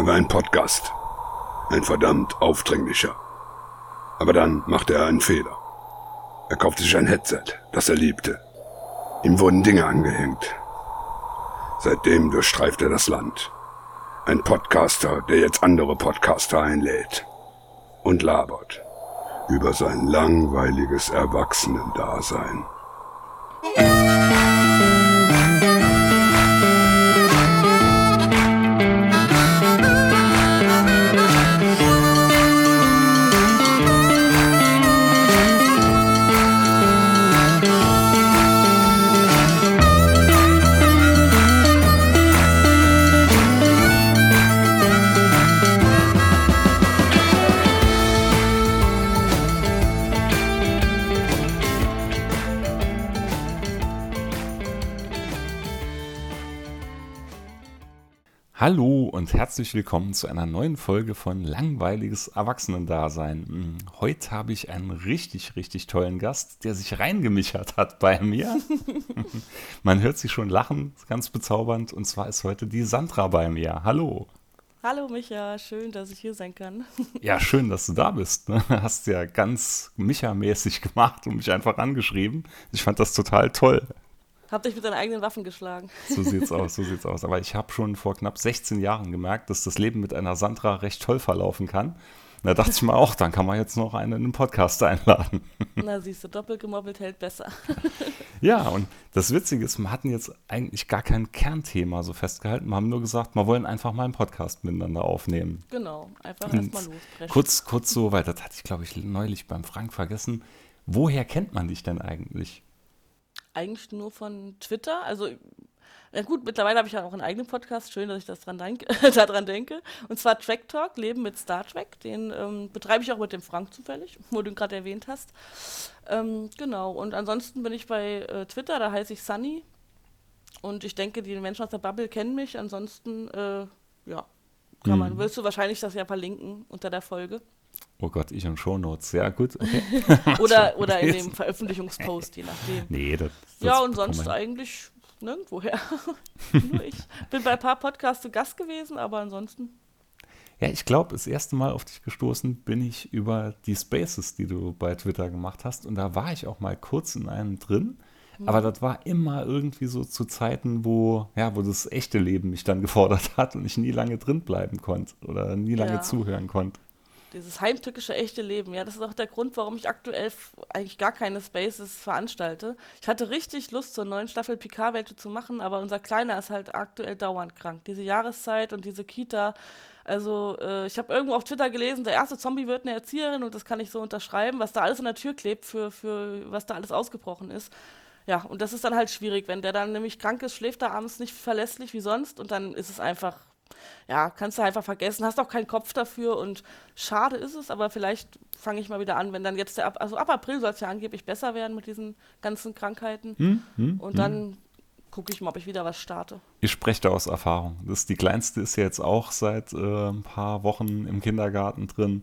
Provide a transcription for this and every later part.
Er war ein Podcast. Ein verdammt aufdringlicher. Aber dann machte er einen Fehler. Er kaufte sich ein Headset, das er liebte. Ihm wurden Dinge angehängt. Seitdem durchstreift er das Land. Ein Podcaster, der jetzt andere Podcaster einlädt. Und labert über sein langweiliges Erwachsenendasein. Hallo und herzlich willkommen zu einer neuen Folge von Langweiliges Erwachsenendasein. Hm, heute habe ich einen richtig, richtig tollen Gast, der sich reingemichert hat bei mir. Man hört sie schon lachen, ganz bezaubernd. Und zwar ist heute die Sandra bei mir. Hallo. Hallo Micha, schön, dass ich hier sein kann. Ja, schön, dass du da bist. Ne? Hast ja ganz Micha-mäßig gemacht und mich einfach angeschrieben. Ich fand das total toll. Hab dich mit deinen eigenen Waffen geschlagen. So sieht's aus, so sieht's aus. Aber ich habe schon vor knapp 16 Jahren gemerkt, dass das Leben mit einer Sandra recht toll verlaufen kann. Da dachte ich mir auch, dann kann man jetzt noch einen in den Podcast einladen. Na, siehst du, doppelt gemobbelt hält besser. Ja, und das Witzige ist, wir hatten jetzt eigentlich gar kein Kernthema so festgehalten. Wir haben nur gesagt, wir wollen einfach mal einen Podcast miteinander aufnehmen. Genau, einfach erstmal los. Kurz, kurz so, weil das hatte ich, glaube ich, neulich beim Frank vergessen. Woher kennt man dich denn eigentlich? Eigentlich nur von Twitter. Also, ja gut, mittlerweile habe ich ja auch einen eigenen Podcast. Schön, dass ich das dran denke, daran denke. Und zwar Track Talk, Leben mit Star Trek. Den ähm, betreibe ich auch mit dem Frank zufällig, wo du ihn gerade erwähnt hast. Ähm, genau. Und ansonsten bin ich bei äh, Twitter, da heiße ich Sunny. Und ich denke, die Menschen aus der Bubble kennen mich. Ansonsten, äh, ja, kann man. Mhm. Willst du wahrscheinlich das ja verlinken unter der Folge? Oh Gott, ich und Shownotes. Ja, gut. Okay. oder, oder in dem Veröffentlichungspost, je nachdem. Nee, das, das Ja, und sonst eigentlich nirgendwoher. Nur ich bin bei ein paar Podcasts zu Gast gewesen, aber ansonsten. Ja, ich glaube, das erste Mal auf dich gestoßen bin ich über die Spaces, die du bei Twitter gemacht hast. Und da war ich auch mal kurz in einem drin. Mhm. Aber das war immer irgendwie so zu Zeiten, wo, ja, wo das echte Leben mich dann gefordert hat und ich nie lange drin bleiben konnte oder nie lange ja. zuhören konnte. Dieses heimtückische echte Leben, ja, das ist auch der Grund, warum ich aktuell eigentlich gar keine Spaces veranstalte. Ich hatte richtig Lust, zur neuen Staffel Picard-Welt zu machen, aber unser Kleiner ist halt aktuell dauernd krank. Diese Jahreszeit und diese Kita, also äh, ich habe irgendwo auf Twitter gelesen, der erste Zombie wird eine Erzieherin und das kann ich so unterschreiben, was da alles an der Tür klebt, für, für was da alles ausgebrochen ist. Ja, und das ist dann halt schwierig, wenn der dann nämlich krank ist, schläft er abends nicht verlässlich wie sonst und dann ist es einfach ja, kannst du einfach vergessen, hast auch keinen Kopf dafür und schade ist es, aber vielleicht fange ich mal wieder an, wenn dann jetzt der, ab, also ab April soll es ja angeblich besser werden mit diesen ganzen Krankheiten. Hm, hm, und dann hm. gucke ich mal, ob ich wieder was starte. Ich spreche da aus Erfahrung. Das, die Kleinste ist ja jetzt auch seit äh, ein paar Wochen im Kindergarten drin.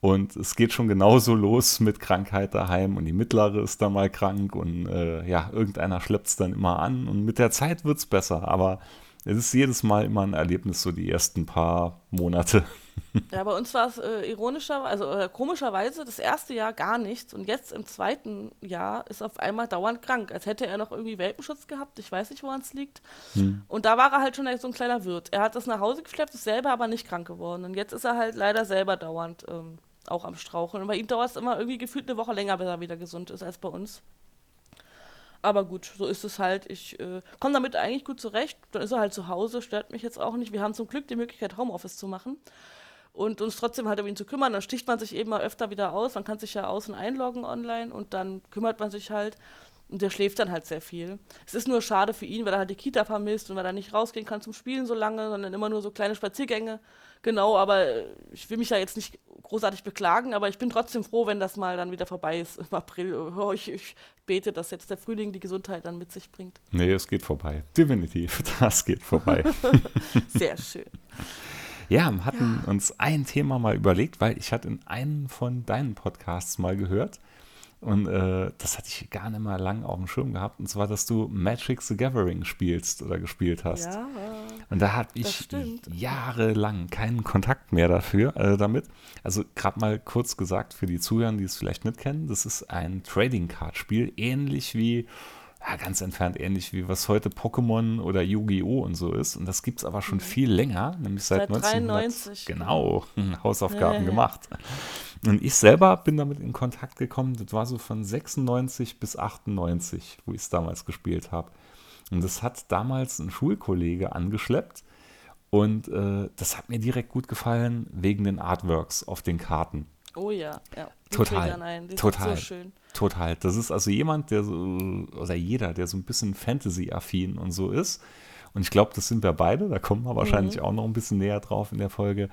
Und es geht schon genauso los mit Krankheit daheim. Und die mittlere ist dann mal krank. Und äh, ja, irgendeiner schleppt es dann immer an. Und mit der Zeit wird es besser, aber es ist jedes Mal immer ein Erlebnis, so die ersten paar Monate. Ja, bei uns war es äh, ironischer, also äh, komischerweise das erste Jahr gar nichts und jetzt im zweiten Jahr ist auf einmal dauernd krank, als hätte er noch irgendwie Welpenschutz gehabt. Ich weiß nicht, woran es liegt. Hm. Und da war er halt schon so ein kleiner Wirt. Er hat das nach Hause geschleppt, ist selber aber nicht krank geworden. Und jetzt ist er halt leider selber dauernd ähm, auch am Straucheln. Und bei ihm dauert es immer irgendwie gefühlt eine Woche länger, bis er wieder gesund ist als bei uns. Aber gut, so ist es halt. Ich äh, komme damit eigentlich gut zurecht. Dann ist er halt zu Hause, stört mich jetzt auch nicht. Wir haben zum Glück die Möglichkeit, Homeoffice zu machen und uns trotzdem halt um ihn zu kümmern. Dann sticht man sich eben mal öfter wieder aus. Man kann sich ja außen einloggen online und dann kümmert man sich halt. Und der schläft dann halt sehr viel. Es ist nur schade für ihn, weil er halt die Kita vermisst und weil er nicht rausgehen kann zum Spielen so lange, sondern immer nur so kleine Spaziergänge. Genau, aber ich will mich da jetzt nicht großartig beklagen, aber ich bin trotzdem froh, wenn das mal dann wieder vorbei ist im April. Oh, ich, ich bete, dass jetzt der Frühling die Gesundheit dann mit sich bringt. Nee, es geht vorbei. Definitiv. Das geht vorbei. Sehr schön. Ja, wir hatten ja. uns ein Thema mal überlegt, weil ich hatte in einem von deinen Podcasts mal gehört, und äh, das hatte ich gar nicht mal lang auf dem Schirm gehabt. Und zwar, dass du Magic the Gathering spielst oder gespielt hast. Ja. Und da habe ich jahrelang keinen Kontakt mehr dafür, äh, damit. Also gerade mal kurz gesagt für die Zuhörer, die es vielleicht nicht kennen, das ist ein Trading Card Spiel, ähnlich wie ja, ganz entfernt ähnlich wie was heute Pokémon oder Yu-Gi-Oh! und so ist. Und das gibt es aber schon mhm. viel länger, nämlich seit, seit 1993. Genau, Hausaufgaben ja, gemacht. Und ich selber bin damit in Kontakt gekommen, das war so von 96 bis 98, wo ich es damals gespielt habe. Und das hat damals ein Schulkollege angeschleppt. Und äh, das hat mir direkt gut gefallen wegen den Artworks auf den Karten. Oh ja, ja. Die total. total. So total. Das ist also jemand, der so, oder jeder, der so ein bisschen Fantasy-affin und so ist. Und ich glaube, das sind wir beide, da kommen wir wahrscheinlich mhm. auch noch ein bisschen näher drauf in der Folge.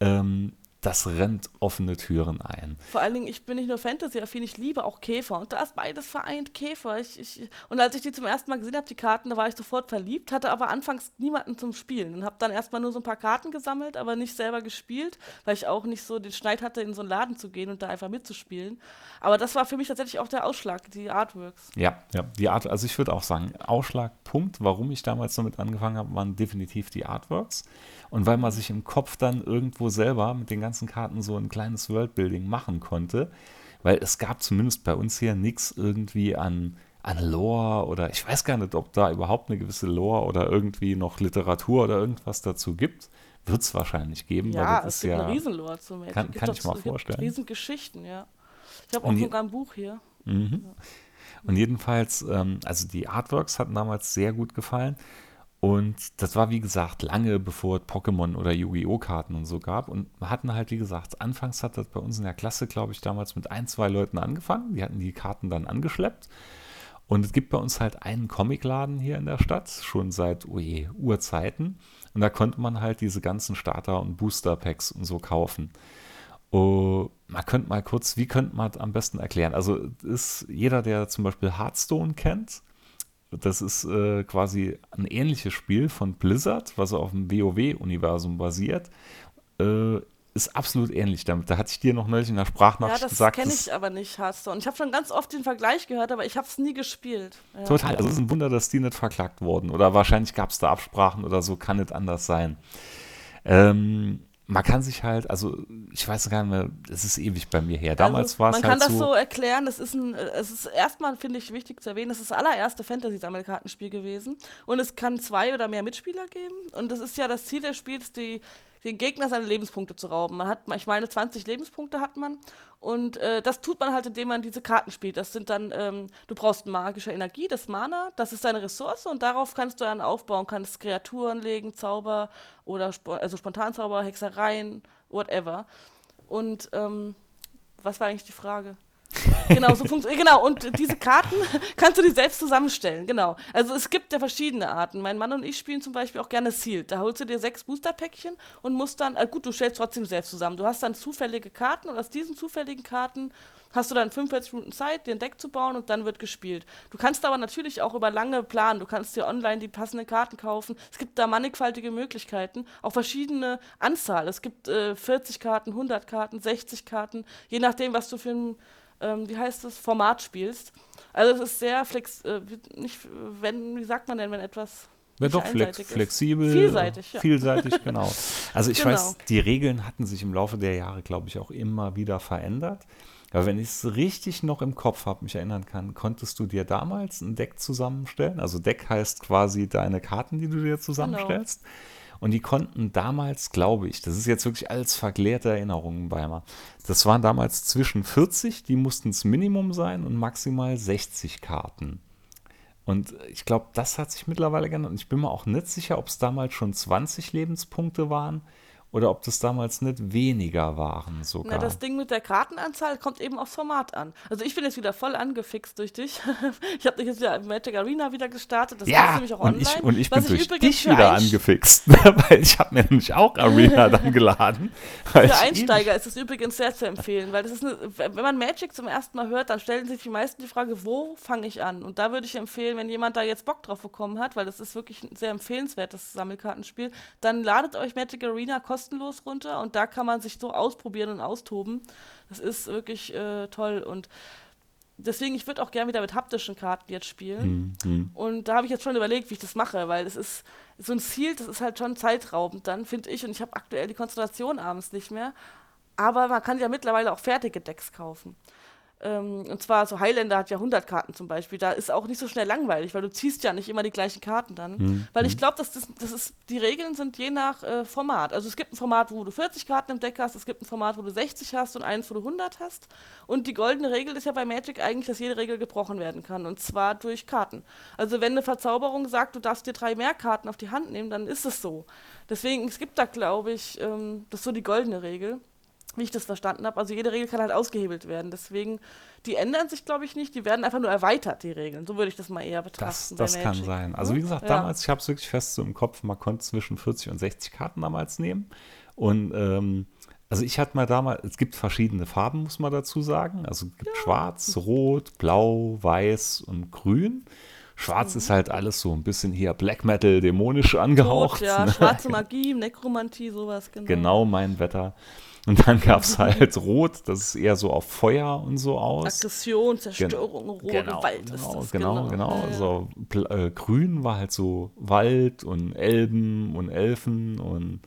Ähm, das rennt offene Türen ein. Vor allen Dingen, ich bin nicht nur Fantasy-affin, ich liebe auch Käfer. Und da ist beides vereint, Käfer. Ich, ich, und als ich die zum ersten Mal gesehen habe, die Karten, da war ich sofort verliebt, hatte aber anfangs niemanden zum Spielen. Und habe dann erstmal nur so ein paar Karten gesammelt, aber nicht selber gespielt, weil ich auch nicht so den Schneid hatte, in so einen Laden zu gehen und da einfach mitzuspielen. Aber das war für mich tatsächlich auch der Ausschlag, die Artworks. Ja, ja, die Art, also ich würde auch sagen, Ausschlagpunkt, warum ich damals damit angefangen habe, waren definitiv die Artworks. Und weil man sich im Kopf dann irgendwo selber mit den ganzen Karten so ein kleines Worldbuilding machen konnte, weil es gab zumindest bei uns hier nichts irgendwie an, an Lore oder ich weiß gar nicht, ob da überhaupt eine gewisse Lore oder irgendwie noch Literatur oder irgendwas dazu gibt. Wird es wahrscheinlich geben. Ja, es gibt ja, eine Riesenlore zum Beispiel. Kann, kann ich mal vorstellen. Riesengeschichten, ja. Ich habe auch sogar ein Buch hier. Mhm. Ja. Und jedenfalls, ähm, also die Artworks hatten damals sehr gut gefallen. Und das war, wie gesagt, lange bevor es Pokémon oder Yu-Gi-Oh! Karten und so gab. Und wir hatten halt, wie gesagt, anfangs hat das bei uns in der Klasse, glaube ich, damals mit ein, zwei Leuten angefangen. Die hatten die Karten dann angeschleppt. Und es gibt bei uns halt einen Comicladen hier in der Stadt, schon seit oh je, Urzeiten. Und da konnte man halt diese ganzen Starter- und Booster-Packs und so kaufen. Oh, man könnte mal kurz, wie könnte man am besten erklären? Also ist jeder, der zum Beispiel Hearthstone kennt, das ist äh, quasi ein ähnliches Spiel von Blizzard, was auf dem WoW-Universum basiert. Äh, ist absolut ähnlich damit. Da hatte ich dir noch neulich in der Sprachnachricht ja, gesagt. das kenne ich aber nicht, Hearthstone. Ich habe schon ganz oft den Vergleich gehört, aber ich habe es nie gespielt. Ja. Total. Also es ist ein Wunder, dass die nicht verklagt wurden. Oder wahrscheinlich gab es da Absprachen oder so, kann nicht anders sein. Ähm, man kann sich halt, also ich weiß gar nicht mehr, es ist ewig bei mir her. Damals also, war es halt Man kann das so, so erklären, es ist ein, es ist erstmal, finde ich, wichtig zu erwähnen, es ist das allererste Fantasy-Sammelkartenspiel gewesen und es kann zwei oder mehr Mitspieler geben und das ist ja das Ziel des Spiels, die den Gegner seine Lebenspunkte zu rauben. Man hat, ich meine, 20 Lebenspunkte hat man. Und äh, das tut man halt, indem man diese Karten spielt. Das sind dann, ähm, du brauchst magische Energie, das Mana, das ist deine Ressource und darauf kannst du dann aufbauen, kannst Kreaturen legen, Zauber oder Sp also Spontanzauber, Hexereien, whatever. Und ähm, was war eigentlich die Frage? Genau, so funktioniert. Genau, und diese Karten kannst du dir selbst zusammenstellen. Genau. Also es gibt ja verschiedene Arten. Mein Mann und ich spielen zum Beispiel auch gerne Sealed. Da holst du dir sechs Booster-Päckchen und musst dann, äh, gut, du stellst trotzdem selbst zusammen. Du hast dann zufällige Karten und aus diesen zufälligen Karten hast du dann 45 Minuten Zeit, dir ein Deck zu bauen und dann wird gespielt. Du kannst aber natürlich auch über lange planen. Du kannst dir online die passenden Karten kaufen. Es gibt da mannigfaltige Möglichkeiten, auch verschiedene Anzahl. Es gibt äh, 40 Karten, 100 Karten, 60 Karten, je nachdem, was du für ein ähm, wie heißt das, Format spielst. Also es ist sehr flex, äh, nicht, wenn, wie sagt man denn, wenn etwas ja, doch, flex, flexibel. Vielseitig, ja. Vielseitig, genau. Also ich genau. weiß, die Regeln hatten sich im Laufe der Jahre, glaube ich, auch immer wieder verändert. Aber wenn ich es richtig noch im Kopf habe, mich erinnern kann, konntest du dir damals ein Deck zusammenstellen. Also Deck heißt quasi deine Karten, die du dir zusammenstellst. Genau. Und die konnten damals, glaube ich, das ist jetzt wirklich als verklärte Erinnerungen bei mir, das waren damals zwischen 40, die mussten es Minimum sein, und maximal 60 Karten. Und ich glaube, das hat sich mittlerweile geändert. Und ich bin mir auch nicht sicher, ob es damals schon 20 Lebenspunkte waren oder ob das damals nicht weniger waren sogar. Na, das Ding mit der Kartenanzahl kommt eben aufs Format an. Also ich bin jetzt wieder voll angefixt durch dich. ich habe dich jetzt wieder Magic Arena wieder gestartet. Das ja, nämlich auch online. Und ich, und ich bin durch dich wieder angefixt, weil ich habe mir nämlich auch Arena dann geladen. Für Einsteiger ist es übrigens sehr zu empfehlen, weil das ist eine, wenn man Magic zum ersten Mal hört, dann stellen sich die meisten die Frage, wo fange ich an? Und da würde ich empfehlen, wenn jemand da jetzt Bock drauf bekommen hat, weil das ist wirklich ein sehr empfehlenswertes Sammelkartenspiel, dann ladet euch Magic Arena kostenlos kostenlos runter und da kann man sich so ausprobieren und austoben. Das ist wirklich äh, toll und deswegen, ich würde auch gerne wieder mit haptischen Karten jetzt spielen. Mhm. Und da habe ich jetzt schon überlegt, wie ich das mache, weil es ist, so ein Ziel, das ist halt schon zeitraubend dann, finde ich. Und ich habe aktuell die Konzentration abends nicht mehr. Aber man kann ja mittlerweile auch fertige Decks kaufen. Ähm, und zwar so Highlander hat ja 100 Karten zum Beispiel. Da ist auch nicht so schnell langweilig, weil du ziehst ja nicht immer die gleichen Karten dann. Mhm. Weil ich hm. glaube, dass das, das ist, die Regeln sind je nach äh, Format. Also es gibt ein Format, wo du 40 Karten im Deck hast, es gibt ein Format, wo du 60 hast und eins, wo du 100 hast. Und die goldene Regel ist ja bei Magic eigentlich, dass jede Regel gebrochen werden kann. Und zwar durch Karten. Also wenn eine Verzauberung sagt, du darfst dir drei mehr Karten auf die Hand nehmen, dann ist es so. Deswegen, es gibt da, glaube ich, ähm, das ist so die goldene Regel wie ich das verstanden habe. Also jede Regel kann halt ausgehebelt werden. Deswegen, die ändern sich, glaube ich, nicht. Die werden einfach nur erweitert, die Regeln. So würde ich das mal eher betrachten. Das, das kann sein. Also wie gesagt, damals, ich habe es wirklich fest so im Kopf, man konnte zwischen 40 und 60 Karten damals nehmen. Und ähm, also ich hatte mal damals, es gibt verschiedene Farben, muss man dazu sagen. Also es gibt ja. schwarz, rot, blau, weiß und grün. Schwarz mhm. ist halt alles so ein bisschen hier Black Metal, dämonisch angehaucht. Rot, ja, ne? schwarze Magie, Nekromantie, sowas, genau. Genau mein Wetter. Und dann gab es halt Rot, das ist eher so auf Feuer und so aus. Aggression, Zerstörung, Gen genau, Wald genau, ist das. Genau, genau. genau. Ja, So, äh, Grün war halt so Wald und Elben und Elfen und,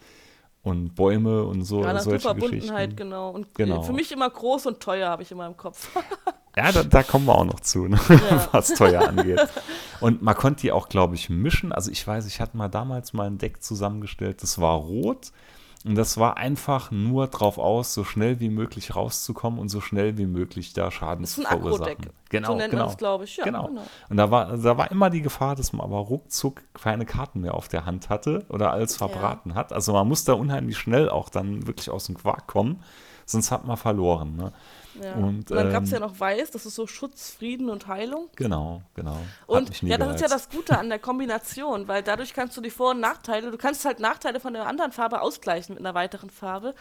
und Bäume und so. Ja, Naturverbundenheit, genau. Und genau. für mich immer groß und teuer, habe ich immer im Kopf. ja, da, da, kommen wir auch noch zu, ne? ja. was teuer angeht. Und man konnte die auch, glaube ich, mischen. Also ich weiß, ich hatte mal damals mal ein Deck zusammengestellt, das war rot und das war einfach nur drauf aus, so schnell wie möglich rauszukommen und so schnell wie möglich da Schaden zu verursachen. Genau, so nennt genau. glaube ich. Ja, genau. genau. Und da war, da war immer die Gefahr, dass man aber ruckzuck keine Karten mehr auf der Hand hatte oder alles verbraten ja. hat. Also man muss da unheimlich schnell auch dann wirklich aus dem Quark kommen, sonst hat man verloren. Ne? Ja. Und, und, dann ähm, gab es ja noch Weiß, das ist so Schutz, Frieden und Heilung. Genau, genau. und ja, das gereizt. ist ja das Gute an der Kombination, weil dadurch kannst du die Vor- und Nachteile, du kannst halt Nachteile von der anderen Farbe ausgleichen mit einer weiteren Farbe.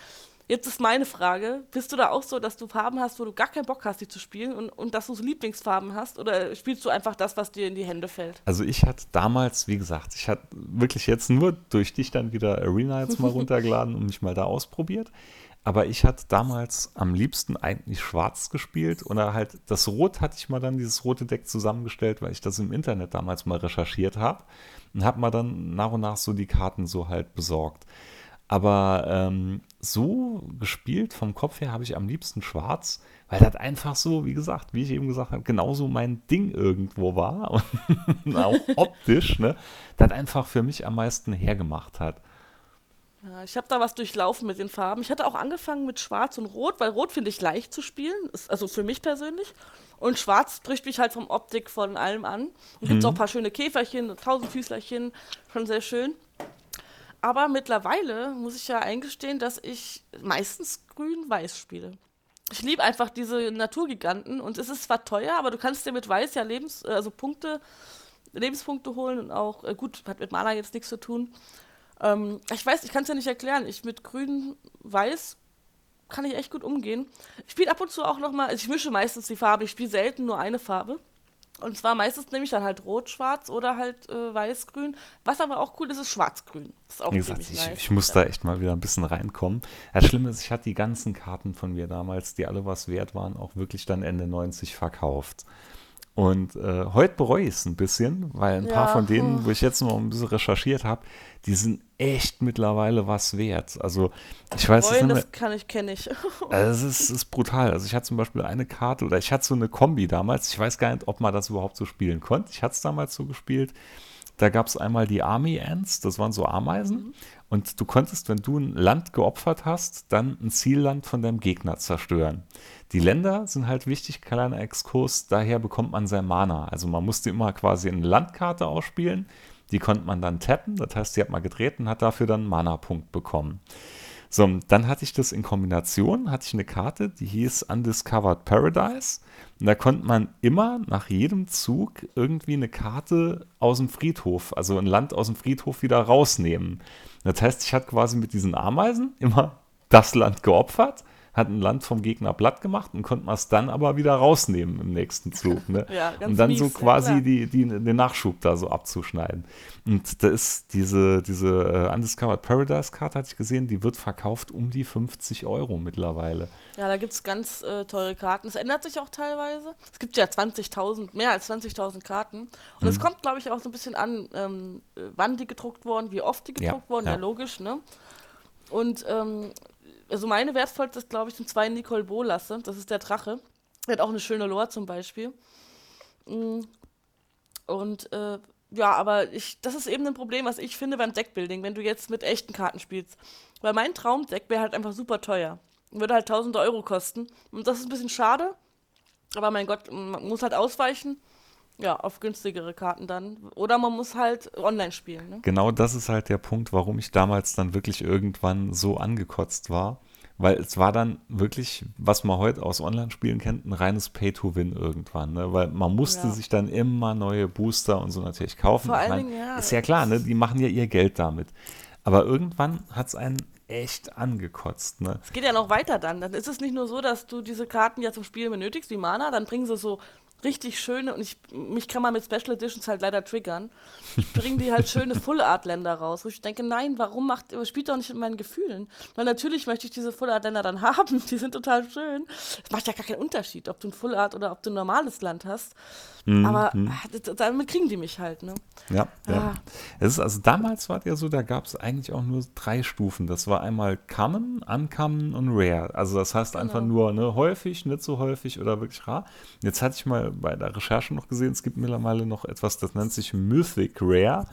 Jetzt ist meine Frage, bist du da auch so, dass du Farben hast, wo du gar keinen Bock hast, die zu spielen und, und dass du so Lieblingsfarben hast oder spielst du einfach das, was dir in die Hände fällt? Also ich hatte damals, wie gesagt, ich hatte wirklich jetzt nur durch dich dann wieder Arena jetzt mal runtergeladen und mich mal da ausprobiert. Aber ich hatte damals am liebsten eigentlich schwarz gespielt oder halt das Rot hatte ich mal dann dieses rote Deck zusammengestellt, weil ich das im Internet damals mal recherchiert habe und habe mal dann nach und nach so die Karten so halt besorgt. Aber ähm, so gespielt vom Kopf her habe ich am liebsten schwarz, weil das einfach so, wie gesagt, wie ich eben gesagt habe, genauso mein Ding irgendwo war und auch optisch, ne, das einfach für mich am meisten hergemacht hat. Ja, ich habe da was durchlaufen mit den Farben. Ich hatte auch angefangen mit Schwarz und Rot, weil Rot finde ich leicht zu spielen, ist, also für mich persönlich. Und Schwarz spricht mich halt vom Optik von allem an. Und gibt mhm. auch ein paar schöne Käferchen, Tausendfüßlerchen, schon sehr schön. Aber mittlerweile muss ich ja eingestehen, dass ich meistens grün-weiß spiele. Ich liebe einfach diese Naturgiganten und es ist zwar teuer, aber du kannst dir mit Weiß ja Lebens, also Punkte, Lebenspunkte holen und auch, äh, gut, hat mit Mana jetzt nichts zu tun. Ähm, ich weiß, ich kann es ja nicht erklären. Ich mit grün, weiß kann ich echt gut umgehen. Ich spiele ab und zu auch nochmal, also ich mische meistens die Farbe, ich spiele selten nur eine Farbe. Und zwar meistens nehme ich dann halt rot-schwarz oder halt äh, weiß-grün. Was aber auch cool ist, ist schwarz-grün. Wie gesagt, ich, nice. ich muss da echt mal wieder ein bisschen reinkommen. Das Schlimme ist, ich hatte die ganzen Karten von mir damals, die alle was wert waren, auch wirklich dann Ende 90 verkauft. Und äh, heute bereue ich es ein bisschen, weil ein ja. paar von denen, wo ich jetzt noch ein bisschen recherchiert habe, die sind echt mittlerweile was wert. Also ich weiß Bereuen, das, das kann ich, kenne ich. also es ist, ist, brutal. Also ich hatte zum Beispiel eine Karte oder ich hatte so eine Kombi damals. Ich weiß gar nicht, ob man das überhaupt so spielen konnte. Ich hatte es damals so gespielt. Da gab es einmal die Army Ants, das waren so Ameisen. Mhm. Und du konntest, wenn du ein Land geopfert hast, dann ein Zielland von deinem Gegner zerstören. Die Länder sind halt wichtig, kleiner Exkurs, daher bekommt man sein Mana. Also man musste immer quasi eine Landkarte ausspielen, die konnte man dann tappen, das heißt, die hat man gedreht und hat dafür dann einen Mana-Punkt bekommen. So, dann hatte ich das in Kombination, hatte ich eine Karte, die hieß Undiscovered Paradise. Und da konnte man immer nach jedem Zug irgendwie eine Karte aus dem Friedhof, also ein Land aus dem Friedhof wieder rausnehmen. Das heißt, ich hatte quasi mit diesen Ameisen immer das Land geopfert, hat ein Land vom Gegner platt gemacht und konnte man es dann aber wieder rausnehmen im nächsten Zug. Ne? ja, ganz und dann mies, so quasi ja, die, die, den Nachschub da so abzuschneiden. Und da ist diese, diese uh, Undiscovered Paradise Karte, hatte ich gesehen, die wird verkauft um die 50 Euro mittlerweile. Ja, da gibt es ganz äh, teure Karten. Es ändert sich auch teilweise. Es gibt ja 20.000, mehr als 20.000 Karten. Und es mhm. kommt, glaube ich, auch so ein bisschen an, ähm, wann die gedruckt wurden, wie oft die gedruckt ja, wurden. Ja, ja logisch, ne? Und ähm, also meine wertvollste glaube ich, sind zwei Nicole Bolasse. Das ist der Drache. Der hat auch eine schöne Lore zum Beispiel. Mm. Und äh, ja, aber ich, das ist eben ein Problem, was ich finde beim Deckbuilding, wenn du jetzt mit echten Karten spielst. Weil mein Traumdeck wäre halt einfach super teuer. Würde halt tausende Euro kosten. Und das ist ein bisschen schade. Aber mein Gott, man muss halt ausweichen. Ja, auf günstigere Karten dann. Oder man muss halt online spielen. Ne? Genau das ist halt der Punkt, warum ich damals dann wirklich irgendwann so angekotzt war. Weil es war dann wirklich, was man heute aus Online-Spielen kennt, ein reines Pay-to-Win irgendwann. Ne? Weil man musste ja. sich dann immer neue Booster und so natürlich kaufen. Vor allen Dingen, ja. Ist ja klar, ne? die machen ja ihr Geld damit. Aber irgendwann hat es einen echt angekotzt. Ne? Es geht ja noch weiter dann. Dann ist es nicht nur so, dass du diese Karten ja zum Spielen benötigst, wie Mana, dann bringen sie so richtig schöne, und ich, mich kann man mit Special Editions halt leider triggern, bringen die halt schöne Full Art Länder raus, wo ich denke, nein, warum macht, spielt doch nicht mit meinen Gefühlen? Weil natürlich möchte ich diese Full Art Länder dann haben, die sind total schön. Es macht ja gar keinen Unterschied, ob du ein Full Art oder ob du ein normales Land hast. Mhm. Aber mhm. Ah, damit kriegen die mich halt, ne? Ja, ja. Ah. Es ist, also damals war es ja so, da gab es eigentlich auch nur drei Stufen. Das war einmal Common, Uncommon und Rare. Also das heißt genau. einfach nur ne, häufig, nicht so häufig oder wirklich rar. Jetzt hatte ich mal bei der Recherche noch gesehen, es gibt mittlerweile noch etwas, das nennt sich Mythic Rare.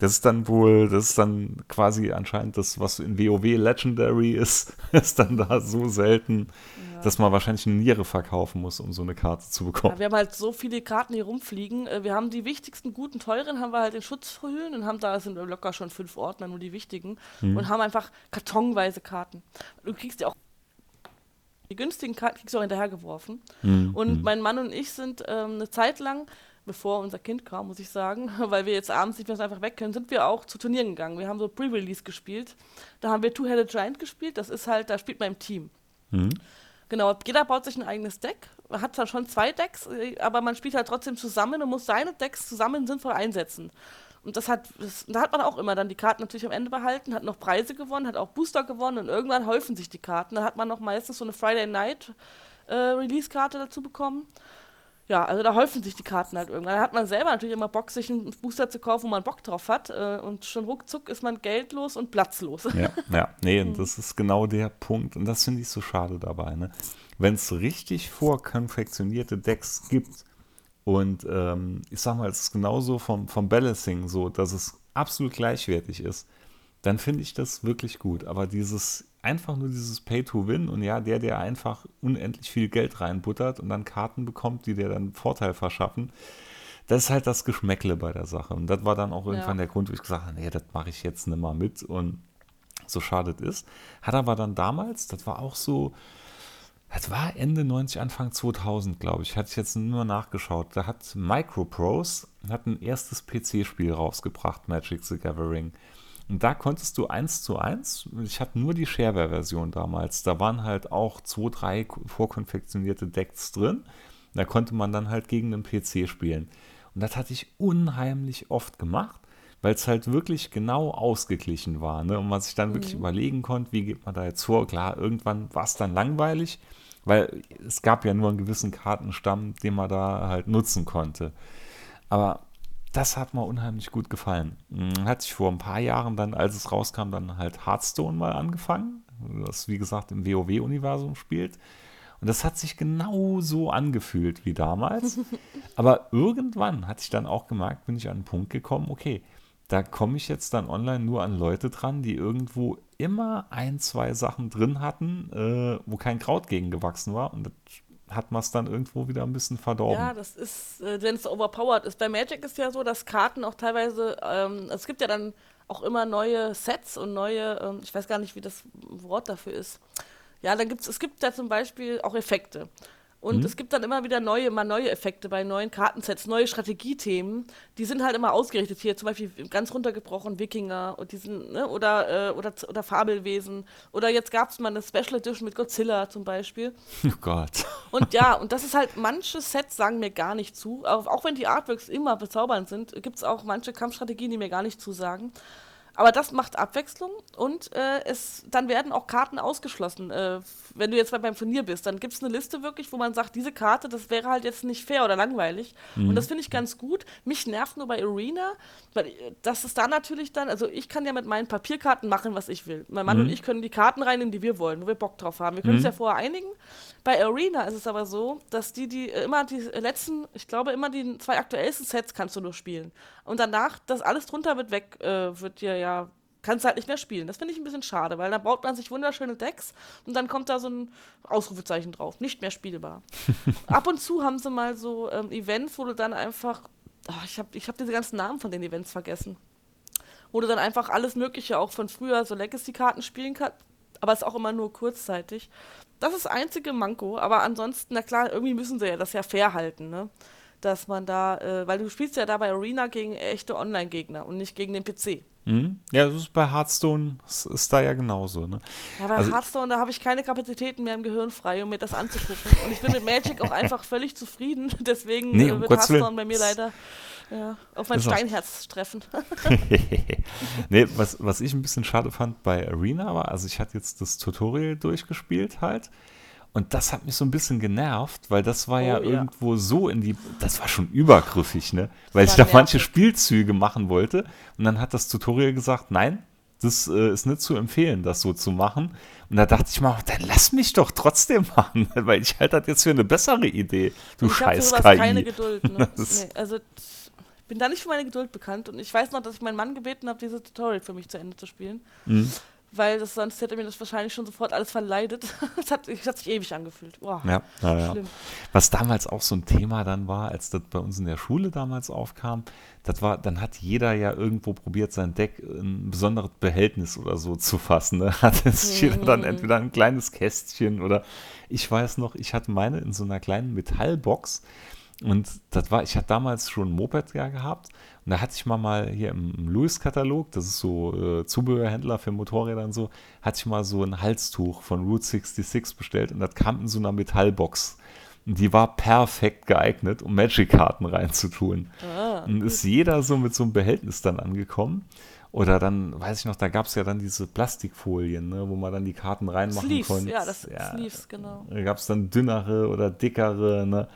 Das ist dann wohl, das ist dann quasi anscheinend das, was in WoW Legendary ist, ist dann da so selten, ja. dass man wahrscheinlich eine Niere verkaufen muss, um so eine Karte zu bekommen. Ja, wir haben halt so viele Karten hier rumfliegen. Äh, wir haben die wichtigsten, guten, teuren, haben wir halt in Schutzhüllen und haben da sind locker schon fünf Ordner, nur die wichtigen. Mhm. Und haben einfach kartonweise Karten. Du kriegst ja auch die günstigen Karten kriegst du auch hinterhergeworfen. Mhm. Und mhm. mein Mann und ich sind ähm, eine Zeit lang bevor unser Kind kam, muss ich sagen, weil wir jetzt abends nicht mehr so einfach weg können, sind wir auch zu Turnieren gegangen. Wir haben so Pre-Release gespielt. Da haben wir Two-Headed Giant gespielt. Das ist halt, da spielt man im Team. Mhm. Genau, jeder baut sich ein eigenes Deck. Man hat zwar schon zwei Decks, äh, aber man spielt halt trotzdem zusammen und muss seine Decks zusammen sinnvoll einsetzen. Und das hat, das, da hat man auch immer dann die Karten natürlich am Ende behalten, hat noch Preise gewonnen, hat auch Booster gewonnen und irgendwann häufen sich die Karten. Da hat man noch meistens so eine Friday Night äh, Release-Karte dazu bekommen ja, also da häufen sich die Karten halt irgendwann. Da hat man selber natürlich immer Bock, sich einen Booster zu kaufen, wo man Bock drauf hat. Äh, und schon ruckzuck ist man geldlos und platzlos. Ja, ja. nee, und das ist genau der Punkt. Und das finde ich so schade dabei. Ne? Wenn es richtig vorkonfektionierte Decks gibt und ähm, ich sag mal, es ist genauso vom, vom Balancing so, dass es absolut gleichwertig ist, dann finde ich das wirklich gut. Aber dieses einfach nur dieses Pay-to-Win und ja, der, der einfach unendlich viel Geld reinbuttert und dann Karten bekommt, die dir dann Vorteil verschaffen, das ist halt das Geschmäckle bei der Sache. Und das war dann auch irgendwann ja. der Grund, wo ich gesagt habe, nee, das mache ich jetzt nicht mal mit und so schadet ist. Hat aber dann damals, das war auch so, das war Ende 90, Anfang 2000, glaube ich, hatte ich jetzt nur nachgeschaut. Da hat Microprose hat ein erstes PC-Spiel rausgebracht, Magic the Gathering. Und da konntest du eins zu eins, ich hatte nur die Shareware-Version damals, da waren halt auch zwei, drei vorkonfektionierte Decks drin. Da konnte man dann halt gegen einen PC spielen. Und das hatte ich unheimlich oft gemacht, weil es halt wirklich genau ausgeglichen war. Ne? Und man sich dann mhm. wirklich überlegen konnte, wie geht man da jetzt vor. Klar, irgendwann war es dann langweilig, weil es gab ja nur einen gewissen Kartenstamm, den man da halt nutzen konnte. Aber das hat mir unheimlich gut gefallen. Hm, hat sich vor ein paar Jahren dann, als es rauskam, dann halt Hearthstone mal angefangen, das wie gesagt im WoW-Universum spielt. Und das hat sich genau so angefühlt wie damals. Aber irgendwann hatte ich dann auch gemerkt, bin ich an einen Punkt gekommen, okay, da komme ich jetzt dann online nur an Leute dran, die irgendwo immer ein, zwei Sachen drin hatten, äh, wo kein Kraut gegen gewachsen war. Und das hat man es dann irgendwo wieder ein bisschen verdorben. Ja, das ist, äh, wenn es overpowered ist. Bei Magic ist ja so, dass Karten auch teilweise, ähm, es gibt ja dann auch immer neue Sets und neue, ähm, ich weiß gar nicht, wie das Wort dafür ist. Ja, dann gibt's, es gibt ja zum Beispiel auch Effekte. Und mhm. es gibt dann immer wieder neue, mal neue Effekte bei neuen Kartensets, neue Strategiethemen. Die sind halt immer ausgerichtet. Hier zum Beispiel ganz runtergebrochen Wikinger und diesen, ne, oder, äh, oder, oder Fabelwesen. Oder jetzt gab es mal eine Special Edition mit Godzilla zum Beispiel. Oh Gott. Und ja, und das ist halt, manche Sets sagen mir gar nicht zu. Auch, auch wenn die Artworks immer bezaubernd sind, gibt es auch manche Kampfstrategien, die mir gar nicht zusagen. Aber das macht Abwechslung und äh, es, dann werden auch Karten ausgeschlossen. Äh, wenn du jetzt beim Turnier bist, dann gibt es eine Liste wirklich, wo man sagt, diese Karte, das wäre halt jetzt nicht fair oder langweilig. Mhm. Und das finde ich ganz gut. Mich nervt nur bei Arena, weil äh, das ist da natürlich dann, also ich kann ja mit meinen Papierkarten machen, was ich will. Mein Mann mhm. und ich können die Karten reinnehmen, die wir wollen, wo wir Bock drauf haben. Wir können uns mhm. ja vorher einigen. Bei Arena ist es aber so, dass die, die immer die letzten, ich glaube, immer die zwei aktuellsten Sets kannst du nur spielen. Und danach, das alles drunter wird weg, äh, wird dir ja, kannst halt nicht mehr spielen. Das finde ich ein bisschen schade, weil da baut man sich wunderschöne Decks und dann kommt da so ein Ausrufezeichen drauf. Nicht mehr spielbar. Ab und zu haben sie mal so ähm, Events, wo du dann einfach, oh, ich habe ich hab diese ganzen Namen von den Events vergessen. Wo du dann einfach alles Mögliche auch von früher so Legacy-Karten spielen kannst, aber es ist auch immer nur kurzzeitig. Das ist das einzige Manko, aber ansonsten, na klar, irgendwie müssen sie ja das ja fair halten, ne? Dass man da, äh, weil du spielst ja da bei Arena gegen echte Online-Gegner und nicht gegen den PC. Mhm. Ja, das ist bei Hearthstone ist, ist da ja genauso, ne? Ja, bei also, Hearthstone, da habe ich keine Kapazitäten mehr im Gehirn frei, um mir das anzugucken. und ich bin mit Magic auch einfach völlig zufrieden. Deswegen nee, um wird Hearthstone Willen. bei mir leider ja, auf mein Steinherz treffen. nee, was, was ich ein bisschen schade fand bei Arena war, also ich hatte jetzt das Tutorial durchgespielt halt. Und das hat mich so ein bisschen genervt, weil das war oh, ja, ja, irgendwo so in die, das war schon übergriffig, ne? Weil ich da nervig. manche Spielzüge machen wollte und dann hat das Tutorial gesagt, nein, das äh, ist nicht zu empfehlen, das so zu machen. Und da dachte ich mal, dann lass mich doch trotzdem machen, weil ich halte das jetzt für eine bessere Idee, du ich scheiß KI. keine Geduld, ne? nee, also bin da nicht für meine Geduld bekannt und ich weiß noch, dass ich meinen Mann gebeten habe, dieses Tutorial für mich zu Ende zu spielen. Mhm. Weil das, sonst hätte mir das wahrscheinlich schon sofort alles verleidet. Es hat, hat, sich ewig angefühlt. Boah, ja, ja, ja. Was damals auch so ein Thema dann war, als das bei uns in der Schule damals aufkam, das war, dann hat jeder ja irgendwo probiert, sein Deck in ein besonderes Behältnis oder so zu fassen. Ne? Hat es mhm. jeder dann entweder ein kleines Kästchen oder ich weiß noch, ich hatte meine in so einer kleinen Metallbox und das war, ich hatte damals schon ein Moped ja gehabt. Und da hatte ich mal, mal hier im, im Lewis-Katalog, das ist so äh, Zubehörhändler für Motorräder und so, hatte ich mal so ein Halstuch von Route 66 bestellt und das kam in so einer Metallbox. Und die war perfekt geeignet, um Magic-Karten reinzutun. Ah, und ist jeder so mit so einem Behältnis dann angekommen. Oder dann, weiß ich noch, da gab es ja dann diese Plastikfolien, ne, wo man dann die Karten reinmachen Sleeves, konnte. Ja, das ja, Sleeves, genau. Da gab es dann dünnere oder dickere, ne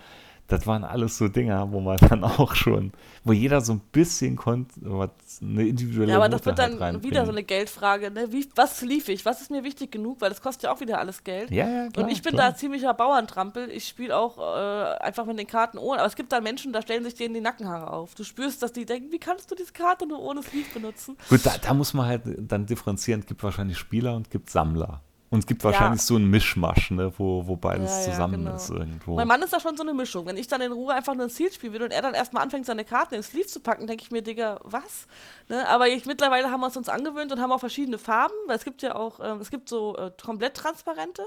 das waren alles so Dinger, wo man dann auch schon, wo jeder so ein bisschen konnte, eine individuelle Ja, aber das wird dann halt wieder so eine Geldfrage, ne? Wie, was lief ich? Was ist mir wichtig genug? Weil das kostet ja auch wieder alles Geld. Ja, ja, klar, Und ich bin klar. da ziemlicher Bauerntrampel. Ich spiele auch äh, einfach mit den Karten ohne. Aber es gibt da Menschen, da stellen sich denen die Nackenhaare auf. Du spürst, dass die denken, wie kannst du diese Karte nur ohne Sleeve benutzen? Gut, da, da muss man halt dann differenzieren. Es gibt wahrscheinlich Spieler und es gibt Sammler. Und es gibt wahrscheinlich ja. so einen Mischmasch, ne, wo, wo beides ja, zusammen genau. ist irgendwo. Mein Mann ist da schon so eine Mischung. Wenn ich dann in Ruhe einfach nur ein Ziel spielen will und er dann erstmal anfängt, seine Karten ins Sleeve zu packen, denke ich mir, Digga, was? Ne? Aber ich, mittlerweile haben wir es uns angewöhnt und haben auch verschiedene Farben, weil es gibt ja auch, ähm, es gibt so äh, komplett transparente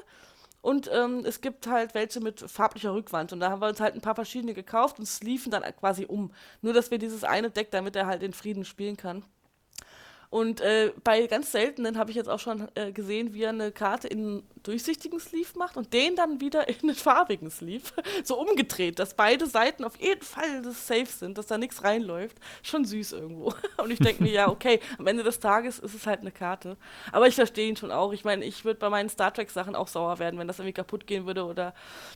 und ähm, es gibt halt welche mit farblicher Rückwand. Und da haben wir uns halt ein paar verschiedene gekauft und sleeven dann quasi um. Nur, dass wir dieses eine Deck, damit er halt in Frieden spielen kann. Und äh, bei ganz seltenen habe ich jetzt auch schon äh, gesehen, wie er eine Karte in durchsichtigen Sleeve macht und den dann wieder in einen farbigen Sleeve. so umgedreht, dass beide Seiten auf jeden Fall safe sind, dass da nichts reinläuft. Schon süß irgendwo. und ich denke mir, ja, okay, am Ende des Tages ist es halt eine Karte. Aber ich verstehe ihn schon auch. Ich meine, ich würde bei meinen Star Trek-Sachen auch sauer werden, wenn das irgendwie kaputt gehen würde oder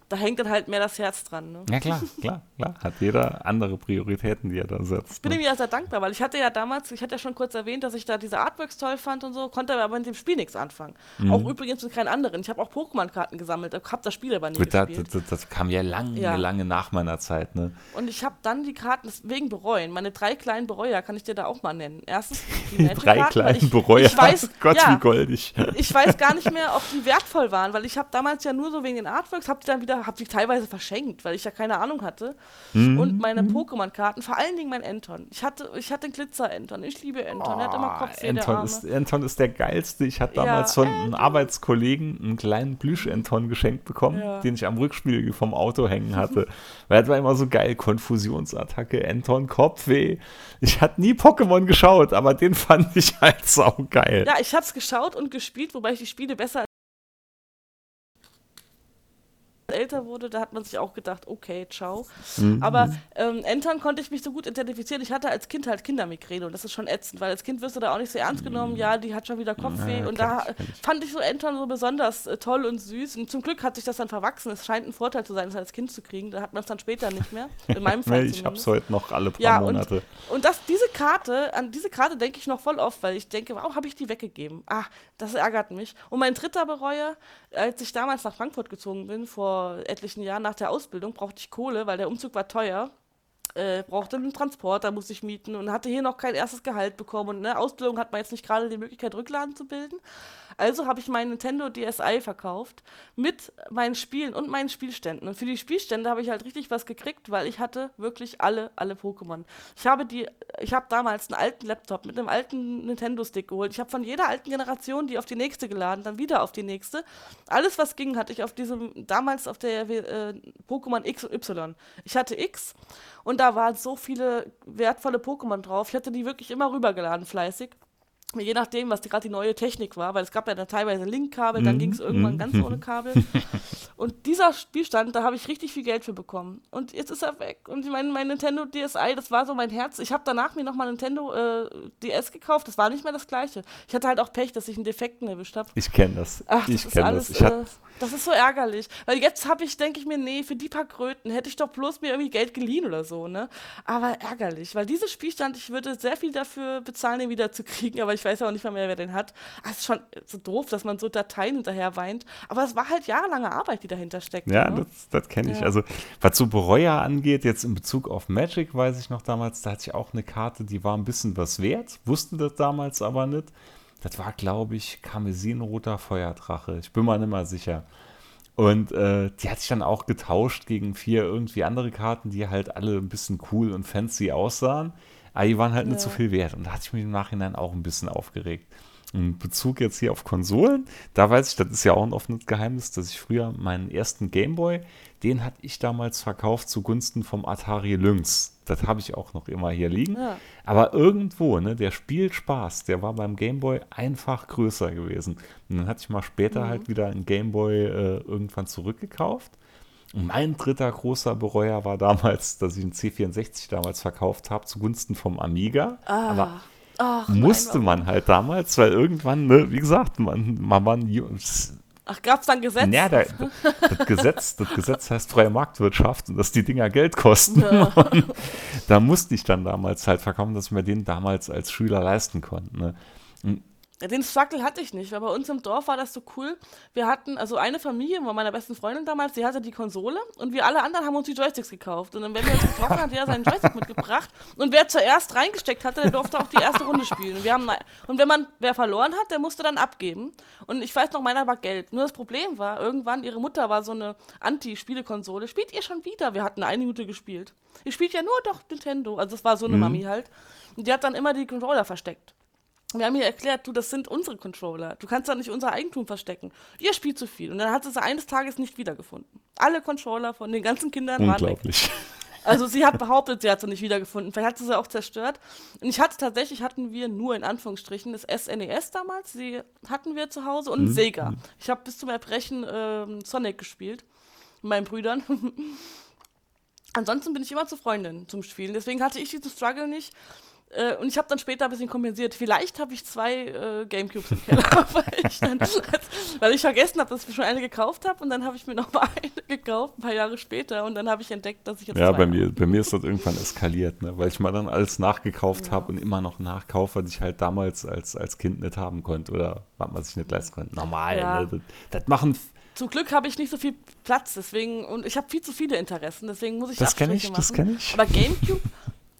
da hängt dann halt mehr das Herz dran. Ne? Ja, klar, klar, klar. Hat jeder andere Prioritäten, die er da setzt. Ich bin ne? ihm ja sehr dankbar, weil ich hatte ja damals, ich hatte ja schon kurz erwähnt, dass ich da diese Artworks toll fand und so, konnte aber mit dem Spiel nichts anfangen. Mhm. Auch übrigens mit keinen anderen. Ich habe auch Pokémon-Karten gesammelt, habe das Spiel aber nie Gut, gespielt. Das, das, das, kam ja lange, ja. lange nach meiner Zeit. Ne? Und ich habe dann die Karten wegen bereuen. Meine drei kleinen Bereuer kann ich dir da auch mal nennen. Erstens die Drei kleinen ich, Bereuer? Ich weiß, Gott, ja, wie goldig. Ich weiß gar nicht mehr, ob die wertvoll waren, weil ich habe damals ja nur so wegen den Artworks, habe die dann wieder, habe die teilweise verschenkt, weil ich ja keine Ahnung hatte. Mhm. Und meine Pokémon-Karten, vor allen Dingen mein Enton. Ich hatte, ich hatte den Glitzer-Enton. Ich liebe Enton. Oh, er hat immer Kopf Anton ist, Anton ist der geilste. Ich hatte damals ja, von einem Arbeitskollegen einen kleinen Plüsch-Enton geschenkt bekommen, ja. den ich am Rückspiegel vom Auto hängen hatte. Weil das war immer so geil, Konfusionsattacke, Enton, Kopfweh. Ich hatte nie Pokémon geschaut, aber den fand ich halt saugeil. Ja, ich hab's geschaut und gespielt, wobei ich die Spiele besser älter wurde, da hat man sich auch gedacht, okay, ciao. Mhm. Aber ähm, Entern konnte ich mich so gut identifizieren. Ich hatte als Kind halt Kindermigräne und das ist schon ätzend, weil als Kind wirst du da auch nicht so ernst genommen. Mhm. Ja, die hat schon wieder Kopfweh. Ja, und da ich. fand ich so Entern so besonders äh, toll und süß. Und zum Glück hat sich das dann verwachsen. Es scheint ein Vorteil zu sein, das als Kind zu kriegen. Da hat man es dann später nicht mehr. In meinem Fall. ich habe es heute noch alle paar ja, Monate. Und, und das, diese Karte, an diese Karte denke ich noch voll oft, weil ich denke, warum habe ich die weggegeben? Ah, das ärgert mich. Und mein dritter Bereuer, als ich damals nach Frankfurt gezogen bin, vor etlichen Jahren, nach der Ausbildung brauchte ich Kohle, weil der Umzug war teuer. Äh, brauchte einen Transporter, musste ich mieten und hatte hier noch kein erstes Gehalt bekommen. Und in der Ausbildung hat man jetzt nicht gerade die Möglichkeit, Rücklagen zu bilden. Also habe ich meinen Nintendo DSi verkauft mit meinen Spielen und meinen Spielständen. Und für die Spielstände habe ich halt richtig was gekriegt, weil ich hatte wirklich alle, alle Pokémon. Ich habe die, ich habe damals einen alten Laptop mit einem alten Nintendo-Stick geholt. Ich habe von jeder alten Generation die auf die nächste geladen, dann wieder auf die nächste. Alles, was ging, hatte ich auf diesem, damals auf der äh, Pokémon X und Y. Ich hatte X und da waren so viele wertvolle Pokémon drauf. Ich hatte die wirklich immer rübergeladen, fleißig je nachdem, was gerade die neue Technik war, weil es gab ja dann teilweise Linkkabel, dann mhm. ging es irgendwann mm. ganz ohne Kabel. und dieser Spielstand, da habe ich richtig viel Geld für bekommen. Und jetzt ist er weg. Und mein, mein Nintendo DSi, das war so mein Herz. Ich habe danach mir nochmal Nintendo äh, DS gekauft, das war nicht mehr das gleiche. Ich hatte halt auch Pech, dass ich einen Defekten erwischt habe. Ich kenne das. Ach, ich kenne das. Ich äh, das ist so ärgerlich. Weil jetzt habe ich, denke ich mir, nee, für die paar Kröten hätte ich doch bloß mir irgendwie Geld geliehen oder so, ne? Aber ärgerlich, weil dieses Spielstand, ich würde sehr viel dafür bezahlen, den wieder zu kriegen, aber ich weiß auch nicht mal mehr, wer den hat. Ah, es ist schon so doof, dass man so Dateien hinterher weint. Aber es war halt jahrelange Arbeit, die dahinter steckt. Ja, ne? das, das kenne ich. Ja. Also, was so Bereuer angeht, jetzt in Bezug auf Magic, weiß ich noch damals, da hatte ich auch eine Karte, die war ein bisschen was wert, wussten das damals aber nicht. Das war, glaube ich, Karmesinroter Feuerdrache. Ich bin mir nicht mal sicher. Und äh, die hat sich dann auch getauscht gegen vier irgendwie andere Karten, die halt alle ein bisschen cool und fancy aussahen. Aber die waren halt ja. nicht so viel wert. Und da hatte ich mich im Nachhinein auch ein bisschen aufgeregt. In Bezug jetzt hier auf Konsolen, da weiß ich, das ist ja auch ein offenes Geheimnis, dass ich früher meinen ersten Gameboy, den hatte ich damals verkauft zugunsten vom Atari Lynx. Das habe ich auch noch immer hier liegen. Ja. Aber irgendwo, ne, der Spielspaß, der war beim Gameboy einfach größer gewesen. Und dann hatte ich mal später mhm. halt wieder einen Gameboy äh, irgendwann zurückgekauft. Und mein dritter großer Bereuer war damals, dass ich einen C64 damals verkauft habe, zugunsten vom Amiga. Ah. Aber Ach, musste nein, man halt damals, weil irgendwann, ne, wie gesagt, man, man war Ach, gab es dann Gesetz? Ja, da, das, Gesetz, das Gesetz heißt freie Marktwirtschaft und dass die Dinger Geld kosten. Ja. da musste ich dann damals halt verkaufen, dass ich mir den damals als Schüler leisten konnte. Ne? Den Struggle hatte ich nicht, weil bei uns im Dorf war das so cool. Wir hatten, also eine Familie, war meiner besten Freundin damals, die hatte die Konsole und wir alle anderen haben uns die Joysticks gekauft. Und dann, wenn wir uns getroffen, hat jeder seinen Joystick mitgebracht. Und wer zuerst reingesteckt hatte, der durfte auch die erste Runde spielen. Und, wir haben, und wenn man, wer verloren hat, der musste dann abgeben. Und ich weiß noch, meiner war Geld. Nur das Problem war, irgendwann, ihre Mutter war so eine Anti-Spielekonsole. Spielt ihr schon wieder? Wir hatten eine Minute gespielt. Ihr spielt ja nur doch Nintendo. Also das war so eine mhm. Mami halt. Und die hat dann immer die Controller versteckt. Wir haben ihr erklärt, du, das sind unsere Controller. Du kannst da nicht unser Eigentum verstecken. Ihr spielt zu viel. Und dann hat sie sie eines Tages nicht wiedergefunden. Alle Controller von den ganzen Kindern waren weg. Also sie hat behauptet, sie hat sie nicht wiedergefunden. Vielleicht hat sie sie auch zerstört. Und ich hatte tatsächlich, hatten wir nur in Anführungsstrichen das SNES e damals. Sie hatten wir zu Hause und mhm. Sega. Ich habe bis zum Erbrechen ähm, Sonic gespielt. Mit meinen Brüdern. Ansonsten bin ich immer zu Freundin zum Spielen. Deswegen hatte ich diesen Struggle nicht. Äh, und ich habe dann später ein bisschen kompensiert. Vielleicht habe ich zwei äh, Gamecubes im Keller, weil, ich dann, weil ich vergessen habe, dass ich mir schon eine gekauft habe und dann habe ich mir noch mal eine gekauft, ein paar Jahre später und dann habe ich entdeckt, dass ich jetzt Ja, bei mir, bei mir ist das irgendwann eskaliert, ne? weil ich mal dann alles nachgekauft ja. habe und immer noch nachkaufe, was ich halt damals als, als Kind nicht haben konnte oder was man sich nicht leisten konnte. Normal, ja. ne? das, das machen zum Glück habe ich nicht so viel Platz, deswegen und ich habe viel zu viele Interessen, deswegen muss ich das kenne ich, machen. Das kenne ich. Aber GameCube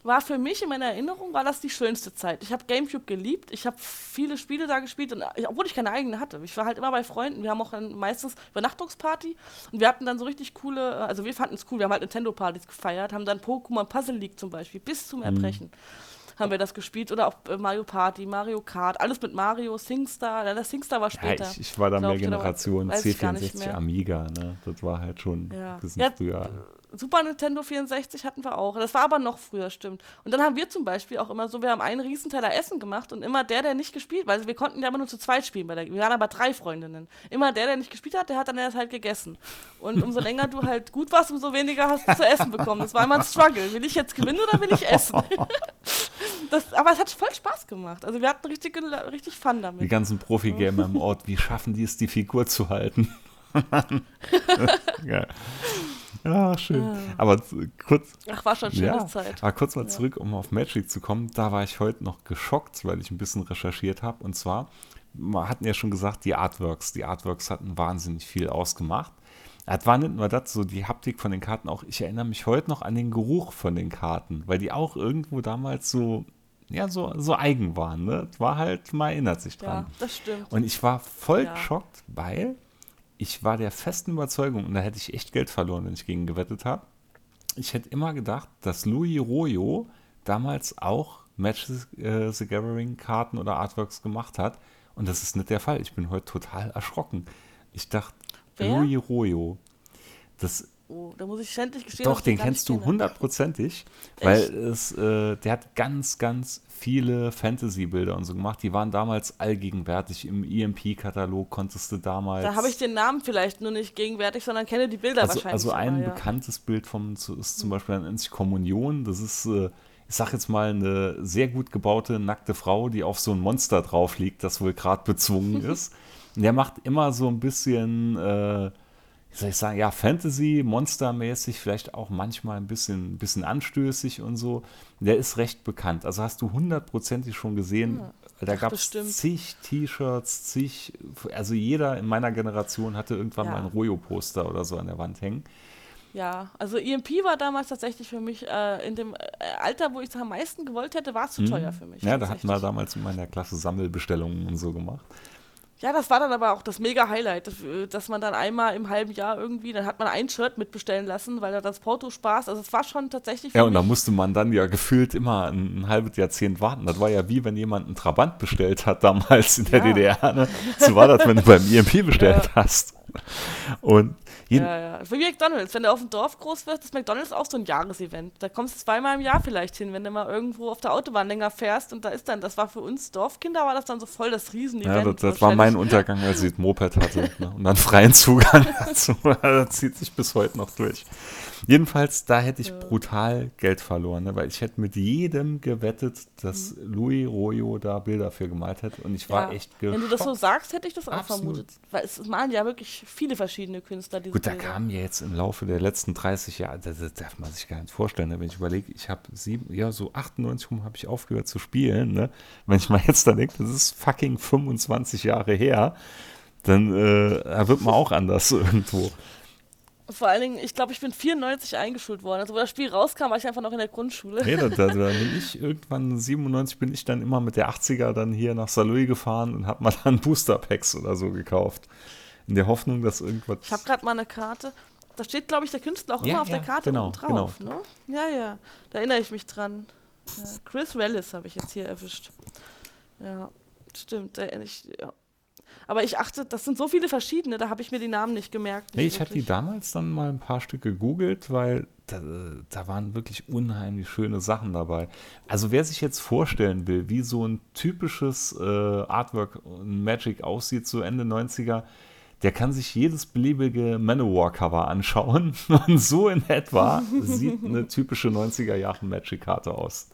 war für mich in meiner Erinnerung war das die schönste Zeit. Ich habe GameCube geliebt, ich habe viele Spiele da gespielt, und, obwohl ich keine eigene hatte. Ich war halt immer bei Freunden. Wir haben auch meistens Übernachtungsparty und wir hatten dann so richtig coole, also wir fanden es cool, wir haben halt Nintendo-Partys gefeiert, haben dann Pokémon Puzzle League zum Beispiel bis zum mhm. Erbrechen. Mhm. haben wir das gespielt. Oder auch äh, Mario Party, Mario Kart, alles mit Mario, SingStar. Ja, das SingStar war später. Ja, ich, ich war da mehr Generation C64 Amiga. Ne? Das war halt schon ja. ein bisschen ja, früher. Super Nintendo 64 hatten wir auch. Das war aber noch früher, stimmt. Und dann haben wir zum Beispiel auch immer so, wir haben einen Riesenteller Essen gemacht und immer der, der nicht gespielt, weil wir konnten ja immer nur zu zweit spielen. Bei der, wir waren aber drei Freundinnen. Immer der, der nicht gespielt hat, der hat dann erst halt gegessen. Und umso länger du halt gut warst, umso weniger hast du zu essen bekommen. Das war immer ein Struggle. Will ich jetzt gewinnen oder will ich essen? das, aber es hat voll Spaß gemacht. Also wir hatten richtig, richtig Fun damit. Die ganzen Profi-Gamer im Ort, wie schaffen die es, die Figur zu halten? ja. Ja, schön. Ah. Aber kurz. Ach, war schon schöne ja, Zeit. Aber kurz mal ja. zurück, um auf Magic zu kommen. Da war ich heute noch geschockt, weil ich ein bisschen recherchiert habe. Und zwar, wir hatten ja schon gesagt, die Artworks. Die Artworks hatten wahnsinnig viel ausgemacht. Das war nicht nur das, so die Haptik von den Karten auch. Ich erinnere mich heute noch an den Geruch von den Karten, weil die auch irgendwo damals so ja, so, so eigen waren. Ne? War halt, man erinnert sich dran. Ja, das stimmt. Und ich war voll ja. geschockt, weil ich war der festen Überzeugung, und da hätte ich echt Geld verloren, wenn ich gegen gewettet habe. Ich hätte immer gedacht, dass Louis Royo damals auch Match äh, the Gathering Karten oder Artworks gemacht hat. Und das ist nicht der Fall. Ich bin heute total erschrocken. Ich dachte, Wer? Louis Royo. Das Oh, da muss ich schändlich gestehen. Doch, den kennst du hundertprozentig, weil es, äh, der hat ganz, ganz viele Fantasy-Bilder und so gemacht. Die waren damals allgegenwärtig. Im EMP-Katalog konntest du damals. Da habe ich den Namen vielleicht nur nicht gegenwärtig, sondern kenne die Bilder also, wahrscheinlich. Also ein ja. bekanntes Bild vom ist zum Beispiel nennt sich Kommunion. Das ist, äh, ich sag jetzt mal, eine sehr gut gebaute nackte Frau, die auf so ein Monster drauf liegt, das wohl gerade bezwungen ist. Und der macht immer so ein bisschen. Äh, soll ich sagen, ja, Fantasy, Monstermäßig, vielleicht auch manchmal ein bisschen, bisschen anstößig und so. Der ist recht bekannt. Also hast du hundertprozentig schon gesehen, ja, da gab es zig T-Shirts, zig, also jeder in meiner Generation hatte irgendwann ja. mal ein Royo-Poster oder so an der Wand hängen. Ja, also EMP war damals tatsächlich für mich, äh, in dem äh, Alter, wo ich es am meisten gewollt hätte, war es zu mhm. teuer für mich. Ja, da hatten wir damals in meiner Klasse Sammelbestellungen und so gemacht. Ja, das war dann aber auch das mega Highlight, äh, dass man dann einmal im halben Jahr irgendwie, dann hat man ein Shirt mitbestellen lassen, weil da das Porto Spaß, also es war schon tatsächlich. Ja, und da musste man dann ja gefühlt immer ein, ein, halbes Jahrzehnt warten. Das war ja wie wenn jemand einen Trabant bestellt hat damals in der ja. DDR. Ne? So war das, wenn du beim EMP bestellt ja. hast. Und ja, ja. Wie McDonalds. Wenn du auf dem Dorf groß wirst, ist McDonalds auch so ein Jahresevent. Da kommst du zweimal im Jahr vielleicht hin, wenn du mal irgendwo auf der Autobahn länger fährst und da ist dann, das war für uns Dorfkinder, war das dann so voll das Riesenevent. Ja, das, das war mein Untergang, als ich das Moped hatte ne? und dann freien Zugang dazu. das zieht sich bis heute noch durch. Jedenfalls, da hätte ich ja. brutal Geld verloren, ne? weil ich hätte mit jedem gewettet, dass mhm. Louis Royo da Bilder für gemalt hätte und ich war ja. echt geschockt. Wenn du das so sagst, hätte ich das auch vermutet. Weil es malen ja wirklich viele verschiedene Künstler diese Gut, Bilder. da kamen ja jetzt im Laufe der letzten 30 Jahre, das, das darf man sich gar nicht vorstellen, ne? wenn ich überlege, ich habe sieben, ja so 98 rum habe ich aufgehört zu spielen, ne? wenn ich mal jetzt da denke, das ist fucking 25 Jahre her, dann äh, wird man auch anders irgendwo. Vor allen Dingen, ich glaube, ich bin 94 eingeschult worden. Also, wo das Spiel rauskam, war ich einfach noch in der Grundschule. Nee, da, da, bin ich irgendwann 97 bin ich dann immer mit der 80er dann hier nach Saloy gefahren und habe mal dann Booster Packs oder so gekauft. In der Hoffnung, dass irgendwas. Ich habe gerade mal eine Karte. Da steht, glaube ich, der Künstler auch ja, immer auf ja, der Karte genau, drauf. Genau. Ne? Ja, ja. Da erinnere ich mich dran. Ja, Chris Wallace habe ich jetzt hier erwischt. Ja, stimmt. Ich, ja. Aber ich achte, das sind so viele verschiedene, da habe ich mir die Namen nicht gemerkt. Nee, ich hatte die damals dann mal ein paar Stück gegoogelt, weil da, da, waren wirklich unheimlich schöne Sachen dabei. Also wer sich jetzt vorstellen will, wie so ein typisches äh, Artwork Magic aussieht, so Ende 90er, der kann sich jedes beliebige Manowar-Cover anschauen. Und so in etwa sieht eine typische 90er Jahre Magic-Karte aus.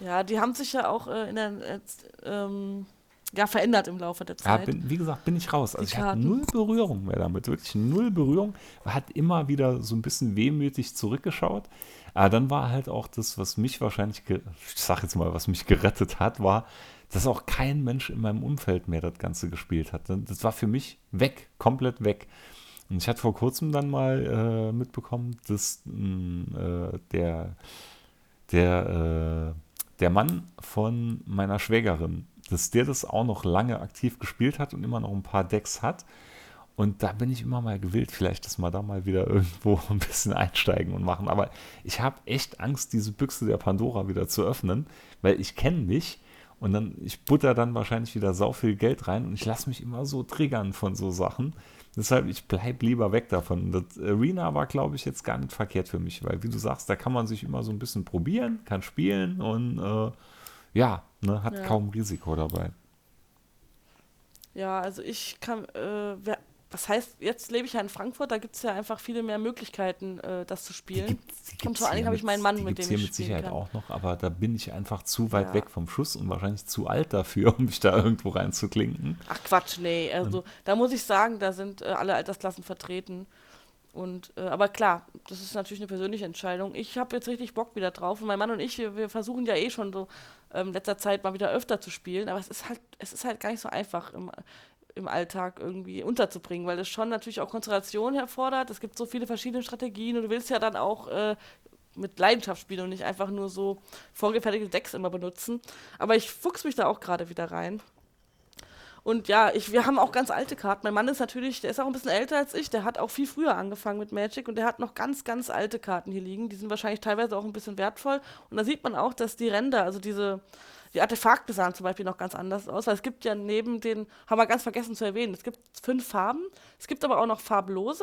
Ja, die haben sich ja auch äh, in der äh, ähm, ja, verändert im Laufe der Zeit. Ja, bin, wie gesagt, bin ich raus. Also ich hatte null Berührung mehr damit, wirklich null Berührung. Hat immer wieder so ein bisschen wehmütig zurückgeschaut. Aber dann war halt auch das, was mich wahrscheinlich, ich sag jetzt mal, was mich gerettet hat, war, dass auch kein Mensch in meinem Umfeld mehr das Ganze gespielt hat. Das war für mich weg, komplett weg. Und ich hatte vor kurzem dann mal äh, mitbekommen, dass mh, mm, äh, der, der, äh, der Mann von meiner Schwägerin dass der das auch noch lange aktiv gespielt hat und immer noch ein paar Decks hat. Und da bin ich immer mal gewillt, vielleicht, dass wir da mal wieder irgendwo ein bisschen einsteigen und machen. Aber ich habe echt Angst, diese Büchse der Pandora wieder zu öffnen, weil ich kenne mich und dann, ich butter dann wahrscheinlich wieder sau viel Geld rein und ich lasse mich immer so triggern von so Sachen. Deshalb, ich bleibe lieber weg davon. Das Arena war, glaube ich, jetzt gar nicht verkehrt für mich, weil, wie du sagst, da kann man sich immer so ein bisschen probieren, kann spielen und äh, ja, ne, hat ja. kaum Risiko dabei. Ja, also ich kann, äh, wer, das heißt, jetzt lebe ich ja in Frankfurt, da gibt es ja einfach viele mehr Möglichkeiten, äh, das zu spielen. Die gibt's, die Und vor allem habe ich meinen Mann, mit dem hier ich mit Sicherheit kann. auch noch, aber da bin ich einfach zu weit ja. weg vom Schuss und wahrscheinlich zu alt dafür, um mich da irgendwo reinzuklinken. Ach Quatsch, nee. Also da muss ich sagen, da sind äh, alle Altersklassen vertreten. Und, äh, aber klar, das ist natürlich eine persönliche Entscheidung. Ich habe jetzt richtig Bock wieder drauf. Und mein Mann und ich, wir, wir versuchen ja eh schon so ähm, letzter Zeit mal wieder öfter zu spielen. Aber es ist halt, es ist halt gar nicht so einfach im, im Alltag irgendwie unterzubringen, weil das schon natürlich auch Konzentration erfordert. Es gibt so viele verschiedene Strategien und du willst ja dann auch äh, mit Leidenschaft spielen und nicht einfach nur so vorgefertigte Decks immer benutzen. Aber ich fuchs mich da auch gerade wieder rein. Und ja, ich, wir haben auch ganz alte Karten. Mein Mann ist natürlich, der ist auch ein bisschen älter als ich, der hat auch viel früher angefangen mit Magic und der hat noch ganz, ganz alte Karten hier liegen. Die sind wahrscheinlich teilweise auch ein bisschen wertvoll. Und da sieht man auch, dass die Ränder, also diese, die Artefakte sahen zum Beispiel noch ganz anders aus, weil es gibt ja neben den, haben wir ganz vergessen zu erwähnen, es gibt fünf Farben, es gibt aber auch noch farblose.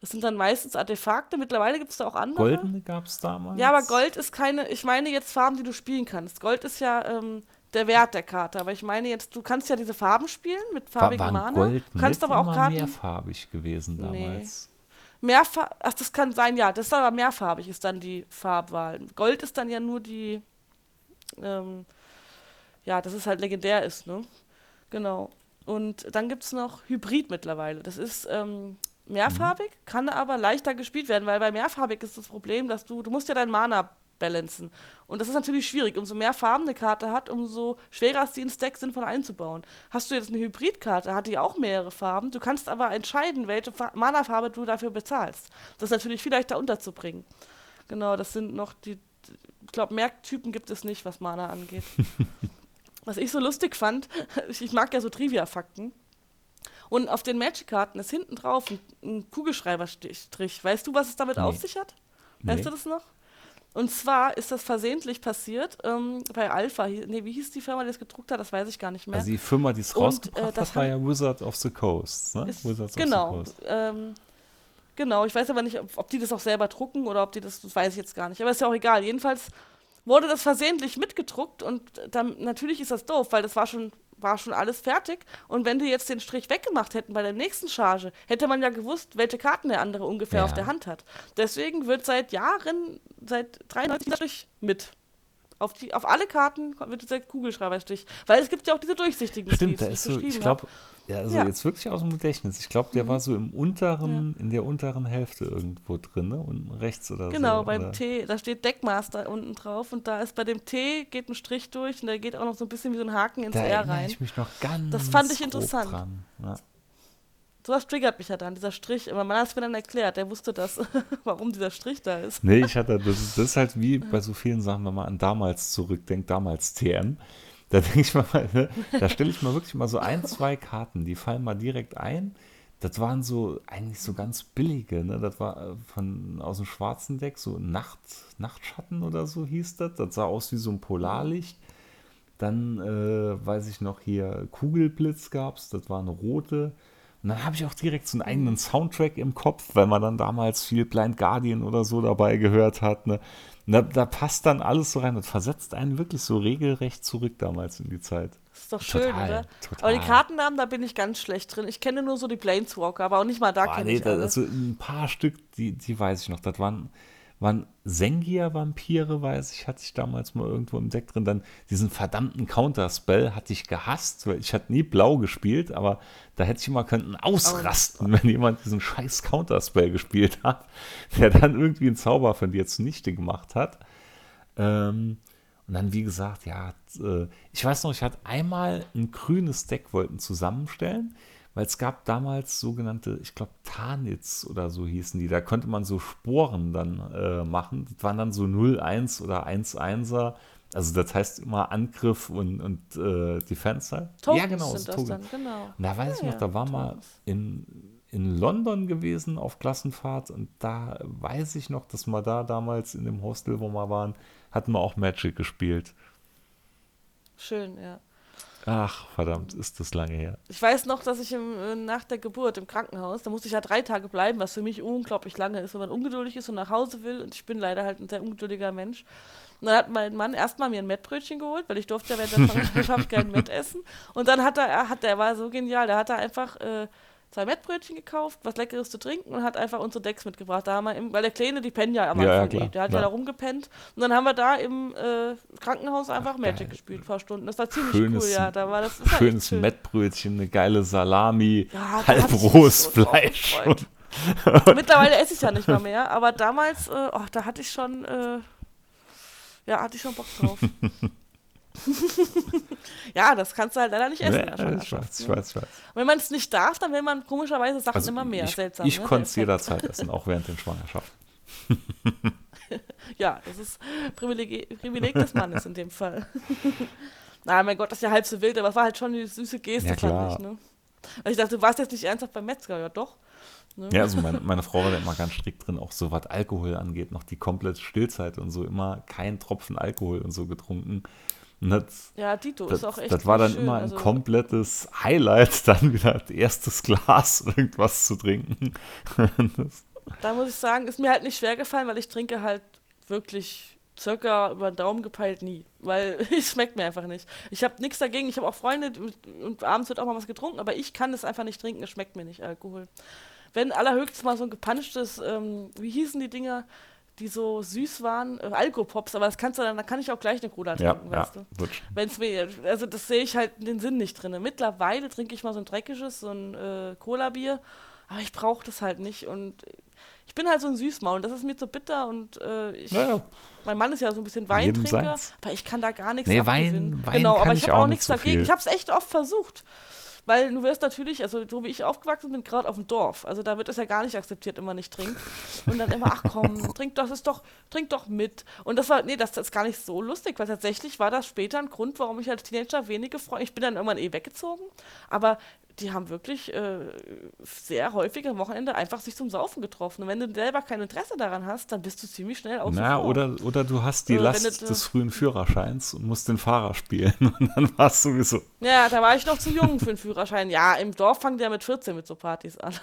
Das sind dann meistens Artefakte. Mittlerweile gibt es da auch andere. Goldene gab es damals. Ja, aber Gold ist keine, ich meine jetzt Farben, die du spielen kannst. Gold ist ja ähm, der Wert der Karte. Aber ich meine jetzt, du kannst ja diese Farben spielen mit farbigen War, Mana. Gold du kannst aber auch Karten. mehrfarbig gewesen damals. Nee. Mehrfarbig, ach, das kann sein, ja. Das ist aber mehrfarbig, ist dann die Farbwahl. Gold ist dann ja nur die, ähm, ja, dass es halt legendär ist, ne? Genau. Und dann gibt es noch Hybrid mittlerweile. Das ist ähm, mehrfarbig, mhm. kann aber leichter gespielt werden, weil bei mehrfarbig ist das Problem, dass du, du musst ja dein Mana balancen. Und das ist natürlich schwierig. Umso mehr Farben eine Karte hat, umso schwerer ist die in Stack sinnvoll einzubauen. Hast du jetzt eine Hybridkarte, hat die auch mehrere Farben. Du kannst aber entscheiden, welche Mana-Farbe du dafür bezahlst. Das ist natürlich viel leichter unterzubringen. Genau, das sind noch die, ich glaube, mehr Typen gibt es nicht, was Mana angeht. was ich so lustig fand, ich mag ja so Trivia-Fakten. Und auf den Magic-Karten ist hinten drauf ein, ein Kugelschreiberstrich. Weißt du, was es damit nee. auf sich hat? Weißt nee. du das noch? Und zwar ist das versehentlich passiert ähm, bei Alpha. Nee, wie hieß die Firma, die das gedruckt hat? Das weiß ich gar nicht mehr. Also die Firma, die es rausgebracht äh, hat, war ja Wizard of the Coast. Ne? Ist, Wizards genau. of the Coast. Ähm, genau, ich weiß aber nicht, ob, ob, die das auch selber drucken oder ob die das, das weiß ich jetzt gar nicht. Aber ist ja auch egal. Jedenfalls wurde das versehentlich mitgedruckt und dann, natürlich ist das doof, weil das war schon, war schon alles fertig. Und wenn die jetzt den Strich weggemacht hätten bei der nächsten Charge, hätte man ja gewusst, welche Karten der andere ungefähr ja. auf der Hand hat. Deswegen wird seit Jahren, seit 93 dieser Strich mit. Auf, die, auf alle Karten wird dieser Kugelschreiberstich. Weil es gibt ja auch diese durchsichtigen Stimmt, da ist so, ich glaube, ja, also ja. jetzt wirklich aus dem Gedächtnis. Ich glaube, der mhm. war so im unteren, ja. in der unteren Hälfte irgendwo drin, ne? Unten rechts oder genau, so. Genau, beim oder? T, da steht Deckmaster unten drauf und da ist bei dem T geht ein Strich durch und da geht auch noch so ein bisschen wie so ein Haken ins da R rein. ich mich noch ganz Das fand ich interessant. Dran. Ja. Sowas triggert mich ja dann, dieser Strich. Aber man hat es mir dann erklärt, der wusste das, warum dieser Strich da ist. Nee, ich hatte, das ist, das ist halt wie bei so vielen Sachen, wenn man an damals zurückdenkt, damals TM da denke ich mal, ne, da stelle ich mal wirklich mal so ein, zwei Karten, die fallen mal direkt ein. Das waren so eigentlich so ganz billige, ne? Das war äh, von aus dem schwarzen Deck, so Nacht, Nachtschatten oder so hieß das. Das sah aus wie so ein Polarlicht. Dann äh, weiß ich noch hier Kugelblitz gab es, das war eine rote. Und dann habe ich auch direkt so einen eigenen Soundtrack im Kopf, weil man dann damals viel Blind Guardian oder so dabei gehört hat. Ne? Da, da, passt dann alles so rein und versetzt einen wirklich so regelrecht zurück damals in die Zeit. Das ist doch schön, total, oder? Total. Aber die Kartennamen, da bin ich ganz schlecht drin. Ich kenne nur so die Planeswalker, aber auch nicht mal da kenne nee, ich alle. Also ein paar Stück, die, die weiß ich noch. Das waren waren Sengia-Vampire, weiß ich, hatte ich damals mal irgendwo im Deck drin. Dann diesen verdammten Counterspell hatte ich gehasst, weil ich hatte nie blau gespielt, aber da hätte ich immer können ausrasten, oh. wenn jemand diesen scheiß Counterspell gespielt hat, der dann irgendwie einen Zauber von dir zunichte gemacht hat. Ähm, und dann, wie gesagt, ja, äh, ich weiß noch, ich hatte einmal ein grünes Deck, wollten zusammenstellen weil es gab damals sogenannte, ich glaube, Tarnitz oder so hießen die. Da konnte man so Sporen dann äh, machen. Das waren dann so 0-1 oder 1-1er. Also das heißt immer Angriff und, und äh, Defense halt. Tokens ja, genau. Sind das dann, genau. Und da weiß ja, ich noch, da war ja, mal in, in London gewesen auf Klassenfahrt und da weiß ich noch, dass wir da damals in dem Hostel, wo wir waren, hatten wir auch Magic gespielt. Schön, ja. Ach, verdammt, ist das lange her. Ich weiß noch, dass ich im, äh, nach der Geburt im Krankenhaus, da musste ich ja drei Tage bleiben, was für mich unglaublich lange ist, wenn man ungeduldig ist und nach Hause will. Und ich bin leider halt ein sehr ungeduldiger Mensch. Und dann hat mein Mann erstmal mir ein Mettbrötchen geholt, weil ich durfte ja während der Schwangerschaft kein Mett essen. Und dann hat er, er hat, der war so genial, da hat er einfach äh, zwei Mettbrötchen gekauft, was Leckeres zu trinken und hat einfach unsere Decks mitgebracht. Da haben wir im, weil der Kleine, die pennen ja am Ja, ja, Anfang klar, eh. Der hat klar. ja da rumgepennt. Und dann haben wir da im äh, Krankenhaus einfach Magic gespielt, ein paar Stunden. Das war ziemlich Schönes- cool, ja. Da war das echt Schönes schön. Mettbrötchen, eine geile Salami, Ja, da halb hab ich mich rohes so drauf Fleisch. Und, Mittlerweile esse ich ja nicht mal mehr, aber damals, äh, oh, da hatte ich schon, äh, ja, hatte ich schon Bock drauf. ja, das kannst du halt leider nicht essen. Ja, der ich Schwangerschaft, weiß, ich weiß, ich weiß. Und wenn man es nicht darf, dann will man komischerweise Sachen Also immer mehr. ich, Seltsam. ich ne, konnte es der jederzeit essen, auch während den Schwangerschaften. Ja, das ist Privileg, Privileg des Mannes in dem Fall. Na, mein Gott, das ist ja halb so wild, aber es war halt schon eine süße Geste, Ja, fand klar. ich. Ne? Weil ich dachte, du warst jetzt nicht ernsthaft beim Metzger, ja doch. Ne? Ja, also meine, meine Frau war da immer ganz strikt drin, auch so was Alkohol angeht, noch die komplette Stillzeit und so, immer kein Tropfen Alkohol und so getrunken. Das, Ja, Dito das, ist auch echt das war dann schön. immer ein also, komplettes Highlight, dann wieder das erstes Glas irgendwas zu trinken. das, Da muss ich sagen, ist mir halt nicht schwer gefallen, weil ich trinke halt wirklich circa über den Daumen gepeilt nie. Weil es schmeckt mir einfach nicht. Ich habe nichts dagegen. Ich habe auch Freunde und- und abends wird auch mal was getrunken, aber ich kann es einfach nicht trinken. Es schmeckt mir nicht, Alkohol. Wenn allerhöchstens mal so ein gepanschtes, ähm, wie hießen die Dinger, die so süß waren? Äh, Alkopops, aber das kannst du dann, da kann ich auch gleich eine Cola ja, trinken, ja, weißt du. wird, Wenn's mir, also das sehe ich halt den Sinn nicht drin. Mittlerweile trinke ich mal so ein dreckiges, so ein äh, Cola-Bier, aber ich brauche das halt nicht und ich bin halt so ein Süßmaul und das ist mir zu bitter und äh, ich, naja, mein Mann ist ja so ein bisschen Weintrinker, aber ich kann da gar nichts Nee. Wein- Wein genau, aber ich habe auch auch nicht nichts so dagegen. Ich habe es echt oft versucht. Weil du wirst natürlich, also so wie ich aufgewachsen bin, gerade auf dem Dorf, also da wird es ja gar nicht akzeptiert, immer nicht trinkt. Und dann immer, ach komm, trink doch, das ist doch, trink doch mit. Und das war, nee, das ist gar nicht so lustig, weil tatsächlich war das später ein Grund, warum ich als Teenager wenige Freunde, ich bin dann irgendwann eh weggezogen, aber die haben wirklich äh, sehr häufig am Wochenende einfach sich zum Saufen getroffen. Und wenn du selber kein Interesse daran hast, dann bist du ziemlich schnell außen na, vor. oder, oder du hast die Äh, Last das, äh, des frühen Führerscheins und musst den Fahrer spielen und dann war es sowieso. Ja, da war ich noch zu jung für einen Führerschein. Ja, im Dorf fangen die ja mit 14 mit so Partys an.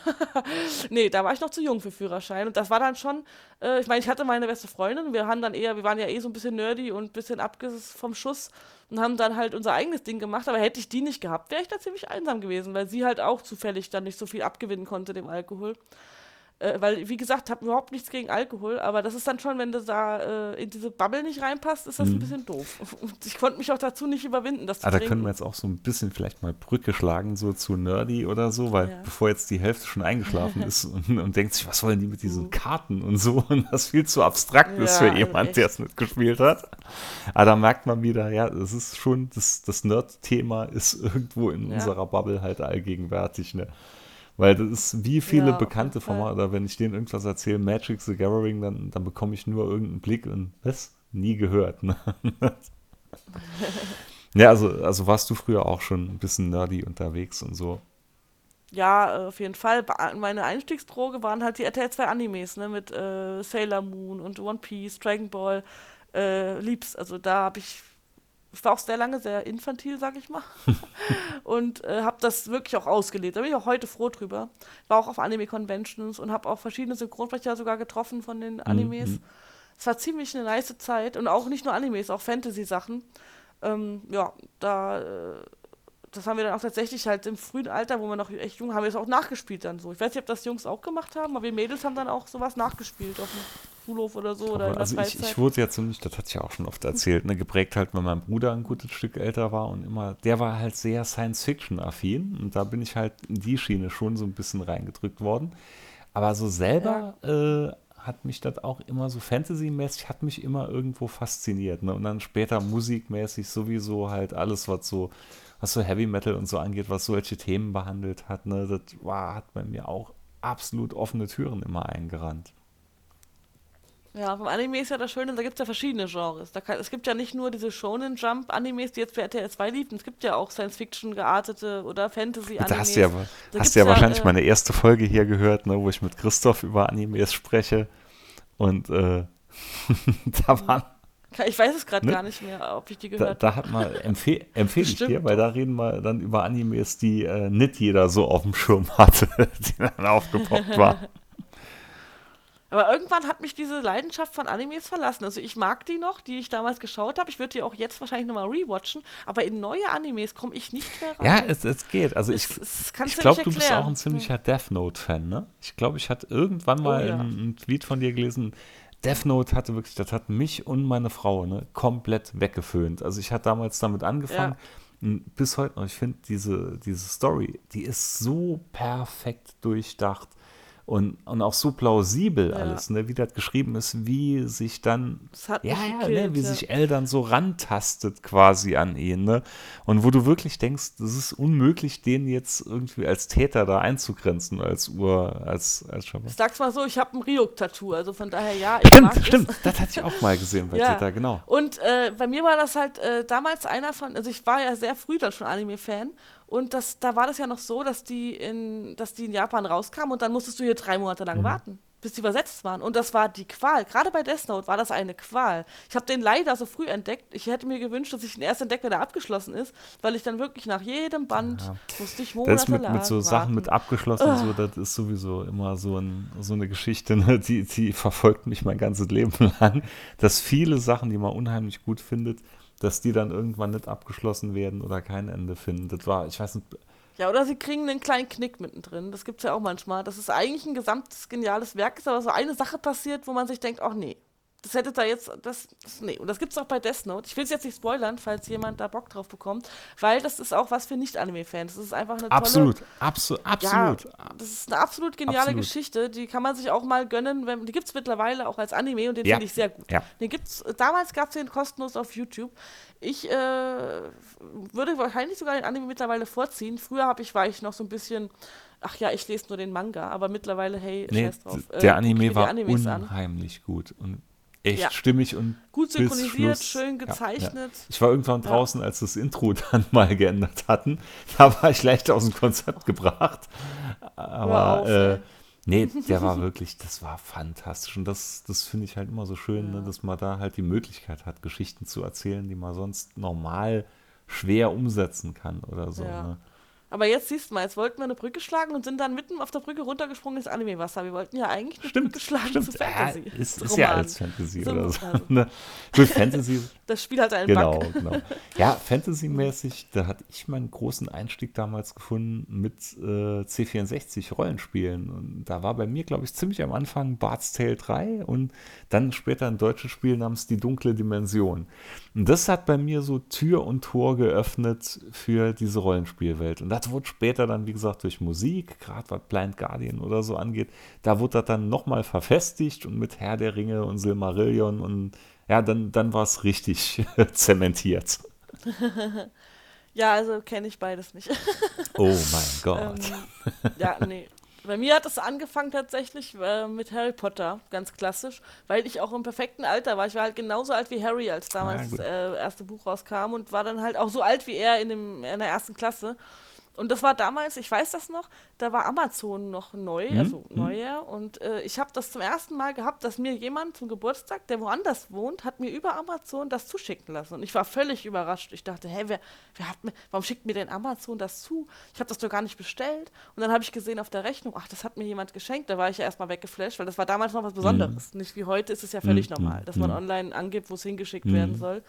nee, da war ich noch zu jung für Führerschein. Und das war dann schon, äh, ich meine, ich hatte meine beste Freundin. Wir haben dann eher, wir waren ja eh so ein bisschen nerdy und ein bisschen abges vom Schuss und haben dann halt unser eigenes Ding gemacht. Aber hätte ich die nicht gehabt, wäre ich da ziemlich einsam gewesen, weil sie halt auch zufällig dann nicht so viel abgewinnen konnte dem Alkohol. Äh, weil, wie gesagt, habe überhaupt nichts gegen Alkohol, aber das ist dann schon, wenn du da äh, in diese Bubble nicht reinpasst, ist das ein bisschen doof. Und ich konnte mich auch dazu nicht überwinden, das zu Ah, da können wir jetzt auch so ein bisschen vielleicht mal Brücke schlagen, so zu Nerdy oder so, weil Ja. bevor jetzt die Hälfte schon eingeschlafen ist und, und denkt sich, was wollen die mit diesen Mhm. Karten und so und das viel zu abstrakt ist Ja, für also jemand, der es nicht gespielt hat. Aber da merkt man wieder, ja, das ist schon, das, das Nerd-Thema ist irgendwo in Ja. unserer Bubble halt allgegenwärtig, ne? Weil das ist wie viele Ja, Bekannte oder wenn ich denen irgendwas erzähle, Magic the Gathering, dann, dann bekomme ich nur irgendeinen Blick und was? Nie gehört, ne? Ja, also, also warst du früher auch schon ein bisschen nerdy unterwegs und so. Ja, auf jeden Fall. Meine Einstiegsdroge waren halt die RTL 2 Animes, ne, mit äh, Sailor Moon und One Piece, Dragon Ball, äh, lieb's. Also da habe ich, ich war auch sehr lange sehr infantil, sag ich mal. und äh, habe das wirklich auch ausgelebt. Da bin ich auch heute froh drüber. War auch auf Anime-Conventions und habe auch verschiedene Synchronsprecher sogar getroffen von den Animes. mhm. Es war ziemlich eine nice Zeit und auch nicht nur Animes, auch Fantasy-Sachen. Ähm, ja, da, äh, das haben wir dann auch tatsächlich halt im frühen Alter, wo wir noch echt jung, haben wir es auch nachgespielt dann so. Ich weiß nicht, ob das Jungs auch gemacht haben, aber wir Mädels haben dann auch sowas nachgespielt auf dem Schulhof oder so oder also ich, Freizeit. ich wurde ja ziemlich, das hatte ich ja auch schon oft erzählt, ne, geprägt halt, weil mein Bruder ein gutes Stück älter war und immer, der war halt sehr Science-Fiction-affin und da bin ich halt in die Schiene schon so ein bisschen reingedrückt worden. Aber so selber äh, hat mich das auch immer so Fantasy-mäßig, hat mich immer irgendwo fasziniert. Ne? Und dann später musikmäßig sowieso halt alles, was so, was so Heavy Metal und so angeht, was solche Themen behandelt hat, ne, das war, hat bei mir auch absolut offene Türen immer eingerannt. Ja, vom Anime ist ja das Schöne, da gibt es ja verschiedene Genres. Da kann, es gibt ja nicht nur diese Shonen Jump Animes, die jetzt für RTL 2 liefen. Es gibt ja auch Science Fiction geartete oder Fantasy Animes. Da hast du ja, da hast du ja, ja wahrscheinlich äh, meine erste Folge hier gehört, ne, wo ich mit Christoph über Animes spreche. Und äh, da waren ich weiß es gerade ne? gar nicht mehr, ob ich die gehört habe. Da, da, hat man, empfehl, empfehle ich dir, weil da reden wir dann über Animes, die äh, nicht jeder so auf dem Schirm hatte, die dann aufgepoppt war. Aber irgendwann hat mich diese Leidenschaft von Animes verlassen. Also ich mag die noch, die ich damals geschaut habe. Ich würde die auch jetzt wahrscheinlich nochmal rewatchen. Aber in neue Animes komme ich nicht mehr rein. Ja, es, es geht. Also ich, ich glaube, du bist auch ein ziemlicher Death Note-Fan, ne? Ich glaube, ich hatte irgendwann mal oh, ja. einen Tweet von dir gelesen. Death Note hatte wirklich, das hat mich und meine Frau ne, komplett weggeföhnt. Also ich hatte damals damit angefangen. Ja. Bis heute noch, ich finde diese, diese Story, die ist so perfekt durchdacht und, und auch so plausibel ja. alles, ne, wie das geschrieben ist, wie sich dann, ja, ja, gekillt, ne, wie ja. sich El dann so rantastet quasi an ihn, ne, und wo du wirklich denkst, das ist unmöglich, den jetzt irgendwie als Täter da einzugrenzen, als Ur, als, als Schöpfer. Sag's mal so, ich habe ein Ryuk-Tattoo, also von daher ja. stimmt, stimmt, es. das hatte ich auch mal gesehen bei ja. Täter, genau. Und äh, bei mir war das halt äh, damals einer von, also ich war ja sehr früh dann schon Anime-Fan und das, da war das ja noch so, dass die in, dass die in Japan rauskamen und dann musstest du hier drei Monate lang mhm. warten, bis die übersetzt waren. Und das war die Qual. Gerade bei Death Note war das eine Qual. Ich habe den leider so früh entdeckt. Ich hätte mir gewünscht, dass ich ihn erst entdeckt, wenn er abgeschlossen ist, weil ich dann wirklich nach jedem Band ja. musste ich monatelang Das mit, mit so warten. Sachen mit abgeschlossen, uh. so, das ist sowieso immer so, ein, so eine Geschichte, ne? die, die verfolgt mich mein ganzes Leben lang, dass viele Sachen, die man unheimlich gut findet, dass die dann irgendwann nicht abgeschlossen werden oder kein Ende finden. Das war, ich weiß nicht. Ja, oder sie kriegen einen kleinen Knick mittendrin. Das gibt es ja auch manchmal. Das ist eigentlich ein gesamtes geniales Werk, ist aber so eine Sache passiert, wo man sich denkt, ach nee, das hätte da jetzt, das, nee. Und das gibt es auch bei Death Note. Ich will es jetzt nicht spoilern, falls jemand da Bock drauf bekommt, weil das ist auch was für Nicht-Anime-Fans. Das ist einfach eine absolut, tolle... Absolut, absolut. Ja, das ist eine absolut geniale absolut. Geschichte. Die kann man sich auch mal gönnen. Wenn, die gibt es mittlerweile auch als Anime und den ja. finde ich sehr gut. Ja. Den gibt's, damals gab es den kostenlos auf YouTube. Ich äh, würde wahrscheinlich sogar den Anime mittlerweile vorziehen. Früher ich, war ich noch so ein bisschen ach ja, ich lese nur den Manga, aber mittlerweile, hey, nee, scheiß drauf. der äh, Anime war unheimlich an. gut und echt ja. stimmig und gut synchronisiert, schön gezeichnet. Ja, ja. Ich war irgendwann draußen, als das Intro dann mal geändert hatten. Da war ich leicht aus dem Konzept gebracht. Aber auf, äh, nee, der war wirklich, das war fantastisch. Und das, das finde ich halt immer so schön, ne, dass man da halt die Möglichkeit hat, Geschichten zu erzählen, die man sonst normal schwer umsetzen kann oder so. Ne? Aber jetzt siehst du mal, jetzt wollten wir eine Brücke schlagen und sind dann mitten auf der Brücke runtergesprungen ins Anime-Wasser. Wir wollten ja eigentlich eine stimmt, Brücke schlagen stimmt. zu Fantasy. Ja, ist, ist ja alles Fantasy so, oder so. Also. Ne? Gut, Fantasy. Das Spiel hat einen genau, Bug. Genau, Ja, Fantasy-mäßig, da hatte ich meinen großen Einstieg damals gefunden mit äh, C64-Rollenspielen. Und da war bei mir, glaube ich, ziemlich am Anfang Bart's Tale 3 und dann später ein deutsches Spiel namens Die dunkle Dimension. Und das hat bei mir so Tür und Tor geöffnet für diese Rollenspielwelt. Und das wurde später dann, wie gesagt, durch Musik, gerade was Blind Guardian oder so angeht, da wurde das dann nochmal verfestigt und mit Herr der Ringe und Silmarillion und ja, dann, dann war es richtig zementiert. ja, also kenne ich beides nicht. oh mein Gott. Ähm, ja, nee. Bei mir hat es angefangen tatsächlich äh, mit Harry Potter, ganz klassisch, weil ich auch im perfekten Alter war. Ich war halt genauso alt wie Harry, als damals ah, das äh, erste Buch rauskam und war dann halt auch so alt wie er in, dem, in der ersten Klasse. Und das war damals, ich weiß das noch, da war Amazon noch neu, mhm. also mhm. neuer. Und äh, ich habe das zum ersten Mal gehabt, dass mir jemand zum Geburtstag, der woanders wohnt, hat mir über Amazon das zuschicken lassen. Und ich war völlig überrascht. Ich dachte, hä, wer, wer hat mir, warum schickt mir denn Amazon das zu? Ich habe das doch gar nicht bestellt. Und dann habe ich gesehen auf der Rechnung, ach, das hat mir jemand geschenkt. Da war ich ja erstmal weggeflasht, weil das war damals noch was Besonderes. Mhm. Nicht wie heute ist es ja völlig mhm. normal, dass man mhm. online angibt, wo es hingeschickt werden mhm. soll.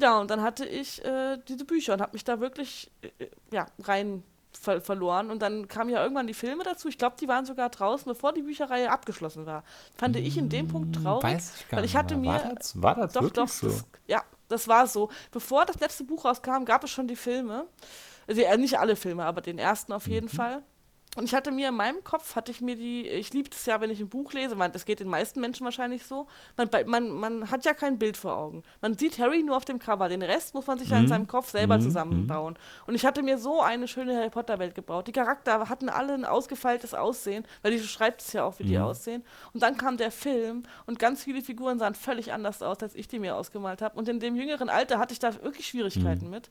Ja, und dann hatte ich äh, diese Bücher und habe mich da wirklich äh, ja, rein ver verloren. Und dann kamen ja irgendwann die Filme dazu. Ich glaube, die waren sogar draußen, bevor die Bücherreihe abgeschlossen war. Fand ich in dem Punkt hm, traurig. Weiß ich gar weil ich hatte mir. War das, war das doch, wirklich doch, so? Das, ja, das war so. Bevor das letzte Buch rauskam, gab es schon die Filme. Also, äh, nicht alle Filme, aber den ersten auf jeden mhm. Fall. Und ich hatte mir in meinem Kopf, hatte ich mir die, ich liebe es ja, wenn ich ein Buch lese, man, das geht den meisten Menschen wahrscheinlich so, man, man, man hat ja kein Bild vor Augen. Man sieht Harry nur auf dem Cover, den Rest muss man sich ja in mhm. seinem Kopf selber mhm. zusammenbauen. Und ich hatte mir so eine schöne Harry Potter Welt gebaut. Die Charakter hatten alle ein ausgefeiltes Aussehen, weil die schreibt es ja auch, wie die mhm. aussehen. Und dann kam der Film und ganz viele Figuren sahen völlig anders aus, als ich die mir ausgemalt habe. Und in dem jüngeren Alter hatte ich da wirklich Schwierigkeiten mhm. mit.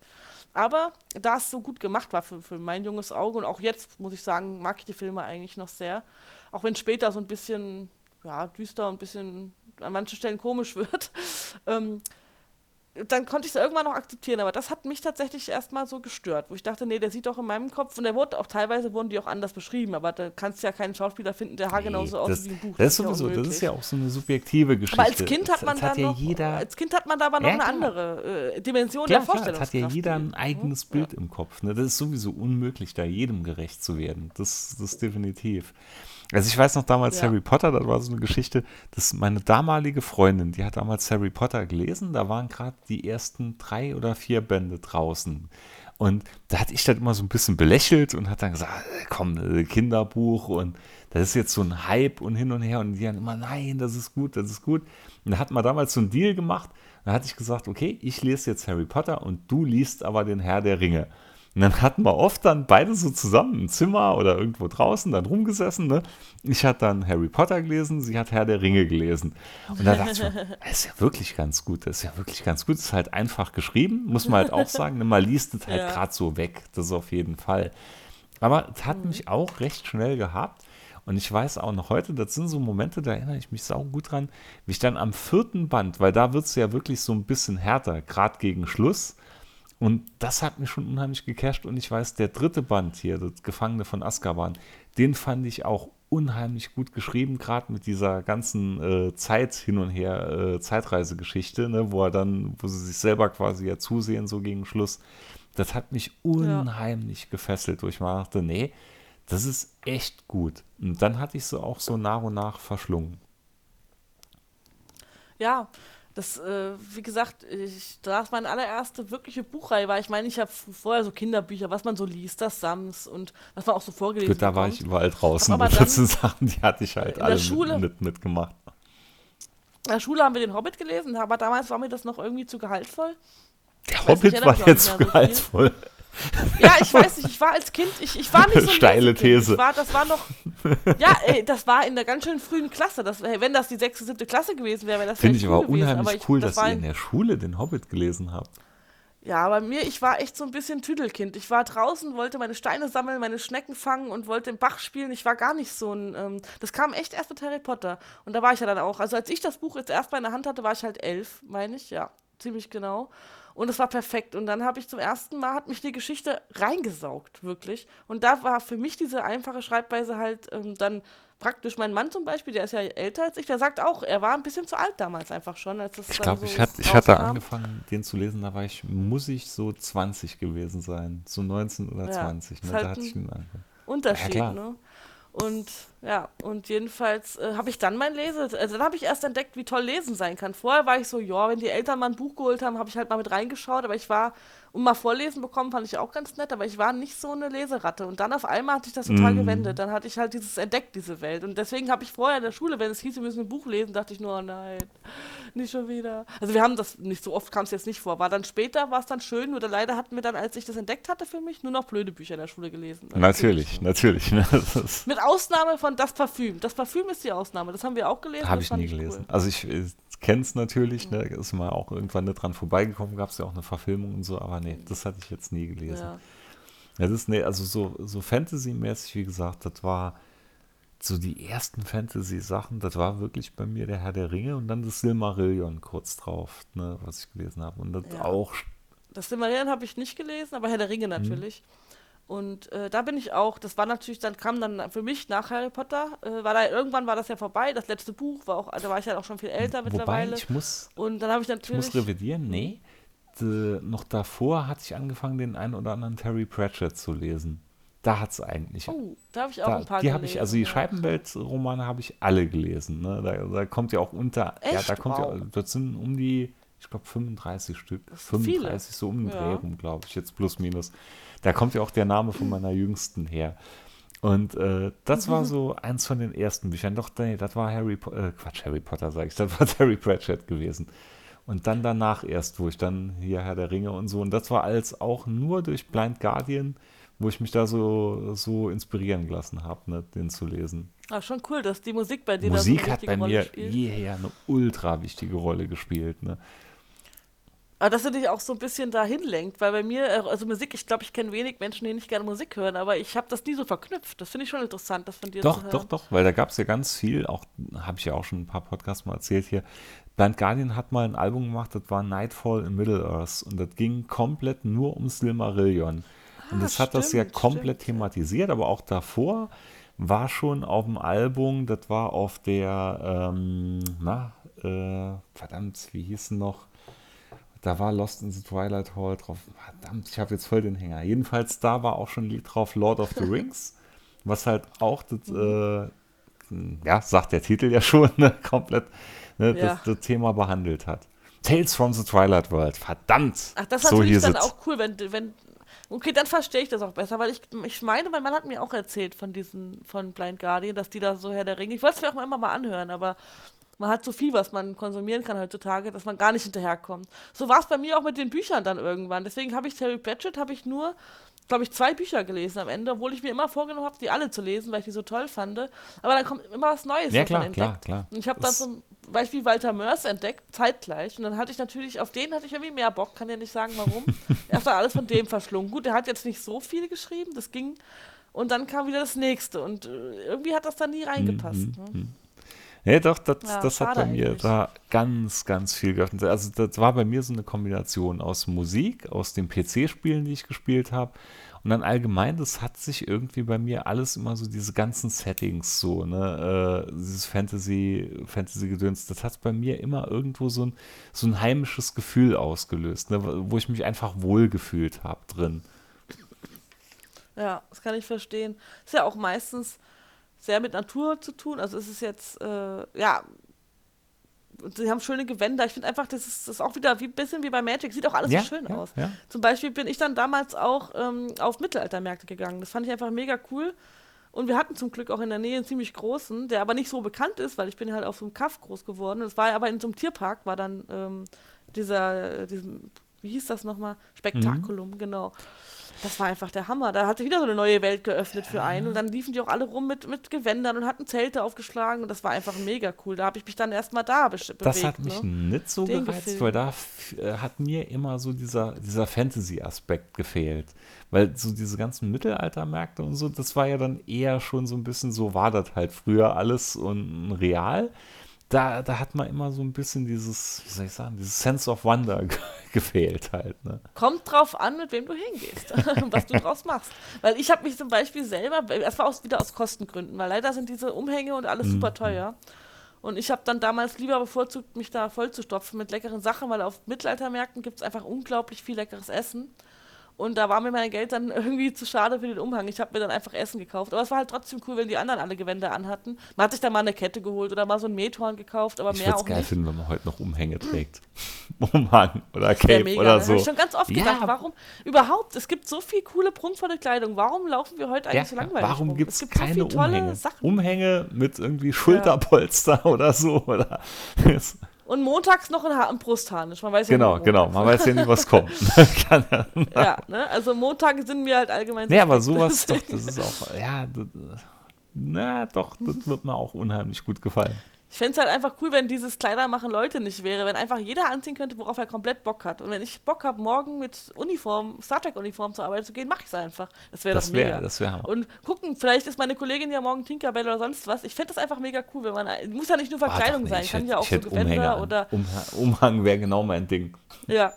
Aber da es so gut gemacht war für, für mein junges Auge und auch jetzt, muss ich sagen, mag ich die Filme eigentlich noch sehr. Auch wenn später so ein bisschen ja, düster und ein bisschen an manchen Stellen komisch wird. Ähm, dann konnte ich es irgendwann noch akzeptieren, aber das hat mich tatsächlich erstmal so gestört, wo ich dachte, nee, der sieht doch in meinem Kopf und der wurde auch teilweise wurden die auch anders beschrieben, aber da kannst du ja keinen Schauspieler finden, der haargenau nee, so aussieht wie ein Buch. Das, ist sowieso, das ist ja auch so eine subjektive Geschichte. Aber als Kind hat man das, da hat ja noch, jeder, als Kind hat man da aber noch ja, eine andere äh, Dimension klar, der Vorstellungskraft. Klar, hat ja jeder ein eigenes ja. Bild im Kopf. Ne? Das ist sowieso unmöglich, da jedem gerecht zu werden. Das, das ist definitiv. Also ich weiß noch damals ja. Harry Potter, das war so eine Geschichte, dass meine damalige Freundin, die hat damals Harry Potter gelesen, da waren gerade die ersten drei oder vier Bände draußen. Und da hatte ich das immer so ein bisschen belächelt und hat dann gesagt, äh, komm, äh, Kinderbuch und das ist jetzt so ein Hype und hin und her und die dann immer, nein, das ist gut, das ist gut. Und da hat man damals so einen Deal gemacht, da hatte ich gesagt, okay, ich lese jetzt Harry Potter und du liest aber den Herr der Ringe. Und dann hatten wir oft dann beide so zusammen im Zimmer oder irgendwo draußen dann rumgesessen. Ne? Ich hatte dann Harry Potter gelesen, sie hat Herr der Ringe gelesen. Und da dachte ich mir, das ist ja wirklich ganz gut, das ist ja wirklich ganz gut. Das ist halt einfach geschrieben, muss man halt auch sagen. Ne? Man liest es halt ja. gerade so weg, das ist auf jeden Fall. Aber es hat mhm. mich auch recht schnell gehabt. Und ich weiß auch noch heute, das sind so Momente, da erinnere ich mich sau gut dran, wie ich dann am vierten Band, weil da wird es ja wirklich so ein bisschen härter, gerade gegen Schluss, und das hat mich schon unheimlich gecasht. Und ich weiß, der dritte Band hier, das Gefangene von Azkaban, den fand ich auch unheimlich gut geschrieben, gerade mit dieser ganzen äh, Zeit hin und her, äh, Zeitreisegeschichte, ne, wo er dann, wo sie sich selber quasi ja zusehen, so gegen Schluss. Das hat mich unheimlich ja. gefesselt, wo ich mal dachte, nee, das ist echt gut. Und dann hatte ich so auch so nach und nach verschlungen. Ja, das, äh, wie gesagt, ich, das meine allererste wirkliche Buchreihe war. Ich meine, ich habe vorher so Kinderbücher, was man so liest, das Sams und was man auch so vorgelesen hat. Da war ich überall draußen. Aber dann, Sachen, die hatte ich halt alle Schule, mit, mitgemacht. In der Schule haben wir den Hobbit gelesen, aber damals war mir das noch irgendwie zu gehaltvoll. Der Hobbit nicht, war jetzt zu gehaltvoll. So ja, ich weiß nicht, ich war als Kind, ich, ich war nicht so ein Steile These. War, das war noch, ja, ey, das war in der ganz schön frühen Klasse. Das, wenn das die sechste, siebte Klasse gewesen wäre, wäre das Finde ich aber gewesen. unheimlich aber ich, cool, das dass ihr in der Schule den Hobbit gelesen habt. Ja, bei mir, ich war echt so ein bisschen Tüdelkind. Ich war draußen, wollte meine Steine sammeln, meine Schnecken fangen und wollte im Bach spielen. Ich war gar nicht so ein. Ähm, das kam echt erst mit Harry Potter. Und da war ich ja dann auch. Also, als ich das Buch jetzt erst mal in der Hand hatte, war ich halt elf, meine ich. Ja, ziemlich genau. Und es war perfekt. Und dann habe ich zum ersten Mal, hat mich die Geschichte reingesaugt, wirklich. Und da war für mich diese einfache Schreibweise halt ähm, dann praktisch mein Mann zum Beispiel, der ist ja älter als ich, der sagt auch, er war ein bisschen zu alt damals einfach schon. Als ich glaube, so ich, hat, ich hatte angefangen, den zu lesen, da war ich, muss ich so 20 gewesen sein. So 19 oder ja, 20. Ne? Halt da hatte ich einen Unterschied, ja, ne? Und ja, und jedenfalls äh, habe ich dann mein Lese, also dann habe ich erst entdeckt, wie toll Lesen sein kann. Vorher war ich so, ja, wenn die Eltern mal ein Buch geholt haben, habe ich halt mal mit reingeschaut, aber ich war und mal vorlesen bekommen, fand ich auch ganz nett, aber ich war nicht so eine Leseratte. Und dann auf einmal hat sich das total mm. gewendet. Dann hatte ich halt dieses entdeckt, diese Welt. Und deswegen habe ich vorher in der Schule, wenn es hieß, wir müssen ein Buch lesen, dachte ich nur, oh nein, nicht schon wieder. Also wir haben das nicht so oft, kam es jetzt nicht vor. War dann später, war es dann schön, nur leider hatten wir dann, als ich das entdeckt hatte für mich, nur noch blöde Bücher in der Schule gelesen. Also natürlich, natürlich. Ne? Mit Ausnahme von Das Parfüm. Das Parfüm ist die Ausnahme. Das haben wir auch gelesen. Habe ich nie gelesen. Cool. Also ich kenne es natürlich, ne? ist mal auch irgendwann nicht dran vorbeigekommen, gab es ja auch eine Verfilmung und so, aber nee, das hatte ich jetzt nie gelesen. Ja. Das ist, nee, also so, so Fantasy-mäßig, wie gesagt, das war so die ersten Fantasy-Sachen, das war wirklich bei mir der Herr der Ringe und dann das Silmarillion kurz drauf, ne, was ich gelesen habe. Und das ja. auch. Das Silmarillion habe ich nicht gelesen, aber Herr der Ringe mhm. natürlich. Hm. Und äh, da bin ich auch, das war natürlich, dann kam dann für mich nach Harry Potter, äh, war da, irgendwann war das ja vorbei, das letzte Buch war auch, da war ich ja halt auch schon viel älter Wobei, mittlerweile. ich muss, und dann habe ich natürlich. Ich muss revidieren, nee. De, noch davor hatte ich angefangen, den einen oder anderen Terry Pratchett zu lesen. Da hat es eigentlich. Oh, da habe ich auch da, ein paar Die habe ich, also die ja. Scheibenwelt-Romane habe ich alle gelesen. Ne? Da, da, kommt ja auch unter, Echt? ja, da kommt wow. ja, das sind um die, ich glaube 35 Stück, 35 viele. so um den ja. Dreh rum, glaube ich, jetzt plus minus. Da kommt ja auch der Name von meiner Jüngsten her. Und äh, das mhm. war so eins von den ersten Büchern. Doch, nee, das war Harry Potter, äh, Quatsch, Harry Potter sage ich, das war Harry Pratchett gewesen. Und dann danach erst, wo ich dann hier Herr der Ringe und so. Und das war alles auch nur durch Blind Guardian, wo ich mich da so, so inspirieren gelassen habe, ne, den zu lesen. Ah, schon cool, dass die Musik bei dir Musik so hat bei Rolle mir spielt. jeher eine ultra wichtige Rolle gespielt. Ne? Aber dass er dich auch so ein bisschen dahin lenkt, weil bei mir, äh, also Musik, ich glaube, ich kenne wenig Menschen, die nicht gerne Musik hören, aber ich habe das nie so verknüpft. Das finde ich schon interessant, das von dir doch, zu hören. Doch, doch, doch, weil da gab es ja ganz viel, auch habe ich ja auch schon ein paar Podcasts mal erzählt hier. Blind Guardian hat mal ein Album gemacht, das war Nightfall in Middle-earth und das ging komplett nur um Silmarillion. Ah, und das stimmt, hat das ja komplett stimmt. thematisiert, aber auch davor war schon auf dem Album, das war auf der, ähm, na, äh, verdammt, wie hieß es noch? Da war Lost in the Twilight Hall drauf. Verdammt, ich habe jetzt voll den Hänger. Jedenfalls, da war auch schon ein Lied drauf, Lord of the Rings, was halt auch das, äh, ja, sagt der Titel ja schon, ne, komplett ne, ja. das, das, Thema behandelt hat. Tales from the Twilight World, verdammt. Ach, das ist so natürlich dann auch cool, wenn, wenn Okay, dann verstehe ich das auch besser, weil ich, ich meine, mein Mann hat mir auch erzählt von diesen, von Blind Guardian, dass die da so Herr der Ringe. Ich wollte es mir auch immer mal anhören, aber man hat so viel, was man konsumieren kann heutzutage, dass man gar nicht hinterherkommt. So war es bei mir auch mit den Büchern dann irgendwann. Deswegen habe ich Terry Pratchett, habe ich nur, glaube ich, zwei Bücher gelesen am Ende, obwohl ich mir immer vorgenommen habe, die alle zu lesen, weil ich die so toll fand. Aber dann kommt immer was Neues. Ja, klar, klar, klar. Und ich habe dann zum Beispiel Walter Mörs entdeckt, zeitgleich. Und dann hatte ich natürlich, auf den hatte ich irgendwie mehr Bock, kann ja nicht sagen, warum. Erst dann alles von dem verschlungen. Gut, der hat jetzt nicht so viel geschrieben, das ging. Und dann kam wieder das nächste. Und äh, irgendwie hat das dann nie reingepasst. Mhm, ne? Nee, doch, das, ja, das hat bei mir eigentlich. da ganz, ganz viel geöffnet. Also das war bei mir so eine Kombination aus Musik, aus den PC-Spielen, die ich gespielt habe. Und dann allgemein, das hat sich irgendwie bei mir alles immer so diese ganzen Settings so, ne, äh, dieses Fantasy, Fantasy-Gedöns, das hat bei mir immer irgendwo so ein, so ein heimisches Gefühl ausgelöst, ne, wo ich mich einfach wohlgefühlt habe drin. Ja, das kann ich verstehen. Ist ja auch meistens sehr mit Natur zu tun. Also es ist jetzt, äh, ja, sie haben schöne Gewänder. Ich finde einfach, das ist, das ist auch wieder wie ein bisschen wie bei Magic. Sieht auch alles ja, so schön ja, aus. Ja. Zum Beispiel bin ich dann damals auch ähm, auf Mittelaltermärkte gegangen. Das fand ich einfach mega cool. Und wir hatten zum Glück auch in der Nähe einen ziemlich großen, der aber nicht so bekannt ist, weil ich bin halt auf so einem Kaff groß geworden. Das war aber in so einem Tierpark, war dann ähm, dieser, äh, diesem, wie hieß das nochmal? Spektakulum, mhm. genau. Das war einfach der Hammer. Da hat sich wieder so eine neue Welt geöffnet für einen. Und dann liefen die auch alle rum mit, mit Gewändern und hatten Zelte aufgeschlagen. Und das war einfach mega cool. Da habe ich mich dann erstmal da be bewegt. Das hat mich ne? nicht so Den gereizt, gefilmt. weil da äh, hat mir immer so dieser, dieser Fantasy-Aspekt gefehlt. Weil so diese ganzen Mittelaltermärkte und so, das war ja dann eher schon so ein bisschen so, war das halt früher alles und real da, da hat man immer so ein bisschen dieses, wie soll ich sagen, dieses Sense of Wonder gefehlt halt. Ne? Kommt drauf an, mit wem du hingehst und was du draus machst. Weil ich habe mich zum Beispiel selber, das war auch wieder aus Kostengründen, weil leider sind diese Umhänge und alles mhm. super teuer. Und ich habe dann damals lieber bevorzugt, mich da vollzustopfen mit leckeren Sachen, weil auf Mittelaltermärkten gibt es einfach unglaublich viel leckeres Essen. Und da war mir mein Geld dann irgendwie zu schade für den Umhang. Ich habe mir dann einfach Essen gekauft. Aber es war halt trotzdem cool, wenn die anderen alle Gewänder anhatten. Man hat sich da mal eine Kette geholt oder mal so ein Methorn gekauft, aber ich mehr auch geil nicht. finden, wenn man heute noch Umhänge trägt. Umhang oder Cape mega, oder so. Habe ich schon ganz oft gedacht, ja. warum überhaupt? Es gibt so viel coole, prunkvolle Kleidung. Warum laufen wir heute eigentlich ja, so langweilig Warum rum? gibt's es gibt es keine so Umhänge? Sachen. Umhänge mit irgendwie Schulterpolster ja. oder so. Oder Und montags noch ein, ein Brustharnisch. Man weiß genau, ja genau. Man weiß ja nicht, was kommt. ja, ne? Also Montage sind mir halt allgemein. Nee, aber sowas doch, das ist auch, ja, das, na doch, das wird mir auch unheimlich gut gefallen. Ich fände es halt einfach cool, wenn dieses Kleider machen Leute nicht wäre, wenn einfach jeder anziehen könnte, worauf er komplett Bock hat. Und wenn ich Bock habe, morgen mit Uniform, Star Trek-Uniform zur Arbeit zu gehen, mache ich es einfach. Das wäre doch mega. Das wäre Und gucken, vielleicht ist meine Kollegin ja morgen Tinkerbell oder sonst was. Ich fände das einfach mega cool, wenn man. Muss ja nicht nur Verkleidung oh, sein, kann ja auch so Gewänder oder. Umhang wäre genau mein Ding. Ja.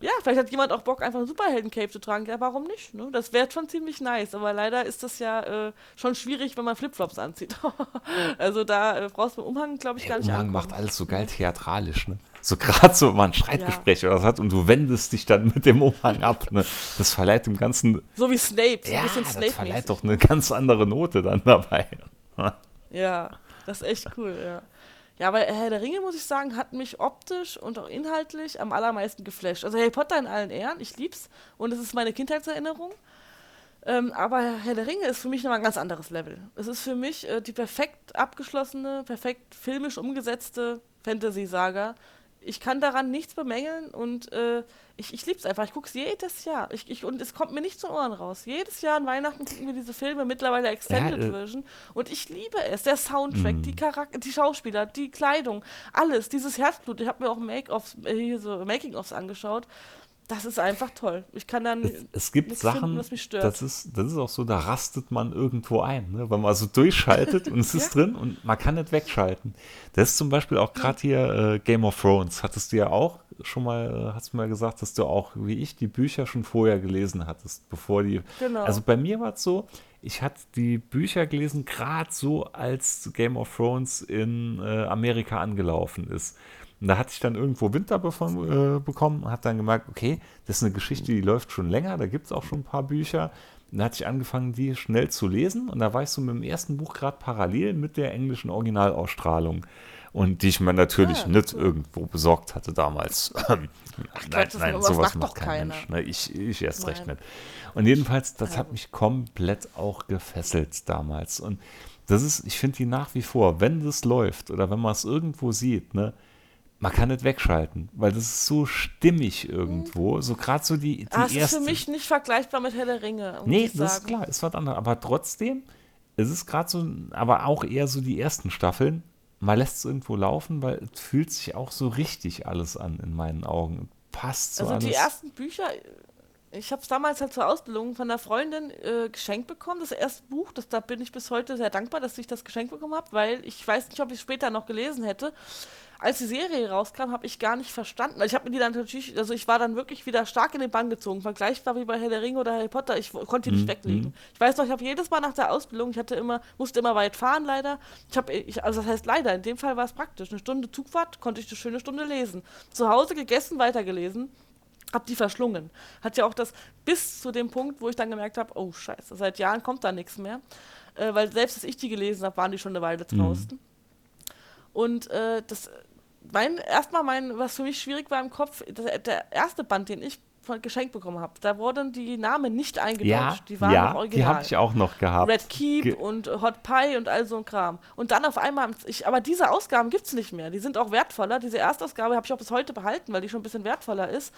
Ja, vielleicht hat jemand auch Bock, einfach einen Superhelden-Cape zu tragen. Ja, warum nicht? Ne? Das wäre schon ziemlich nice. Aber leider ist das ja äh, schon schwierig, wenn man Flipflops anzieht. also da äh, brauchst du Umhang, glaube ich, gar nicht. Umhang ankommen. macht alles so geil theatralisch, ne? So gerade so, wenn man ein Streitgespräch ja. oder was hat und du wendest dich dann mit dem Umhang ab, ne? Das verleiht dem Ganzen. So wie Snape, so ja, ein bisschen Snape. Das verleiht doch eine ganz andere Note dann dabei. ja, das ist echt cool, ja. Ja, aber Herr der Ringe, muss ich sagen, hat mich optisch und auch inhaltlich am allermeisten geflasht. Also Harry Potter in allen Ehren, ich lieb's und es ist meine Kindheitserinnerung. Ähm, aber Herr der Ringe ist für mich nochmal ein ganz anderes Level. Es ist für mich äh, die perfekt abgeschlossene, perfekt filmisch umgesetzte Fantasy-Saga. Ich kann daran nichts bemängeln und äh, ich, ich liebe es einfach. Ich gucke es jedes Jahr. Ich, ich, und es kommt mir nicht zu Ohren raus. Jedes Jahr an Weihnachten gucken wir diese Filme, mittlerweile Extended ja, äh, Version. Und ich liebe es. Der Soundtrack, mm. die Charakter, die Schauspieler, die Kleidung, alles. Dieses Herzblut. Ich habe mir auch Make-offs, äh, so Making-ofs angeschaut. Das ist einfach toll. Ich kann dann. Es, es gibt Sachen, finden, was mich stört. Das ist, das ist auch so, da rastet man irgendwo ein, ne? wenn man so durchschaltet und es ist ja. drin und man kann nicht wegschalten. Das ist zum Beispiel auch gerade hier äh, Game of Thrones. Hattest du ja auch schon mal, äh, hast du mal gesagt, dass du auch, wie ich, die Bücher schon vorher gelesen hattest, bevor die. Genau. Also bei mir war es so, ich hatte die Bücher gelesen, gerade so, als Game of Thrones in äh, Amerika angelaufen ist. Und da hatte ich dann irgendwo Winter äh, bekommen und habe dann gemerkt, okay, das ist eine Geschichte, die läuft schon länger, da gibt es auch schon ein paar Bücher. Und da hatte ich angefangen, die schnell zu lesen und da war ich so mit dem ersten Buch gerade parallel mit der englischen Originalausstrahlung. Und die ich mir natürlich ah, nicht cool. irgendwo besorgt hatte damals. Ach, nein, Gott, nein, sowas, macht kein keiner. Mensch. Ne? Ich, ich erst nein. recht nicht. Und jedenfalls, das hat mich komplett auch gefesselt damals. Und das ist, ich finde die nach wie vor, wenn das läuft oder wenn man es irgendwo sieht, ne, man kann nicht wegschalten, weil das ist so stimmig irgendwo. So gerade so die, die ah, das erste. ist für mich nicht vergleichbar mit Herr der Ringe. Nee, das ist klar, ist was anderes. Aber trotzdem, es ist gerade so, aber auch eher so die ersten Staffeln. Man lässt es irgendwo laufen, weil es fühlt sich auch so richtig alles an in meinen Augen. Passt so Also alles. die ersten Bücher, ich habe es damals halt zur Ausbildung von einer Freundin äh, geschenkt bekommen, das erste Buch. Das, da bin ich bis heute sehr dankbar, dass ich das geschenkt bekommen habe, weil ich weiß nicht, ob ich es später noch gelesen hätte als die Serie rauskam, habe ich gar nicht verstanden. Ich habe mir die dann natürlich, also ich war dann wirklich wieder stark in den Bann gezogen, vergleichbar wie bei Herr der Ringe oder Harry Potter. Ich konnte die nicht mhm. weglegen. Mhm. Ich weiß noch, ich habe jedes Mal nach der Ausbildung, ich hatte immer, musste immer weit fahren leider. Ich habe, also das heißt leider, in dem Fall war es praktisch. Eine Stunde Zugfahrt konnte ich eine schöne Stunde lesen. Zu Hause gegessen, weitergelesen. Hab die verschlungen. Hat ja auch das bis zu dem Punkt, wo ich dann gemerkt habe, oh scheiße, seit Jahren kommt da nichts mehr. Äh, weil selbst als ich die gelesen habe, waren die schon eine Weile mhm. draußen. Mhm. Und äh, das mein, erstmal mein, was für mich schwierig war im Kopf, das, der erste Band, den ich von geschenkt bekommen habe, da wurden die Namen nicht eingedeutscht. Ja, die waren ja, noch original. Die habe ich auch noch gehabt. Red Keep Ge und Hot Pie und all so ein Kram. Und dann auf einmal, ich, aber diese Ausgaben gibt es nicht mehr. Die sind auch wertvoller. Diese Erstausgabe habe ich auch bis heute behalten, weil die schon ein bisschen wertvoller ist.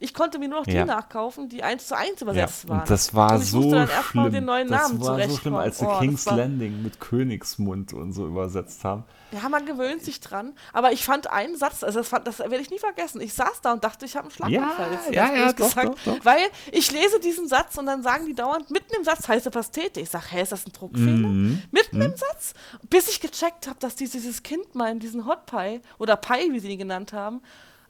Ich konnte mir nur noch die ja. nachkaufen, die eins zu eins übersetzt ja, waren. Und das war und ich so musste dann erstmal den neuen das Namen war so schlimm, als sie oh, King's Landing mit Königsmund und so übersetzt haben. Ja, man gewöhnt sich dran. Aber ich fand einen Satz, also das, das werde ich nie vergessen. Ich saß da und dachte, ich habe einen Schlaganfall. Ja, ja, ja, doch, gesagt, doch, doch. Weil ich lese diesen Satz und dann sagen die dauernd, mitten im Satz heißt Pastete. Ich sage, hä, ist das ein Druckfehler? Mhm. Mitten mhm. im Satz? Bis ich gecheckt habe, dass dieses Kind meint, diesen Hot Pie oder Pie, wie sie ihn genannt haben,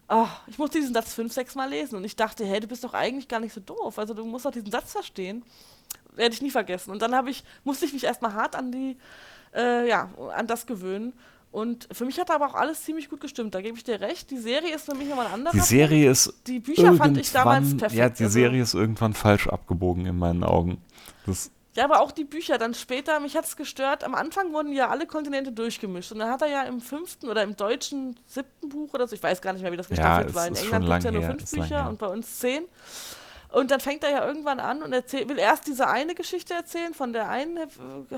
Oh, ich musste diesen Satz fünf, sechs Mal lesen und ich dachte, hey, du bist doch eigentlich gar nicht so doof. Also du musst doch diesen Satz verstehen. Werde ich nie vergessen. Und dann ich, musste ich mich erstmal hart an die, äh, ja, an das gewöhnen. Und für mich hat aber auch alles ziemlich gut gestimmt. Da gebe ich dir recht. Die Serie ist für mich nochmal ein anderer. Die Serie ist. Die Bücher fand ich damals perfekt. Ja, die also Serie ist irgendwann falsch abgebogen in meinen Augen. Das ja, aber auch die Bücher dann später, mich hat es gestört. Am Anfang wurden ja alle Kontinente durchgemischt. Und dann hat er ja im fünften oder im deutschen siebten Buch oder so, ich weiß gar nicht mehr, wie das gestaffelt ja, war. In England gibt es ja nur fünf Bücher und bei uns zehn. Und dann fängt er ja irgendwann an und erzähl, will erst diese eine Geschichte erzählen von der einen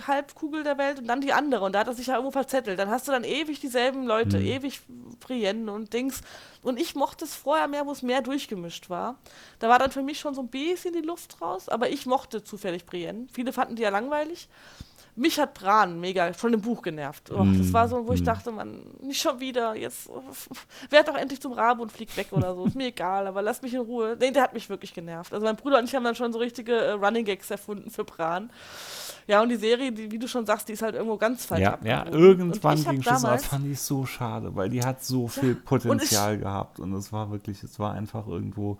Halbkugel der Welt und dann die andere. Und da hat er sich ja irgendwo verzettelt. Dann hast du dann ewig dieselben Leute, mhm. ewig Brienne und Dings. Und ich mochte es vorher mehr, wo es mehr durchgemischt war. Da war dann für mich schon so ein bisschen die Luft raus, aber ich mochte zufällig Brienne. Viele fanden die ja langweilig mich hat Bran mega schon im Buch genervt. Oh, mm. Das war so, wo ich mm. dachte, man, nicht schon wieder, jetzt werd doch endlich zum Rabe und flieg weg oder so. Ist mir egal, aber lass mich in Ruhe. Nee, der hat mich wirklich genervt. Also mein Bruder und ich haben dann schon so richtige äh, Running Gags erfunden für Bran. Ja, und die Serie, die, wie du schon sagst, die ist halt irgendwo ganz falsch Ja, ja irgendwann ging Schuss aus, fand ich so schade, weil die hat so viel ja, Potenzial und gehabt und es war wirklich, es war einfach irgendwo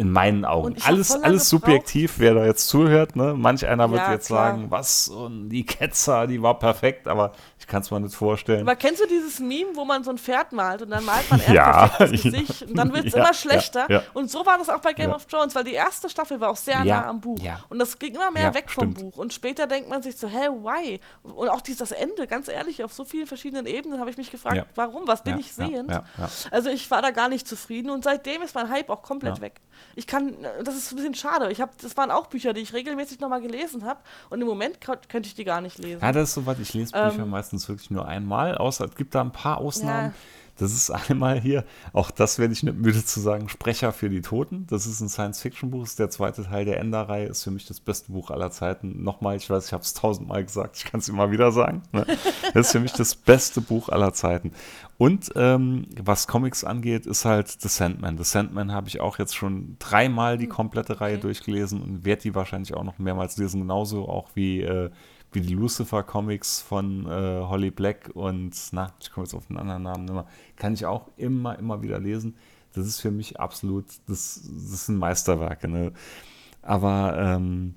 in meinen Augen. Alles, alles subjektiv, wer da jetzt zuhört. Ne? Manch einer wird ja, jetzt klar. sagen, was, und die Ketzer, die war perfekt, aber ich kann es mir nicht vorstellen. Aber kennst du dieses Meme, wo man so ein Pferd malt und dann malt man erst ja, das Gesicht und dann wird es ja, immer schlechter. Ja, und so war das auch bei Game of Thrones, weil die erste Staffel war auch sehr nah am Buch. Und das ging immer mehr weg vom Buch. Und später denkt man sich so, hä, why? Und auch dieses Ende, ganz ehrlich, auf so vielen verschiedenen Ebenen habe ich mich gefragt, warum, was bin ich sehend? Also ich war da gar nicht zufrieden und seitdem ist mein Hype auch komplett weg. Ich kann, das ist ein bisschen schade. Ich hab, das waren auch Bücher, die ich regelmäßig nochmal gelesen habe und im Moment könnte ich die gar nicht lesen. Ja, das ist soweit. Ich lese Bücher ähm, meistens wirklich nur einmal, außer es gibt da ein paar Ausnahmen. Ja das ist einmal hier, auch das werde ich nicht müde zu sagen, Sprecher für die Toten. Das ist ein Science-Fiction-Buch, ist der zweite Teil der Ender-Reihe, ist für mich das beste Buch aller Zeiten. Nochmal, ich weiß, ich habe es tausendmal gesagt, ich kann es immer wieder sagen. Ne? Das ist für mich das beste Buch aller Zeiten. Und ähm, was Comics angeht, ist halt The Sandman. The Sandman habe ich auch jetzt schon dreimal die hm, komplette Reihe okay. durchgelesen und werde die wahrscheinlich auch noch mehrmals lesen, genauso auch wie äh, wie die Lucifer-Comics von äh, Holly Black und, na, ich komme jetzt auf einen anderen Namen immer, kann ich auch immer, immer wieder lesen. Das ist für mich absolut, das, das sind Meisterwerke. Ne? Aber ähm,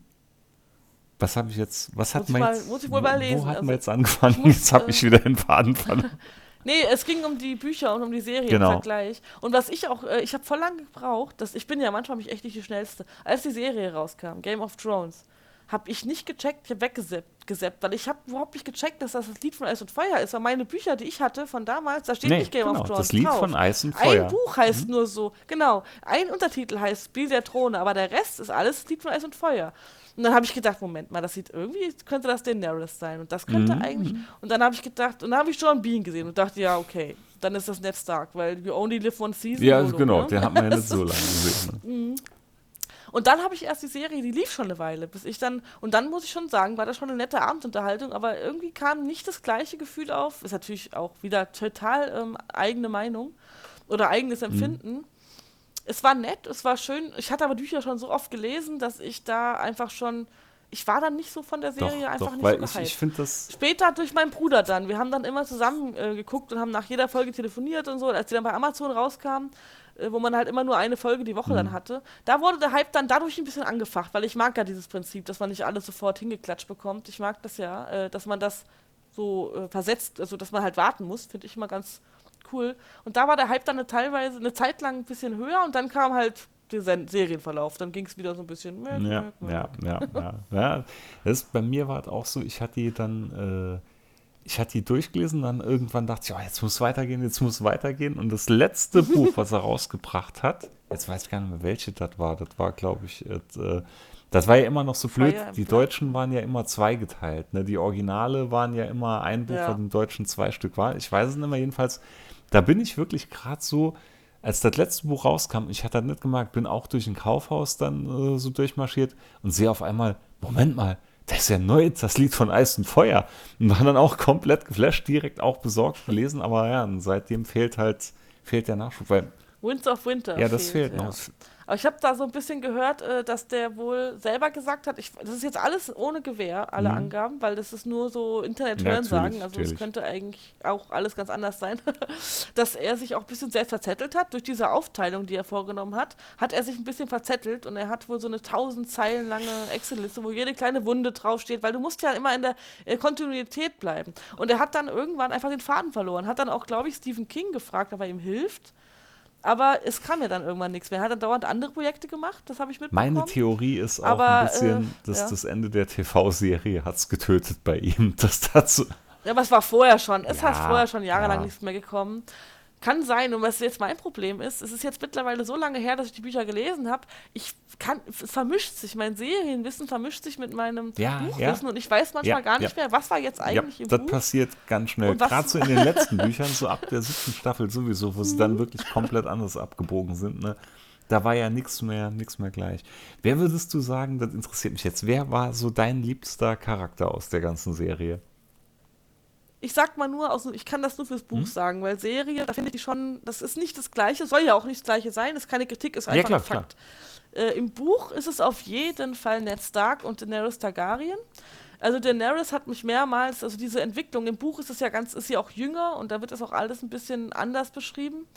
was habe ich jetzt, was hat man jetzt, muss ich wohl mal lesen. wo hatten also, wir jetzt angefangen? Muss, jetzt habe ich wieder den Faden verloren. Nee, es ging um die Bücher und um die Serie genau. im Vergleich. Und was ich auch, äh, ich habe voll lange gebraucht, dass ich bin ja manchmal mich echt nicht die schnellste, als die Serie rauskam, Game of Thrones habe ich nicht gecheckt, ich habe weggeseppt, weil ich habe überhaupt nicht gecheckt, dass das das Lied von Eis und Feuer ist, weil meine Bücher, die ich hatte von damals, da steht nee, nicht Game genau, of Thrones das Lied drauf. von Eis und Feuer. Ein Buch heißt mhm. nur so, genau, ein Untertitel heißt Spiel der Throne, aber der Rest ist alles Lied von Eis und Feuer. Und dann habe ich gedacht, Moment mal, das sieht irgendwie, könnte das Daenerys sein und das könnte mhm. eigentlich, und dann habe ich gedacht, und dann habe ich John Bean gesehen und dachte, ja, okay, dann ist das Ned Stark, weil you only live one season. Ja, genau, ne? den hat man ja nicht so lange gesehen. Ne? Mhm. Und dann habe ich erst die Serie, die lief schon eine Weile, bis ich dann, und dann muss ich schon sagen, war das schon eine nette Abendunterhaltung, aber irgendwie kam nicht das gleiche Gefühl auf. Ist natürlich auch wieder total ähm, eigene Meinung oder eigenes mhm. Empfinden. Mhm. Es war nett, es war schön. Ich hatte aber Bücher schon so oft gelesen, dass ich da einfach schon ich war dann nicht so von der Serie doch, einfach doch, nicht weil so ich, ich finde das Später durch meinen Bruder dann. Wir haben dann immer zusammen äh, geguckt und haben nach jeder Folge telefoniert und so. Als die dann bei Amazon rauskamen, äh, wo man halt immer nur eine Folge die Woche mhm. dann hatte, da wurde der Hype dann dadurch ein bisschen angefacht, weil ich mag ja dieses Prinzip, dass man nicht alles sofort hingeklatscht bekommt. Ich mag das ja, äh, dass man das so äh, versetzt, also dass man halt warten muss, finde ich immer ganz cool. Und da war der Hype dann eine, teilweise eine Zeit lang ein bisschen höher und dann kam halt der Serienverlauf. Dann ging es wieder so ein bisschen. Ja, ja, ja, ja, ja. Das, bei mir war es auch so, ich hatte die dann, äh, ich hatte die durchgelesen, dann irgendwann dachte ich, oh, jetzt muss es weitergehen, jetzt muss es weitergehen. Und das letzte Buch, was er rausgebracht hat, jetzt weiß ich gar nicht mehr, welche das war. Das war, glaube ich, et, äh, das war ja immer noch so blöd. Die Deutschen waren ja immer zweigeteilt. Ne? Die Originale waren ja immer ein Buch, ja. von den Deutschen zwei Stück war. Ich weiß es nicht mehr, jedenfalls. Da bin ich wirklich gerade so, als das letzte Buch rauskam, ich hatte das nicht gemerkt, bin auch durch ein Kaufhaus dann äh, so durchmarschiert und sehe auf einmal, Moment mal, das ist ja neu, das Lied von Eis und Feuer. Und war dann auch komplett geflasht, direkt auch besorgt gelesen, aber ja, seitdem fehlt halt, fehlt der Nachschub, weil Winds of Winter. Ja, das fehlt, fehlt noch. Aber ich habe da so ein bisschen gehört, äh, dass der wohl selber gesagt hat, ich, das ist jetzt alles ohne Gewehr, alle mhm. Angaben, weil das ist nur so Internet-Hören sagen, also es könnte eigentlich auch alles ganz anders sein, dass er sich auch ein bisschen selbst verzettelt hat. Durch diese Aufteilung, die er vorgenommen hat, hat er sich ein bisschen verzettelt und er hat wohl so eine tausend Zeilen lange Excel-Liste, wo jede kleine Wunde draufsteht, weil du musst ja immer in der Kontinuität bleiben. Und er hat dann irgendwann einfach den Faden verloren, hat dann auch, glaube ich, Stephen King gefragt, ob er ihm hilft aber es kam ja dann irgendwann nichts mehr. Er hat dann dauernd andere Projekte gemacht, das habe ich mitbekommen. Meine Theorie ist auch aber, ein bisschen, äh, dass ja. das Ende der TV-Serie hat es getötet bei ihm. Das dazu. Ja, aber es war vorher schon. Es ja, hat vorher schon jahrelang ja. nichts mehr gekommen. Kann sein, und was jetzt mein Problem ist, es ist jetzt mittlerweile so lange her, dass ich die Bücher gelesen habe, ich kann, es vermischt sich, mein Serienwissen vermischt sich mit meinem ja, Buchwissen ja. und ich weiß manchmal ja, gar nicht mehr, was war jetzt eigentlich im das Buch. Das passiert ganz schnell, gerade so in den letzten Büchern, so ab der siebten Staffel sowieso, wo sie dann mhm. wirklich komplett anders abgebogen sind, ne? Da war ja nichts mehr, nichts mehr gleich. Wer würdest du sagen, das interessiert mich jetzt, wer war so dein liebster Charakter aus der ganzen Serie? Ich sag mal nur, aus, ich kann das nur fürs Buch mhm. sagen, weil Serie, da finde ich schon, das ist nicht das Gleiche, soll ja auch nicht das Gleiche sein, ist keine Kritik, ist einfach ja, klar, ein Fakt. Äh, Im Buch ist es auf jeden Fall Ned Stark und Daenerys Targaryen. Also Daenerys hat mich mehrmals, also diese Entwicklung im Buch ist es ja ganz, ist sie auch jünger und da wird das auch alles ein bisschen anders beschrieben.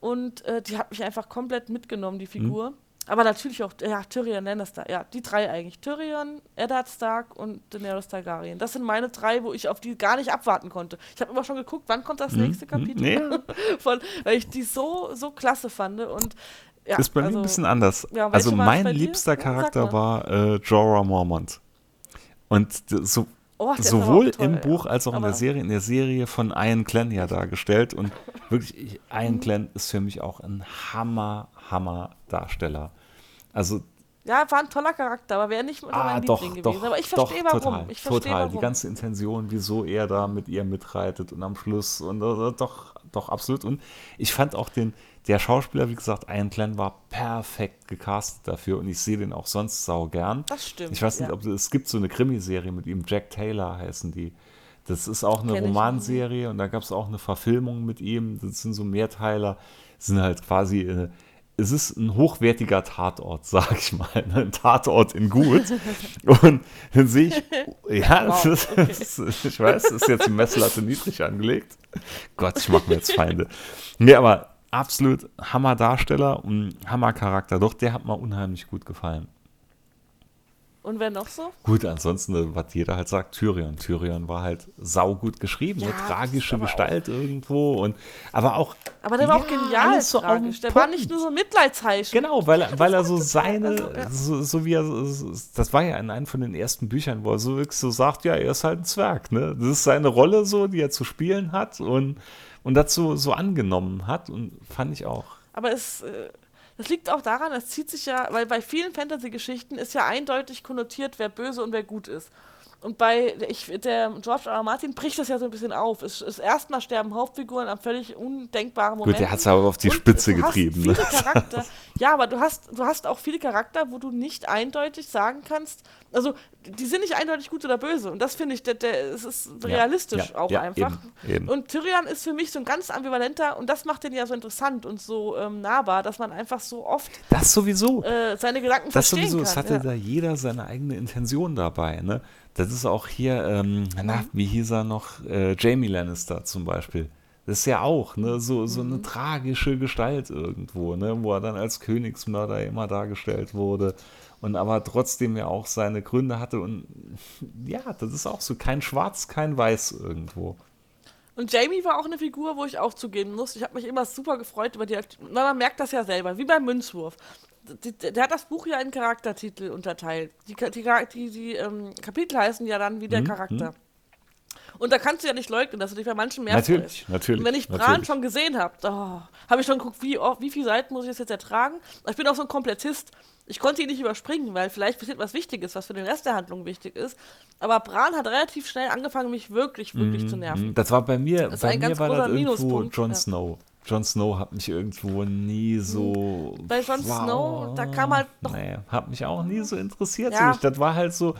Und äh, die hat mich einfach komplett mitgenommen, die Figur. Mhm. Aber natürlich auch, ja, Tyrion Lannister. Ja, die drei eigentlich. Tyrion, Eddard Stark und Daenerys Targaryen. Das sind meine drei, wo ich auf die gar nicht abwarten konnte. Ich habe immer schon geguckt, wann kommt das mhm. nächste Kapitel. Nee. Von, weil ich die so, so klasse fand. Und ja, ist bei also, mir ein bisschen anders. Ja, also mein liebster Charakter war äh, Jorah Mormont. Und so, oh, sowohl toll, im Buch als auch in der Serie, in der Serie von Ian Clan ja dargestellt. Und wirklich, Ian Clan ist für mich auch ein Hammer, Hammer Darsteller. Also ja, war ein toller Charakter, aber wäre nicht ah, mein doch, Liebling gewesen. aber ich verstehe warum. Total, ich verstehe total. warum. Die ganze Intention, wieso er da mit ihr mitreitet und am Schluss und uh, doch, doch absolut. Und ich fand auch den, der Schauspieler, wie gesagt, Ian Glenn war perfekt gecastet dafür und ich sehe den auch sonst sau gern. Das stimmt. Ich weiß nicht, ja. ob es gibt so eine Krimiserie mit ihm, Jack Taylor heißen die. Das ist auch eine Romanserie und da gab es auch eine Verfilmung mit ihm. Das sind so Mehrteiler. Das sind halt quasi äh, es ist ein hochwertiger Tatort, sag ich mal. Ne? Ein Tatort in gut. Und dann sehe ich, ja, wow, ist, okay. ist, ich weiß, ist jetzt die Messlatte niedrig angelegt. Gott, ich mache mir jetzt Feinde. Nee, aber absolut Hammer-Darsteller und Hammer-Charakter. Doch, der hat mir unheimlich gut gefallen. Und wer noch so? Gut, ansonsten, was jeder halt sagt, Tyrion. Tyrion war halt saugut geschrieben, ja, eine tragische Gestalt auch. irgendwo. Und, aber auch. Aber der war auch genial so tragisch. Der war nicht nur so Mitleidsheisch. Genau, weil, weil er so seine, also, ja. so, so, wie er, das war ja in einem von den ersten Büchern, wo er so wirklich so sagt, ja, er ist halt ein Zwerg. Ne? Das ist seine Rolle so, die er zu spielen hat und, und dazu so angenommen hat. Und fand ich auch. Aber es. Äh das liegt auch daran, es zieht sich ja, weil bei vielen Fantasy-Geschichten ist ja eindeutig konnotiert, wer böse und wer gut ist. Und bei ich, der George R. R. Martin bricht das ja so ein bisschen auf. Es ist erstmal sterben Hauptfiguren am völlig undenkbaren Moment. Gut, der hat es aber auf die Spitze getrieben. Ne? Charakter, ja, aber du hast, du hast auch viele Charakter, wo du nicht eindeutig sagen kannst, also die sind nicht eindeutig gut oder böse. Und das finde ich, der, der, es ist realistisch ja, ja, auch ja, einfach. Eben, eben. Und Tyrion ist für mich so ein ganz ambivalenter und das macht den ja so interessant und so ähm, nahbar, dass man einfach so oft das sowieso äh, seine Gedanken das verstehen sowieso, kann. Es hatte da jeder seine eigene Intention dabei. Ne? Das ist auch hier, ähm, na, mhm. wie hieß er noch? Äh, Jamie Lannister zum Beispiel. Das ist ja auch ne, so, so eine mhm. tragische Gestalt irgendwo, ne, wo er dann als Königsmörder immer dargestellt wurde und aber trotzdem ja auch seine Gründe hatte. Und ja, das ist auch so kein Schwarz, kein Weiß irgendwo. Und Jamie war auch eine Figur, wo ich auch zugeben muss. Ich habe mich immer super gefreut über die. Na, man merkt das ja selber, wie beim Münzwurf der hat das Buch ja in Charaktertitel unterteilt. Die, die, die, die ähm, Kapitel heißen ja dann wie der mhm. Charakter. Und da kannst du ja nicht leugnen, dass du dich bei manchen mehr Natürlich, freust. natürlich. Und wenn ich Bran schon gesehen habe, oh, habe ich schon geguckt, wie, oh, wie viele Seiten muss ich das jetzt ertragen. Ich bin auch so ein Komplettist. Ich konnte ihn nicht überspringen, weil vielleicht passiert was Wichtiges, was für den Rest der Handlung wichtig ist. Aber Bran hat relativ schnell angefangen, mich wirklich, wirklich mm, zu nerven. Das war bei mir, das bei mir war das irgendwo Jon Snow. Ja. Jon Snow hat mich irgendwo nie so. Bei Jon wow, Snow, da kam halt noch. Nee, hat mich auch nie so interessiert. Ja. So das war halt so,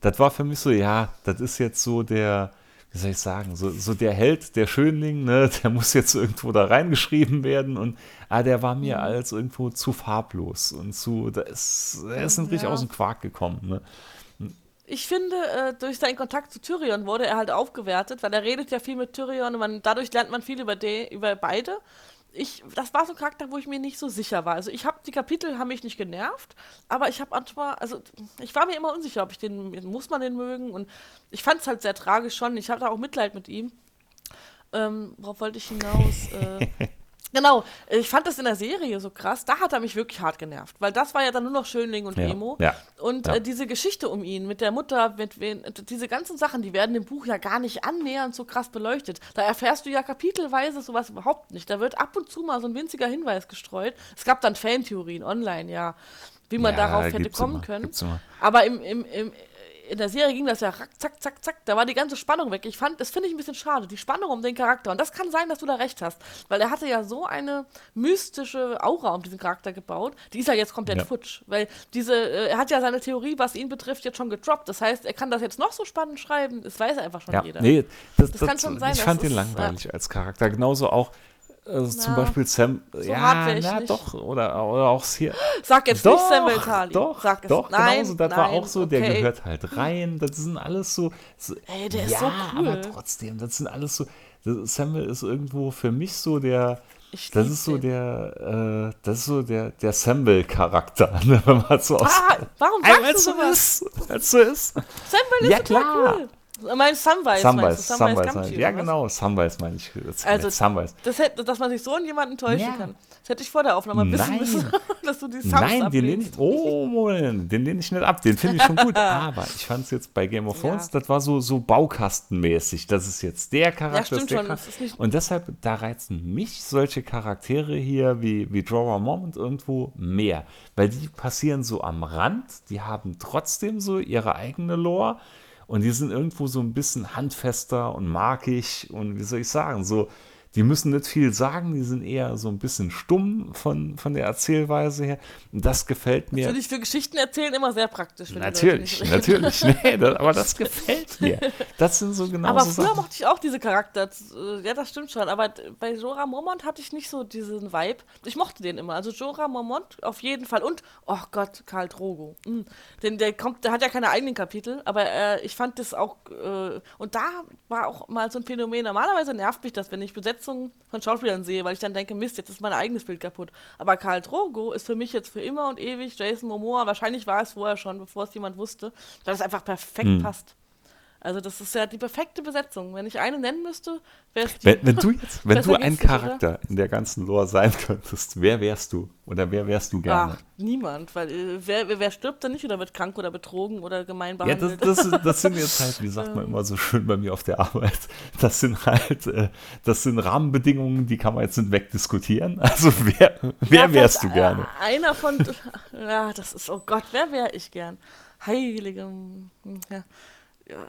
das war für mich so, ja, das ist jetzt so der, wie soll ich sagen, so, so der Held, der Schönling, ne, der muss jetzt irgendwo da reingeschrieben werden und ah, der war mir mhm. als irgendwo zu farblos und zu, da ist, er ist nicht ja. aus dem Quark gekommen, ne ich finde, äh, durch seinen Kontakt zu Tyrion wurde er halt aufgewertet, weil er redet ja viel mit Tyrion und man, dadurch lernt man viel über, de, über beide. Ich, das war so ein Charakter, wo ich mir nicht so sicher war. Also ich habe die Kapitel haben mich nicht genervt, aber ich habe manchmal, also ich war mir immer unsicher, ob ich den muss man den mögen und ich fand es halt sehr tragisch schon. Ich hatte auch Mitleid mit ihm. Ähm, worauf wollte ich hinaus? äh, Genau, ich fand das in der Serie so krass. Da hat er mich wirklich hart genervt, weil das war ja dann nur noch Schönling und ja, Emo. Ja, und ja. Äh, diese Geschichte um ihn mit der Mutter, mit wen, diese ganzen Sachen, die werden im Buch ja gar nicht annähernd so krass beleuchtet. Da erfährst du ja kapitelweise sowas überhaupt nicht. Da wird ab und zu mal so ein winziger Hinweis gestreut. Es gab dann Fantheorien online, ja, wie man darauf hätte kommen immer, können. Aber im, im, im in der Serie ging das ja rack, zack, zack, zack. Da war die ganze Spannung weg. Ich fand, das finde ich ein bisschen schade, die Spannung um den Charakter. Und das kann sein, dass du da recht hast. Weil er hatte ja so eine mystische Aura um diesen Charakter gebaut. Die ist ja jetzt komplett ja. futsch. Weil diese, äh, er hat ja seine Theorie, was ihn betrifft, jetzt schon gedroppt. Das heißt, er kann das jetzt noch so spannend schreiben. Das weiß einfach schon ja. jeder. Nee, das, das, das kann schon sein. Ich fand ihn langweilig ja. als Charakter. Genauso auch also zum Beispiel Sam. So ja, na doch. Oder, oder auch hier. Sag jetzt doch, nicht Samuel Tali. Doch, Sag es. doch, nein, genauso. Das nein, war auch so. okay. Der gehört halt rein. Das sind alles so. so Ey, der ja, ist so cool. aber trotzdem, das sind alles so. Samuel ist irgendwo für mich so der. das ist so der, äh, das ist so der, der Samuel-Charakter, ne, wenn man so aus. Ah, warum sagst du sowas? Als so ist. Samuel ist ja, klar. cool. Mein Sunrise, meinst du? Sunrise, Gumshoe, ja genau, Sunrise meine ich. Das Also, Sunrise. Das hätte, dass man sich so in jemanden täuschen Ja. kann. Das hätte ich vor der Aufnahme wissen Nein. müssen, dass du die Subs Nein, den lehne ich, oh, Moment, den lehne ich nicht ab. Den finde ich schon gut. Aber ich fand es jetzt bei Game of Thrones, Ja. das war so, so baukastenmäßig. Das ist jetzt der Charakter. Ja, der schon, Charakter. Und deshalb, da reizen mich solche Charaktere hier wie, wie Jorah Mormont irgendwo mehr. Weil die passieren so am Rand, die haben trotzdem so ihre eigene Lore. Und die sind irgendwo so ein bisschen handfester und markig und wie soll ich sagen, so, die müssen nicht viel sagen, die sind eher so ein bisschen stumm von, von der Erzählweise her. Das gefällt mir. Finde ich für Geschichten erzählen immer sehr praktisch. Natürlich, natürlich. Nee, das, aber das gefällt mir. Das sind so genau Aber so früher Sachen. mochte ich auch diese Charakter. äh, Ja, das stimmt schon. Aber bei Jorah Mormont hatte ich nicht so diesen Vibe. Ich mochte den immer. Also Jorah Mormont auf jeden Fall. Und, oh Gott, Karl Drogo. Mm. Den, der kommt, der hat ja keine eigenen Kapitel, aber äh, ich fand das auch. Äh, und da war auch mal so ein Phänomen. Normalerweise nervt mich das, wenn ich Besetzungen von Schauspielern sehe, weil ich dann denke, Mist, jetzt ist mein eigenes Bild kaputt. Aber Karl Drogo ist für mich jetzt für immer und ewig Jason Momoa. Wahrscheinlich war es vorher schon, bevor es jemand wusste, weil es einfach perfekt Hm. passt. Also das ist ja die perfekte Besetzung. Wenn ich eine nennen müsste, wäre es die. Wenn, wenn du jetzt, wenn du ein? Charakter in der ganzen Lore sein könntest, wer wärst du? Oder wer wärst du gerne? Ach, niemand, weil äh, wer, wer, stirbt dann nicht oder wird krank oder betrogen oder gemein Ja, das, behandelt? das, das sind jetzt halt, wie sagt man immer so schön bei mir auf der Arbeit, das sind halt, äh, das sind Rahmenbedingungen, die kann man jetzt nicht wegdiskutieren. Also wer, wer Ja, wärst du vielleicht, gerne? Äh, einer von, ja, das ist, oh Gott, wer wäre ich gern? Heilige, hm, ja. Ja.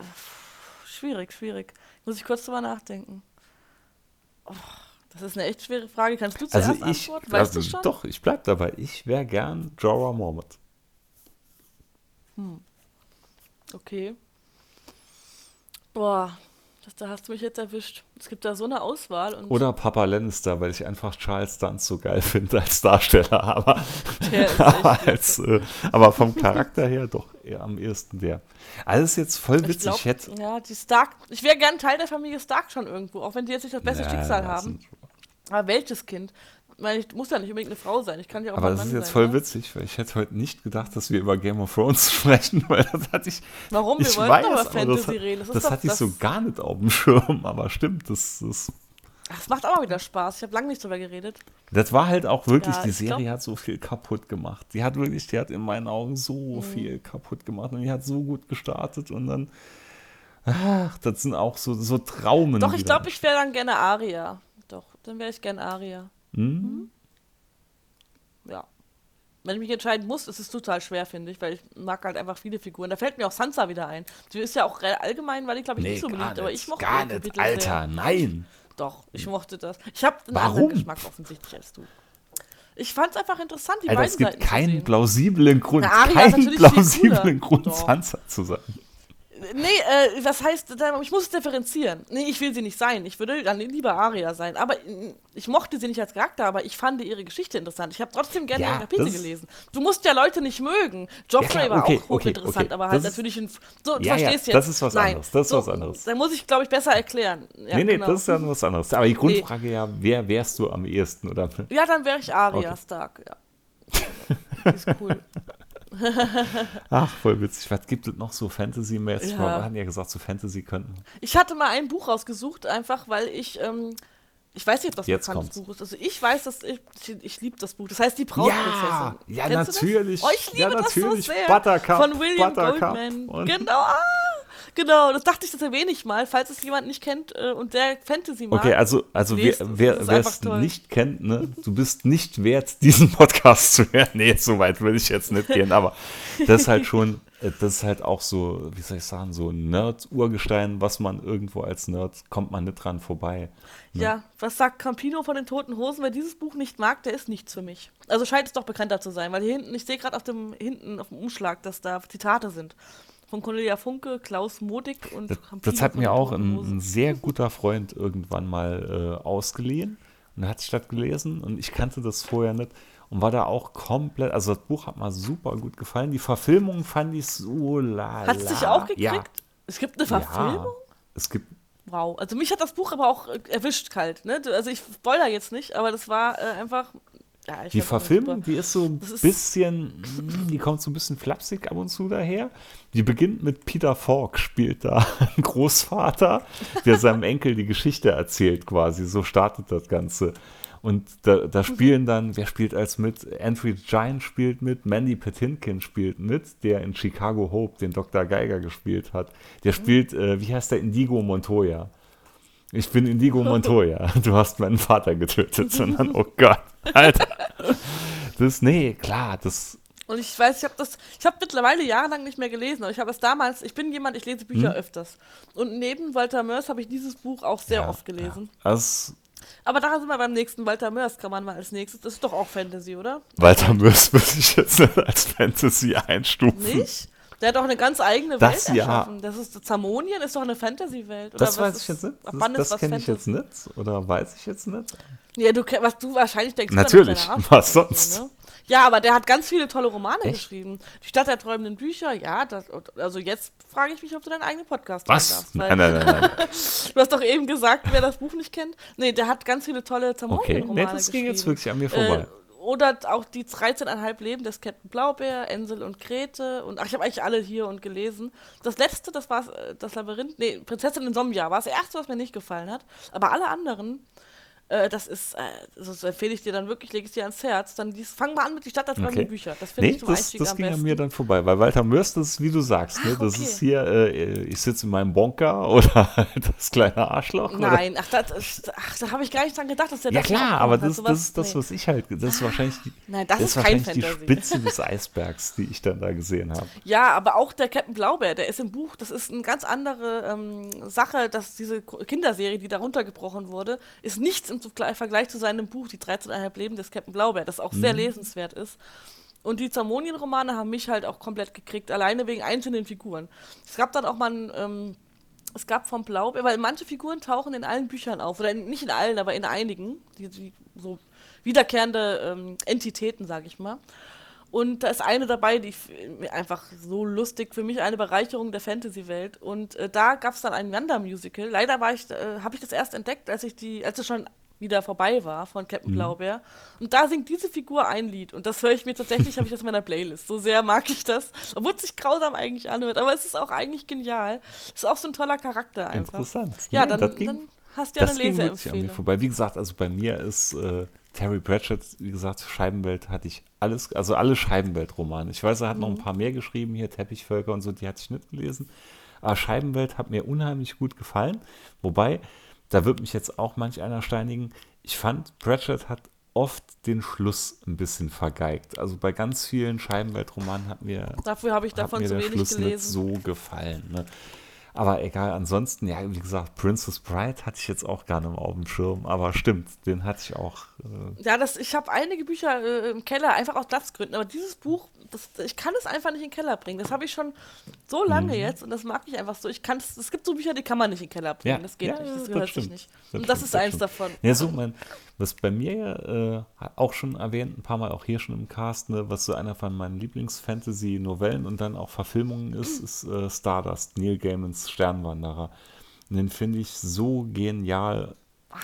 Schwierig, schwierig. Muss ich kurz drüber nachdenken. Oh, das ist eine echt schwere Frage. Kannst du zuerst Also ich, antworten? Weißt also doch, ich bleib dabei. Ich wäre gern Jorah Mormont. Okay. Boah, das, da hast du mich jetzt erwischt. Es gibt da so eine Auswahl. Und Oder Papa Lannister, weil ich einfach Charles Dance so geil finde als Darsteller. Aber, aber, als, äh, aber vom Charakter her doch eher am ehesten der. Alles jetzt voll Ich witzig. glaub, Ich hätte, ja, die Stark. Ich wäre gern Teil der Familie Stark schon irgendwo, auch wenn die jetzt nicht das beste Ja, Schicksal haben. Aber welches Kind? Ich meine, ich muss ja nicht unbedingt eine Frau sein. Ich kann ja auch Aber das Mann ist jetzt sein, voll ne? witzig, weil ich hätte heute nicht gedacht, dass wir über Game of Thrones sprechen, weil das hatte ich. Warum? Wir ich wollten weiß, aber Fantasy das, reden. Das ist Das doch hatte ich so gar nicht auf dem Schirm, aber stimmt, das, das, Das macht auch mal wieder Spaß. Ich habe lange nicht drüber geredet. das war halt auch wirklich, Ja, die ich glaub- Serie hat so viel kaputt gemacht. Die hat wirklich, die hat in meinen Augen Mhm. so viel kaputt gemacht und die hat so gut gestartet und dann. Ach, das sind auch so, so Traumen. Doch, ich glaube, ich wäre dann gerne Aria. Doch, dann wäre ich gerne Aria. Hm? Ja. Wenn ich mich entscheiden muss, ist es total schwer, finde ich, weil ich mag halt einfach viele Figuren. Da fällt mir auch Sansa wieder ein. Die ist ja auch allgemein, weil die, glaube ich, Nee, nicht so beliebt, aber nicht, ich mochte gar nicht, Alter, Sehr. nein. Doch, ich mochte das. Ich habe einen Warum? anderen Geschmack offensichtlich als du. Ich fand es einfach interessant, die Alter, beiden es gibt Seiten keinen plausiblen Grund, Na, keinen plausiblen. Grund. Sansa zu sein. Nee, äh, was heißt, ich muss es differenzieren. Nee, ich will sie nicht sein. Ich würde dann lieber Aria sein. Aber äh, ich mochte sie nicht als Charakter, aber ich fand ihre Geschichte interessant. Ich habe trotzdem gerne Ja, ihre Kapitel das- gelesen. Du musst ja Leute nicht mögen. Joffrey klar, war okay, auch okay, hochinteressant, okay. aber halt Das natürlich ein. So, du Ja, ja, verstehst das jetzt. ist was Nein, anderes, das ist so, was anderes. Da muss ich, glaube ich, besser erklären. Ja, nee, nee, genau. das ist dann was anderes. Aber die Grundfrage ja, wer wärst du am ehesten? Oder? Ja, dann wäre ich Aria Okay. Stark, ja. Ist cool. Ach, voll witzig. Was gibt es noch so Fantasy-mäßig? Ja. Wir hatten ja gesagt, so Fantasy könnten. Ich hatte mal ein Buch rausgesucht, einfach weil ich, ähm, ich weiß nicht, ob das ein Jetzt bekanntes kommt's. Buch ist. Also ich weiß, dass ich, ich, ich liebe das Buch. Das heißt Die Brautprinzessin. ja, das? natürlich. Oh, ich liebe ja, das so natürlich. sehr. Buttercup. Von William Buttercup. Goldman. Genau. Ah, genau, das dachte ich, das erwähne ich mal, falls es jemand nicht kennt äh, und der Fantasy mag. Okay, also, also wer, wer, es nicht kennt, ne, du bist nicht wert, diesen Podcast zu hören. Nee, so weit will ich jetzt nicht gehen, aber das ist halt schon, äh, das ist halt auch so, wie soll ich sagen, so ein Nerd-Urgestein, was man irgendwo als Nerd, kommt man nicht dran vorbei. Ja, was sagt Campino von den Toten Hosen? Wer dieses Buch nicht mag, der ist nichts für mich. Also scheint es doch bekannter zu sein, weil hier hinten, ich sehe gerade auf dem hinten auf dem Umschlag, dass da Zitate sind. Von Cornelia Funke, Klaus Modig und Das, das hat mir auch ein, ein sehr guter Freund irgendwann mal äh, ausgeliehen. Und hat sich das gelesen und ich kannte das vorher nicht und war da auch komplett, also das Buch hat mir super gut gefallen. Die Verfilmung fand ich so la. Hat es dich auch gekriegt? Ja, Es gibt eine Verfilmung? ja. Es gibt, Wow. Also mich hat das Buch aber auch äh, erwischt kalt. Ne? Also ich spoiler jetzt nicht, aber das war äh, einfach Ja, Die Verfilmung, die ist so ein Das bisschen, mm, die kommt so ein bisschen flapsig ab und zu daher. Die beginnt mit Peter Falk, spielt da einen Großvater, der seinem Enkel die Geschichte erzählt quasi. So startet das Ganze. Und da, da spielen dann, wer spielt als mit? Andrew Giant spielt mit, Mandy Patinkin spielt mit, der in Chicago Hope den Dr. Geiger gespielt hat. Der spielt, äh, wie heißt der, Indigo Montoya. Ich bin Indigo Montoya. Du hast meinen Vater getötet. Sondern, oh Gott, Alter. Das, nee, klar, das, Und ich weiß, ich habe das, ich habe mittlerweile jahrelang nicht mehr gelesen, aber ich habe es damals, ich bin jemand, ich lese Bücher öfters. Und neben Walter Mörs habe ich dieses Buch auch sehr Hm? ja, oft gelesen. Ja. Das, Aber da sind wir beim nächsten. Walter Mörs kann man mal als nächstes. Das ist doch auch Fantasy, oder? Walter Mörs würde ich jetzt nicht als Fantasy einstufen. Nicht? Der hat doch eine ganz eigene Das Welt ja. erschaffen. Das ist Zamonien ist doch eine Fantasy-Welt. oder Das weiß ich ist- jetzt nicht. Das, das kenne ich jetzt nicht. Oder weiß ich jetzt nicht. Ja, du, was du wahrscheinlich denkst. Natürlich, was sonst? So, ne? Ja, aber der hat ganz viele tolle Romane Echt? geschrieben. Die Stadt der träumenden Bücher, ja. Das, also jetzt frage ich mich, ob du deinen eigenen Podcast Was? darfst. Nein, nein, nein, nein. Du hast doch eben gesagt, wer das Buch nicht kennt. Nee, der hat ganz viele tolle Okay, Zamonien-Romane nee, das ging jetzt wirklich an mir vorbei. Äh, oder auch die 13,5 Leben des Captain Blaubeer, Ensel und Grete. Und ach, ich habe eigentlich alle hier und gelesen. Das letzte, das war äh, das Labyrinth, nee, Prinzessin in Somja war das erste, was mir nicht gefallen hat. Aber alle anderen, äh, das ist, äh, das empfehle ich dir dann wirklich, lege ich dir ans Herz. Dann dies, fang mal an mit die Stadt träumenden Okay. Bücher. Das finde Nee, ich zum das, Einstieg das ging an mir dann vorbei, weil Walter Mörs, das ist wie du sagst, ne? Ach, das okay. ist hier, äh, ich sitze in meinem Bonker oder das kleine Arschloch. Oder? Nein, ach, das ist, ach da habe ich gar nicht dran gedacht, dass der Ja das klar, auch aber das, das ist das, was ich halt, das ist wahrscheinlich die, Nein, das, das ist wahrscheinlich die. Spitze des Eisbergs, die ich dann da gesehen habe. Ja, aber auch der Captain Blaubeer, der ist im Buch, das ist eine ganz andere ähm, Sache, dass diese Kinderserie, die da runtergebrochen wurde, ist nichts im Zugl- Vergleich zu seinem Buch, die 13,5 Leben des Captain Blaubeer, das auch sehr lesenswert ist. Und die Zamonien-Romane haben mich halt auch komplett gekriegt, alleine wegen einzelnen Figuren. Es gab dann auch mal ein, ähm, es gab vom Blaubeer, weil manche Figuren tauchen in allen Büchern auf, oder in, nicht in allen, aber in einigen, die, die so wiederkehrende ähm, Entitäten, sag ich mal. Und da ist eine dabei, die einfach so lustig, für mich eine Bereicherung der Fantasy-Welt. Und äh, da gab es dann ein Wanda-Musical. Leider war ich, äh, habe ich das erst entdeckt, als ich die, als es schon wieder vorbei war von Captain Blaubeer. Und da singt diese Figur ein Lied. Und das höre ich mir tatsächlich, habe ich das in meiner Playlist. So sehr mag ich das. Obwohl es sich grausam eigentlich anhört. Aber es ist auch eigentlich genial. Ist auch so ein toller Charakter einfach. Interessant. Ja, Nee, dann, das ging- dann hast du ja das eine ging Leseempfehlung. vorbei. Wie gesagt, also bei mir ist äh, Terry Pratchett, wie gesagt, Scheibenwelt hatte ich alles, also alle Scheibenwelt-Romane. Ich weiß, er hat noch Mhm. ein paar mehr geschrieben, hier Teppichvölker und so, die hatte ich nicht gelesen. Aber Scheibenwelt hat mir unheimlich gut gefallen. Wobei, da wird mich jetzt auch manch einer steinigen. Ich fand, Pratchett hat oft den Schluss ein bisschen vergeigt. Also bei ganz vielen Scheibenwelt-Romanen hat mir Dafür habe ich hat davon mir zu der wenig Schluss nicht gelesen. so gefallen. Ne? Aber egal, ansonsten, ja, wie gesagt, Princess Bride hatte ich jetzt auch gar nicht auf dem Schirm, aber stimmt, den hatte ich auch. Äh, Ja, das, ich habe einige Bücher äh, im Keller, einfach aus Platzgründen. Aber dieses Buch, das, ich kann es einfach nicht in den Keller bringen. Das habe ich schon so lange Mhm. jetzt und das mag ich einfach so. Ich kann es gibt so Bücher, die kann man nicht in den Keller bringen. Ja, das geht ja, nicht, das das gehört sich stimmt. nicht. Das und das stimmt, ist das eins stimmt. davon. ja, so, mein, was bei mir ja äh, auch schon erwähnt, ein paar Mal auch hier schon im Cast, ne, was so einer von meinen Lieblings-Fantasy-Novellen und dann auch Verfilmungen ist, ist äh, Stardust, Neil Gaimans Sternwanderer. Und den finde ich so genial.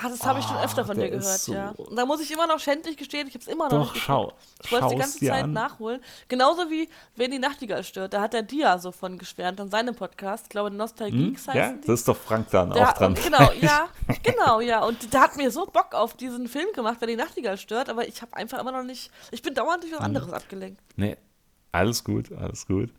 Ah, das habe ich schon Ah, öfter von dir gehört, so- ja. Und da muss ich immer noch schändlich gestehen, ich habe es immer noch Doch, nicht schau. Ich wollte es die ganze Zeit an. nachholen. Genauso wie Wenn die Nachtigall stört. Da hat der Dia so von geschwärmt an seinem Podcast. Ich glaube, Nostalgeeks Hm? Ja, heißen die. das ist doch Frank dann Der, auch dran. genau, ja, genau, ja. Und der hat mir so Bock auf diesen Film gemacht, wenn die Nachtigall stört, aber ich habe einfach immer noch nicht. Ich bin dauernd Mhm. durch was anderes abgelenkt. Nee, alles gut, alles gut.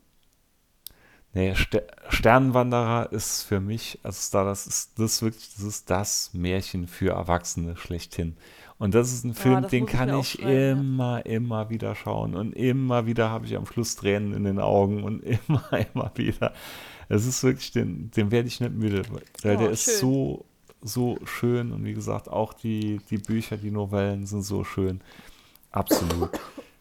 Nee, Ster Sternenwanderer ist für mich, also Stardust ist das wirklich, das ist das Märchen für Erwachsene schlechthin. Und das ist ein Film, das den ich kann ich ja. immer, immer wieder schauen. Und immer wieder habe ich am Schluss Tränen in den Augen und immer, immer wieder. Es ist wirklich, den, den werde ich nicht müde, weil Oh, der ist schön. so, so schön. Und wie gesagt, auch die, die Bücher, die Novellen sind so schön. Absolut.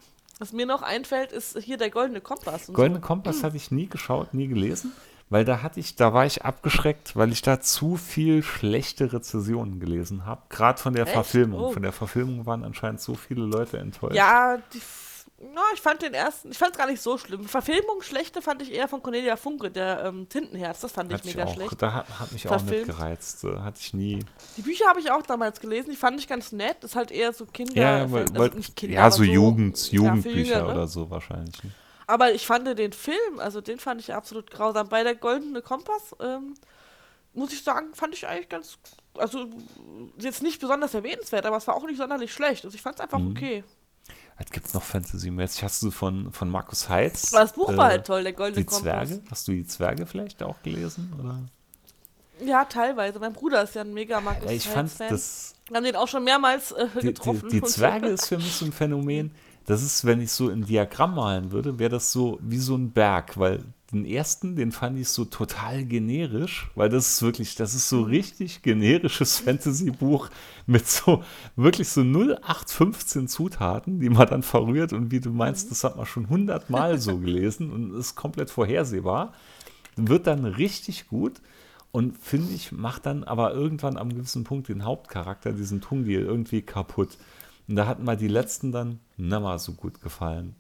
Was mir noch einfällt, ist hier der Goldene Kompass. Goldene so. Kompass hatte ich nie geschaut, nie gelesen, weil da hatte ich, da war ich abgeschreckt, weil ich da zu viel schlechte Rezensionen gelesen habe. Gerade von der Echt? Verfilmung. Oh. Von der Verfilmung waren anscheinend so viele Leute enttäuscht. Ja, die, Na, ich fand den ersten, ich fand es gar nicht so schlimm. Verfilmung schlechte fand ich eher von Cornelia Funke, der ähm, Tintenherz, das fand Hat ich mega auch, schlecht. Da hat, hat mich auch nicht Verfilmt. gereizt. Hatte ich nie. Die Bücher habe ich auch damals gelesen, die fand ich ganz nett. Das ist halt eher so Kinder. Ja, weil, also weil, nicht Kinder, ja aber so Jugend, ja, Jugendbücher Jüngere. oder so wahrscheinlich. Ne? Aber ich fand den Film, also den fand ich absolut grausam. Bei der Goldene Kompass, ähm, muss ich sagen, fand ich eigentlich ganz, also jetzt nicht besonders erwähnenswert, aber es war auch nicht sonderlich schlecht. Also ich fand es einfach Mhm. okay. Was gibt's noch Fantasy-mäßig? Hast du von, von Markus Heitz? Das Buch äh, war halt toll, der Goldene Die Kompass. Zwerge? Hast du die Zwerge vielleicht auch gelesen? Oder? Ja, teilweise. Mein Bruder ist ja ein mega Markus Ja, ich fand Heitz-Fan. das. Wir haben den auch schon mehrmals äh, getroffen. die, die Zwerge ist für mich so ein Phänomen. Das ist, wenn ich so ein Diagramm malen würde, wäre das so wie so ein Berg, weil den ersten, den fand ich so total generisch, weil das ist wirklich, das ist so richtig generisches Fantasy-Buch mit so wirklich so 0815 Zutaten, die man dann verrührt und wie du meinst, das hat man schon hundertmal so gelesen und ist komplett vorhersehbar. Wird dann richtig gut und finde ich, macht dann aber irgendwann am gewissen Punkt den Hauptcharakter, diesen Tungil, irgendwie kaputt. Und da hatten mir die letzten dann mal so gut gefallen.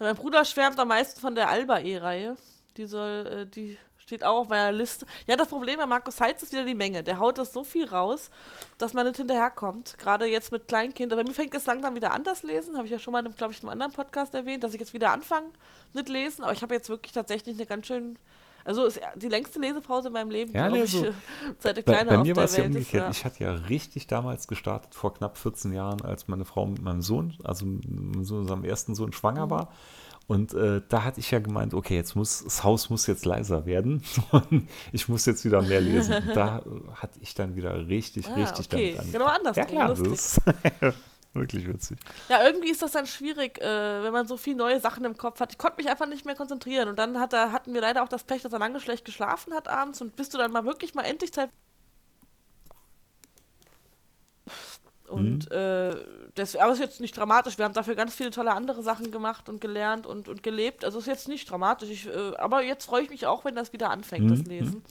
Mein Bruder schwärmt am meisten von der Alba-E-Reihe. Die soll, äh, die steht auch auf meiner Liste. Ja, das Problem bei Markus Heitz ist wieder die Menge. Der haut das so viel raus, dass man nicht hinterherkommt. Gerade jetzt mit Kleinkindern. Bei mir fängt es langsam wieder an, das Lesen. Habe ich ja schon mal, glaube ich, in einem anderen Podcast erwähnt, dass ich jetzt wieder anfange mit Lesen. Aber ich habe jetzt wirklich tatsächlich eine ganz schön. Also ist die längste Lesepause in meinem Leben, Ja, glaub nee, ich, so- seit der Bei, Kleine bei auf mir war es ja umgekehrt. Ja. Ich hatte ja richtig damals gestartet, vor knapp 14 Jahren, als meine Frau mit meinem Sohn, also mit unserem ersten Sohn, schwanger Mhm. war. Und äh, da hatte ich ja gemeint, okay, jetzt muss das Haus muss jetzt leiser werden ich muss jetzt wieder mehr lesen. Und da hatte ich dann wieder richtig, Ah, richtig okay. damit Genau angefangen. andersrum, Ja, klar, wirklich witzig. Ja, irgendwie ist das dann schwierig, äh, wenn man so viele neue Sachen im Kopf hat. Ich konnte mich einfach nicht mehr konzentrieren. Und dann hat er, hatten wir leider auch das Pech, dass er lange schlecht geschlafen hat abends. Und bis du dann mal wirklich mal endlich Zeit. Und äh, das, aber es ist jetzt nicht dramatisch. Wir haben dafür ganz viele tolle andere Sachen gemacht und gelernt und, und gelebt. Also es ist jetzt nicht dramatisch. Ich, äh, aber jetzt freue ich mich auch, wenn das wieder anfängt, das Lesen.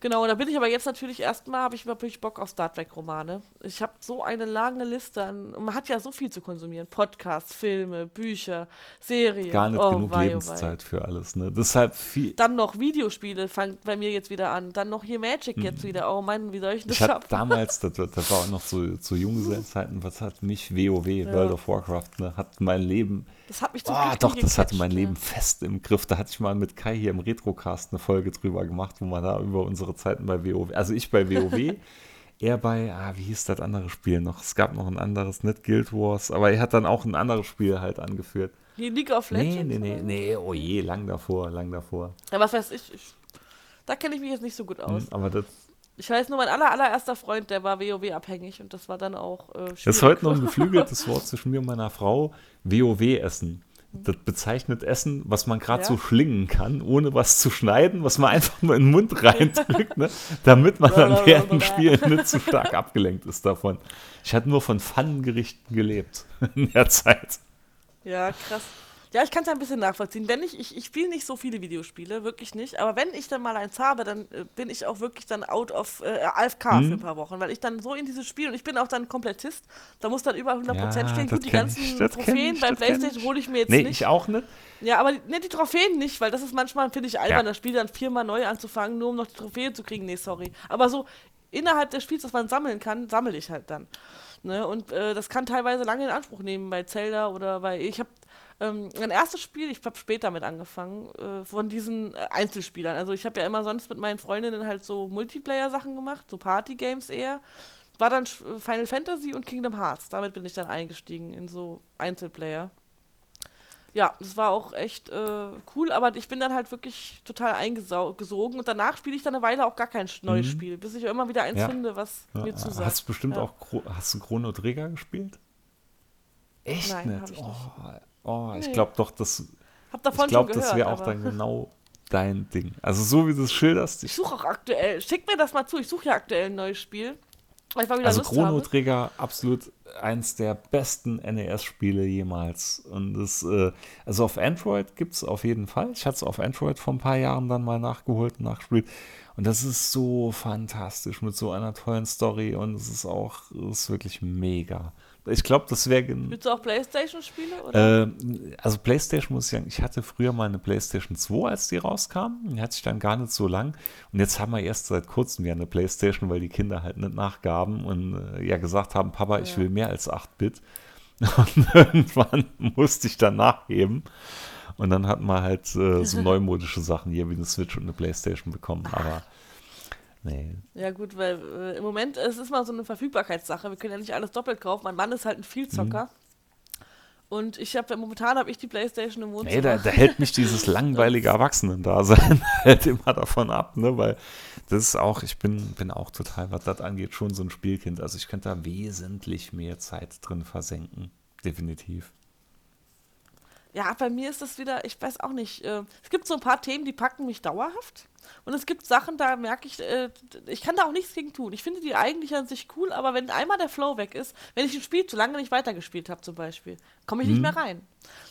Genau, und da bin ich aber jetzt natürlich erstmal, habe ich wirklich Bock auf Star Trek-Romane. Ich habe so eine lange Liste an, man hat ja so viel zu konsumieren. Podcasts, Filme, Bücher, Serien. Gar nicht Oh, genug wei, oh, wei. Lebenszeit für alles. Ne? Deshalb viel. Dann noch Videospiele fängt bei mir jetzt wieder an. Dann noch hier Magic jetzt wieder. Oh Mann, wie soll ich das Ich schaffen? damals, das, das war auch noch zu, zu Junggesellenzeiten, was hat mich WoW, World of Warcraft, ne, hat mein Leben, Das hat mich so ah, richtig doch, das hatte mein. Leben fest im Griff. Da hatte ich mal mit Kai hier im Retrocast eine Folge drüber gemacht, wo man da über unsere Zeiten bei WoW, also ich bei WoW, er bei, ah, wie hieß das andere Spiel noch? Es gab noch ein anderes, nicht Guild Wars, aber er hat dann auch ein anderes Spiel halt angeführt. Hier League of Legends. Nee, nee, nee, nee, oh je, lang davor, lang davor. Ja, was weiß ich. ich da kenne ich mich jetzt nicht so gut aus. Hm, Aber das, Ich weiß nur, mein aller, allererster Freund, der war WoW-abhängig und das war dann auch äh, Das ist heute noch ein geflügeltes Wort zwischen mir und meiner Frau. WoW-Essen. Das bezeichnet Essen, was man gerade Ja. so schlingen kann, ohne was zu schneiden, was man einfach nur in den Mund reindrückt, ne? damit man dann während dem Spiel nicht zu stark abgelenkt ist davon. Ich hatte nur von Pfannengerichten gelebt in der Zeit. Ja, krass. Ja, ich kann es ein bisschen nachvollziehen. Wenn ich, ich, ich spiele nicht so viele Videospiele, wirklich nicht. Aber wenn ich dann mal eins habe, dann äh, bin ich auch wirklich dann out of äh, AFK Mhm. für ein paar Wochen, weil ich dann so in dieses Spiel und ich bin auch dann Komplettist, da muss dann über 100% Ja, stehen. Gut, die ganzen ich, Trophäen ich, bei PlayStation hole ich mir jetzt Nee, nicht. ich auch nicht. Ja, aber die, ne, die Trophäen nicht, weil das ist manchmal, finde ich, albern, Ja. das Spiel dann viermal neu anzufangen, nur um noch die Trophäe zu kriegen. Nee, sorry. Aber so innerhalb des Spiels, was man sammeln kann, sammle ich halt dann. Ne? Und äh, das kann teilweise lange in Anspruch nehmen bei Zelda oder bei. Ich habe ähm, mein erstes Spiel, ich habe später mit angefangen, äh, von diesen äh, Einzelspielern. Also ich habe ja immer sonst mit meinen Freundinnen halt so Multiplayer-Sachen gemacht, so Party-Games eher. War dann Sch- Final Fantasy und Kingdom Hearts. Damit bin ich dann eingestiegen in so Einzelplayer. Ja, das war auch echt äh, cool, aber ich bin dann halt wirklich total eingesogen und danach spiele ich dann eine Weile auch gar kein neues Mhm. Spiel, bis ich immer wieder eins Ja. finde, was Ja, mir zusagt. hast du bestimmt Ja. auch, hast du Chrono Trigger gespielt? Echt Nein, hab nicht? ich nicht. Oh, oh ich Nee. glaube doch, das Hab davon ich glaube, das wäre auch dann genau dein Ding. Also so wie du es schilderst. Ich Ich, suche auch aktuell, schick mir das mal zu, ich suche ja aktuell ein neues Spiel. Weil ich mal wieder also Lust Chrono habe. Trigger absolut eins der besten NES-Spiele jemals. Und das, äh, also auf Android gibt es auf jeden Fall. Ich hatte es auf Android vor ein paar Jahren dann mal nachgeholt und nachgespielt. Und das ist so fantastisch mit so einer tollen Story und es ist auch, es ist wirklich mega. Ich glaube, das wäre. Willst du auch Playstation-Spiele? Äh, also Playstation muss ich sagen, ich hatte früher mal eine Playstation 2, als die rauskam. Die hatte ich dann gar nicht so lang. Und jetzt haben wir erst seit kurzem ja eine Playstation, weil die Kinder halt nicht nachgaben und äh, ja gesagt haben, Papa, ja. ich will mehr als 8-Bit. Und irgendwann musste ich dann nachgeben. Und dann hatten wir halt äh, so neumodische Sachen hier wie eine Switch und eine Playstation bekommen. Aber Nee. Ja, gut, weil äh, im Moment es ist mal so eine Verfügbarkeitssache. Wir können ja nicht alles doppelt kaufen. Mein Mann ist halt ein Vielzocker. Mhm. Und ich habe momentan habe ich die Playstation im Wohnzimmer. Nee, da, da hält mich dieses langweilige Erwachsenen-Dasein halt immer davon ab, ne? Weil das ist auch, ich bin, bin auch total, was das angeht, schon so ein Spielkind. Also ich könnte da wesentlich mehr Zeit drin versenken. Definitiv. Ja, bei mir ist das wieder, ich weiß auch nicht. Äh, es gibt so ein paar Themen, die packen mich dauerhaft. Und es gibt Sachen, da merke ich, äh, ich kann da auch nichts gegen tun. Ich finde die eigentlich an sich cool, aber wenn einmal der Flow weg ist, wenn ich ein Spiel zu lange nicht weitergespielt habe, zum Beispiel, komme ich hm. nicht mehr rein.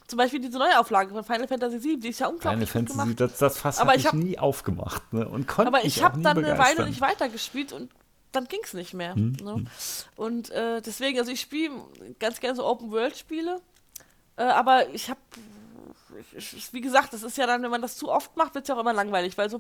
Zum Beispiel diese Neuauflage von Final Fantasy VII, die ist ja unglaublich Final Fantasy, gemacht. Das, das Fass habe ich, hab, nie aufgemacht ne? und konnte Aber ich habe dann begeistern. eine Weile nicht weitergespielt und dann ging es nicht mehr. Hm. Ne? Hm. Und äh, deswegen, also ich spiele ganz gerne so Open-World-Spiele, äh, aber ich habe wie gesagt, das ist ja dann, wenn man das zu oft macht, wird es ja auch immer langweilig, weil so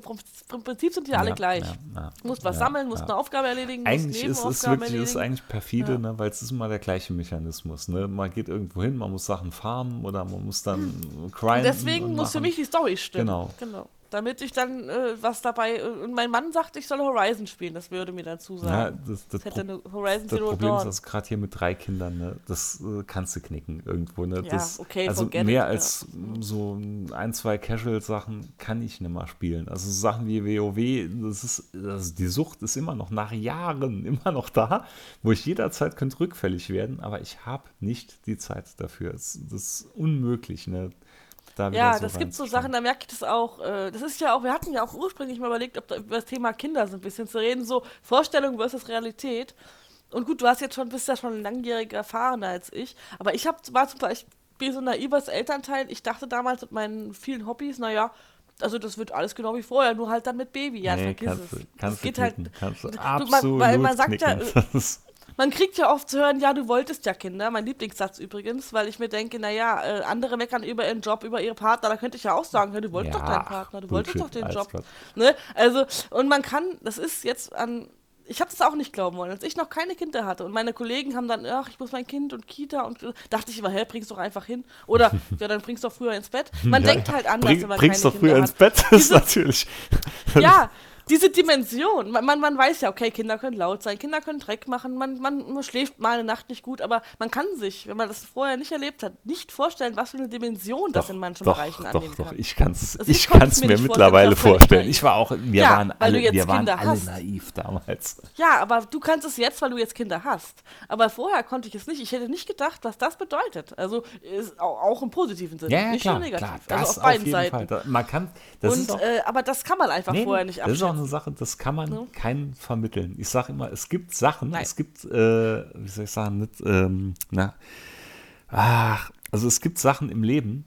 im Prinzip sind die ja, alle gleich. Ja, ja, du musst was ja, sammeln, musst eine Aufgabe erledigen, eigentlich ist es wirklich ist eigentlich perfide, ne, weil es ist immer der gleiche Mechanismus. Ne? Man geht irgendwo hin, man muss Sachen farmen oder man muss dann hm. grinden. Deswegen muss für mich die Story stimmen. Genau. genau damit ich dann äh, was dabei. Äh, und mein Mann sagt, ich soll Horizon spielen, das würde mir dazu sagen. Ja, das, das, das, Pro Horizon das Problem Dawn. ist, dass gerade hier mit drei Kindern, ne, das äh, kannst du knicken irgendwo. Ne? Ja, das, okay, also mehr it, als ja. so ein, zwei Casual-Sachen kann ich nicht mehr spielen. Also Sachen wie WoW, das ist, also die Sucht ist immer noch nach Jahren immer noch da, wo ich jederzeit könnte rückfällig werden, aber ich habe nicht die Zeit dafür. Das, das ist unmöglich. Ne? Da wieder Ja, so das gibt so Sachen, da merke ich das auch. Äh, das ist ja auch, wir hatten ja auch ursprünglich mal überlegt, ob da über das Thema Kinder so ein bisschen zu reden, so Vorstellung versus Realität. Und gut, du hast jetzt schon, bist ja schon langjähriger erfahrener als ich, aber ich hab, war zum Beispiel so naiv als Elternteil. Ich dachte damals mit meinen vielen Hobbys, naja, also das wird alles genau wie vorher, nur halt dann mit Baby. Ja, nee, vergiss kannst es. Du, kannst das geht halt. Kannst du absolut du, man, weil man sagt knicken. ja, man kriegt ja oft zu hören, ja, du wolltest ja Kinder. Mein Lieblingssatz übrigens, weil ich mir denke, naja, äh, andere meckern über ihren Job, über ihre Partner. Da könnte ich ja auch sagen, ja, du wolltest ja, doch deinen Partner, du Bullshit, wolltest doch den Job. Ne? Also, und man kann, das ist jetzt an ich habe das auch nicht glauben wollen, als ich noch keine Kinder hatte und meine Kollegen haben dann, ach, ich muss mein Kind und Kita und dachte ich immer, hä, bring's doch einfach hin oder ja, dann bring's doch früher ins Bett. Man ja, denkt halt anders, bring, wenn man bring's keine doch früher ins Bett, das ist natürlich. ja, diese Dimension. Man, man, man, weiß ja, okay, Kinder können laut sein, Kinder können Dreck machen, man, man, schläft mal eine Nacht nicht gut, aber man kann sich, wenn man das vorher nicht erlebt hat, nicht vorstellen, was für eine Dimension das in manchen doch, Bereichen doch, annehmen doch, kann. Doch, ich kann es also ich kann's mir, mir mittlerweile vorstellen. Ich war auch, wir ja, waren alle, wir waren alle naiv damals. Ja, aber du kannst es jetzt, weil du jetzt Kinder hast. Aber vorher konnte ich es nicht. Ich hätte nicht gedacht, was das bedeutet. Also auch, auch im positiven Sinne, ja, nicht klar, nur negativ. Klar, also auf beiden auf Seiten. Fall. man kann, das Und, auch, äh, aber das kann man einfach nee, vorher nicht abschätzen. Eine Sache, das kann man ja. keinen vermitteln. Ich sage immer, es gibt Sachen, Nein. es gibt, äh, wie soll ich sagen, nicht, ähm, na, ach, also es gibt Sachen im Leben,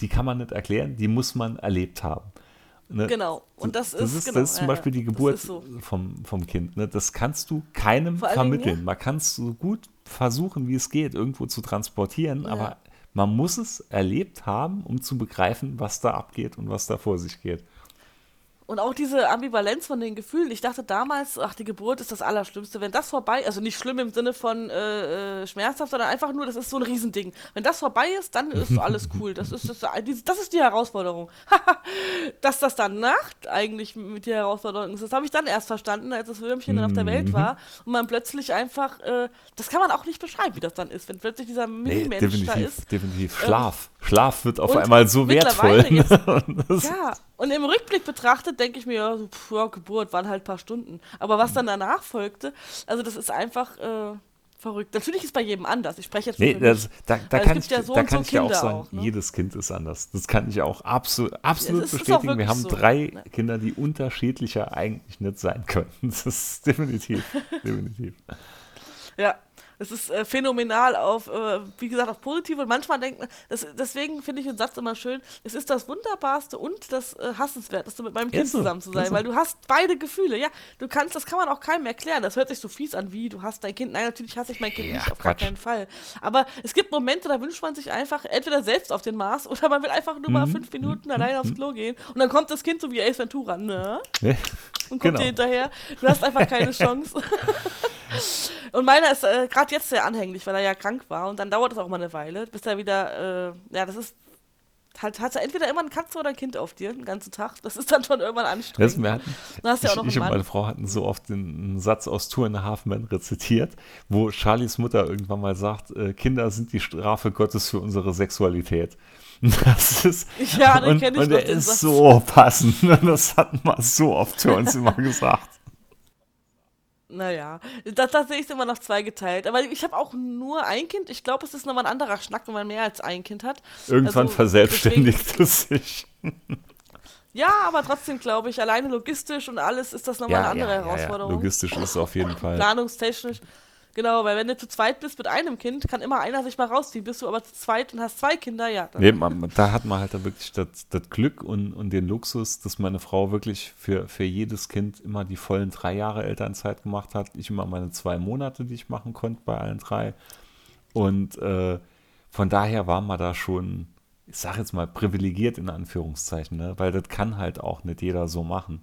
die kann man nicht erklären, die muss man erlebt haben. Ne? Genau. Und das, das ist, ist genau, das ist zum Beispiel ja, die Geburt so. vom, vom Kind. Ne? Das kannst du keinem vermitteln. Ja. Man kann es so gut versuchen, wie es geht, irgendwo zu transportieren, ja. aber man muss es erlebt haben, um zu begreifen, was da abgeht und was da vor sich geht. Und auch diese Ambivalenz von den Gefühlen. Ich dachte damals, ach, die Geburt ist das Allerschlimmste. Wenn das vorbei, also nicht schlimm im Sinne von äh, äh, schmerzhaft, sondern einfach nur, das ist so ein Riesending. Wenn das vorbei ist, dann ist alles cool. Das ist, das, das ist die Herausforderung. Dass das danach eigentlich mit der Herausforderung ist, das habe ich dann erst verstanden, als das Würmchen dann auf der Welt mhm. war. Und man plötzlich einfach, äh, das kann man auch nicht beschreiben, wie das dann ist, wenn plötzlich dieser Mini-Mensch nee, da ist. Definitiv. Ähm, Schlaf. Ähm, Schlaf wird auf einmal so wertvoll. Jetzt, ja, und im Rückblick betrachtet denke ich mir, ja, so, pff, ja, Geburt waren halt ein paar Stunden. Aber was dann danach folgte, also das ist einfach äh, verrückt. Natürlich ist es bei jedem anders. Ich spreche jetzt nee, das, da, da kann ich, ja so da kann ich ja auch sagen, auch, ne? jedes Kind ist anders. Das kann ich auch absolut, absolut ja, bestätigen. Wir haben so. drei ne? Kinder, die unterschiedlicher eigentlich nicht sein könnten. Das ist definitiv, definitiv. Ja, Es ist äh, phänomenal auf, äh, wie gesagt, auf positiv und manchmal denkt man, das, deswegen finde ich den Satz immer schön, es ist das Wunderbarste und das äh, Hassenswerteste, mit meinem Kind so, zusammen zu sein, so. weil du hast beide Gefühle, ja, du kannst, das kann man auch keinem erklären, das hört sich so fies an, wie, du hast dein Kind, nein, natürlich hasse ich mein Kind Ja, nicht, auf gar keinen Fall, aber es gibt Momente, da wünscht man sich einfach entweder selbst auf den Mars oder man will einfach nur Mhm. mal fünf Minuten alleine aufs Klo gehen und dann kommt das Kind so wie Ace Ventura, ne? Und kommt Genau. dir hinterher. Du hast einfach keine Chance. und meiner ist äh, gerade jetzt sehr anhänglich, weil er ja krank war. Und dann dauert es auch mal eine Weile, bis er wieder, äh, ja, das ist, halt, hat er entweder immer eine Katze oder ein Kind auf dir, den ganzen Tag. Das ist dann schon irgendwann Das, anstrengend. wir hatten, hast du ja auch ich, noch ich und meine. Frau hatten so oft den einen Satz aus Two and a Half Men rezitiert, wo Charlies Mutter irgendwann mal sagt, äh, Kinder sind die Strafe Gottes für unsere Sexualität. Das ist, Ja, den und, kenn ich und den ist Satz. so passend. Und das hatten wir so oft für uns immer gesagt. Naja, da, da sehe ich es immer noch zweigeteilt. Aber ich habe auch nur ein Kind. Ich glaube, es ist nochmal ein anderer Schnack, wenn man mehr als ein Kind hat. Irgendwann Also, verselbstständigt es sich. Ja, aber trotzdem glaube ich, alleine logistisch und alles ist das nochmal eine andere Herausforderung. Logistisch ist es auf jeden Fall. planungstechnisch. Genau, weil wenn du zu zweit bist mit einem Kind, kann immer einer sich mal rausziehen. Bist du aber zu zweit und hast zwei Kinder, ja. Nee, man, da hat man halt dann wirklich das, das Glück und, und den Luxus, dass meine Frau wirklich für, für jedes Kind immer die vollen drei Jahre Elternzeit gemacht hat. Ich immer meine zwei Monate, die ich machen konnte bei allen drei. Und äh, von daher war man da schon, ich sag jetzt mal, privilegiert in Anführungszeichen, ne? weil das kann halt auch nicht jeder so machen.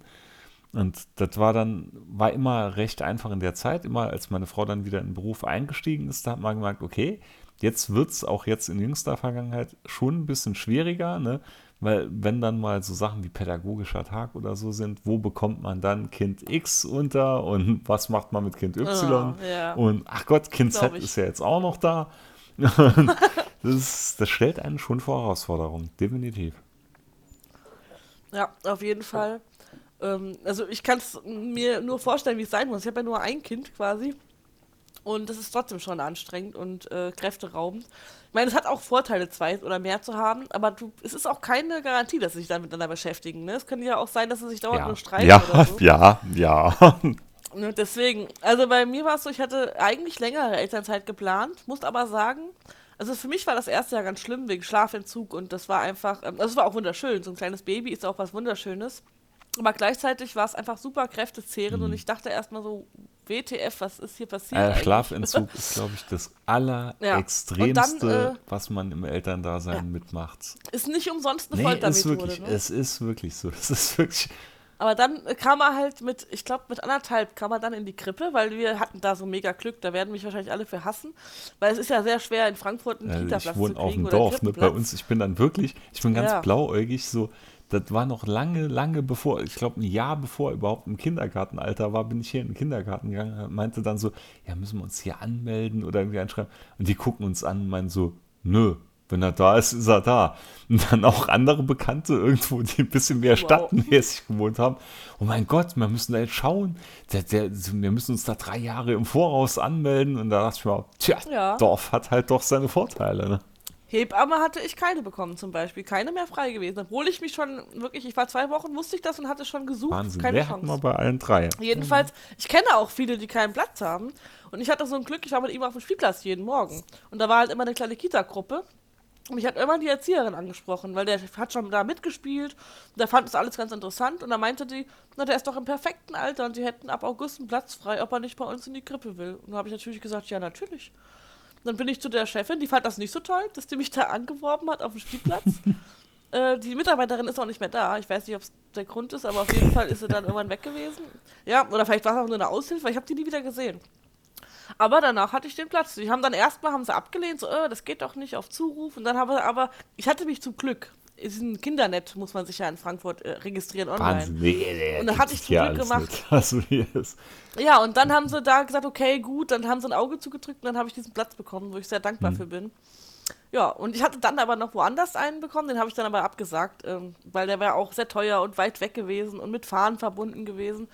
Und das war dann, war immer recht einfach in der Zeit, immer als meine Frau dann wieder in den Beruf eingestiegen ist, da hat man gemerkt, okay, jetzt wird es auch jetzt in jüngster Vergangenheit schon ein bisschen schwieriger, ne? Weil wenn dann mal so Sachen wie pädagogischer Tag oder so sind, wo bekommt man dann Kind X unter und was macht man mit Kind Y? Ah, ja. Und ach Gott, Kind Z ich. ist ja jetzt auch noch da. Das, das stellt einen schon vor Herausforderungen, definitiv. Ja, auf jeden Fall. Ähm, also ich kann es mir nur vorstellen, wie es sein muss. Ich habe ja nur ein Kind quasi. Und das ist trotzdem schon anstrengend und äh, kräfteraubend. Ich meine, es hat auch Vorteile, zwei oder mehr zu haben, aber du, es ist auch keine Garantie, dass sie sich dann miteinander beschäftigen. Ne? Es könnte ja auch sein, dass sie sich dauernd Ja, nur streiten ja, oder so. ja, ja. Ne, deswegen, also bei mir war es so, ich hatte eigentlich längere Elternzeit geplant, muss aber sagen, also für mich war das erste Jahr ganz schlimm wegen Schlafentzug und das war einfach, ähm, also es war auch wunderschön, so ein kleines Baby ist auch was Wunderschönes. Aber gleichzeitig war es einfach super kräftezehrend Mhm. und ich dachte erstmal so, WTF, was ist hier passiert? Äh? Schlafentzug ist, glaube ich, das allerextremste, dann, äh, was man im Elterndasein ja. mitmacht. Ist nicht umsonst eine Nee, ist Foltermethode. wirklich, ne? es ist wirklich so. Es ist wirklich. Aber dann kam er halt mit, ich glaube mit anderthalb kam er dann in die Krippe, weil wir hatten da so mega Glück, da werden mich wahrscheinlich alle für hassen, weil es ist ja sehr schwer in Frankfurt einen Äh, Kita-Platz ich zu wohne auf kriegen dem Dorf, ne? Bei uns, ich bin dann wirklich, ich bin ganz Ja. blauäugig, so. Das war noch lange, lange bevor, ich glaube ein Jahr bevor er überhaupt im Kindergartenalter war, bin ich hier in den Kindergarten gegangen, meinte dann so, ja, müssen wir uns hier anmelden oder irgendwie anschreiben. Und die gucken uns an und meinen so, nö, wenn er da ist, ist er da. Und dann auch andere Bekannte irgendwo, die ein bisschen mehr Wow. stadtmäßig gewohnt haben. Oh mein Gott, wir müssen da jetzt schauen. Der, der, wir müssen uns da drei Jahre im Voraus anmelden. Und da dachte ich mir, tja, Ja. Dorf hat halt doch seine Vorteile. Ne? Hebamme hatte ich keine bekommen zum Beispiel, keine mehr frei gewesen, obwohl ich mich schon wirklich, ich war zwei Wochen, wusste ich das und hatte schon gesucht, Wahnsinn, keine wer Chance. mal bei allen drei? Jedenfalls, ich kenne auch viele, die keinen Platz haben. Und ich hatte so ein Glück, ich war mit ihm auf dem Spielplatz jeden Morgen. Und da war halt immer eine kleine Kita-Gruppe. Und mich hat irgendwann die Erzieherin angesprochen, weil der hat schon da mitgespielt. Und der fand das alles ganz interessant. Und da meinte die, na, der ist doch im perfekten Alter und sie hätten ab August einen Platz frei, ob er nicht bei uns in die Krippe will. Und da habe ich natürlich gesagt, ja, natürlich. Dann bin ich zu der Chefin, die fand das nicht so toll, dass die mich da angeworben hat auf dem Spielplatz. äh, die Mitarbeiterin ist auch nicht mehr da. Ich weiß nicht, ob es der Grund ist, aber auf jeden Fall ist sie dann irgendwann weg gewesen. Ja, oder vielleicht war es auch nur eine Aushilfe, weil ich habe die nie wieder gesehen. Aber danach hatte ich den Platz. Die haben dann erstmal haben sie abgelehnt, so, äh, das geht doch nicht auf Zuruf. Und dann habe aber, ich hatte mich zum Glück, ist ein Kindernet, muss man sich ja in Frankfurt äh, registrieren online. Wahnsinn. Und da hatte ich zum Glück gemacht. Ist. Ja, und dann haben sie da gesagt, okay, gut, dann haben sie ein Auge zugedrückt und dann habe ich diesen Platz bekommen, wo ich sehr dankbar Mhm. für bin. Ja, und ich hatte dann aber noch woanders einen bekommen, den habe ich dann aber abgesagt, ähm, weil der war auch sehr teuer und weit weg gewesen und mit Fahren verbunden gewesen.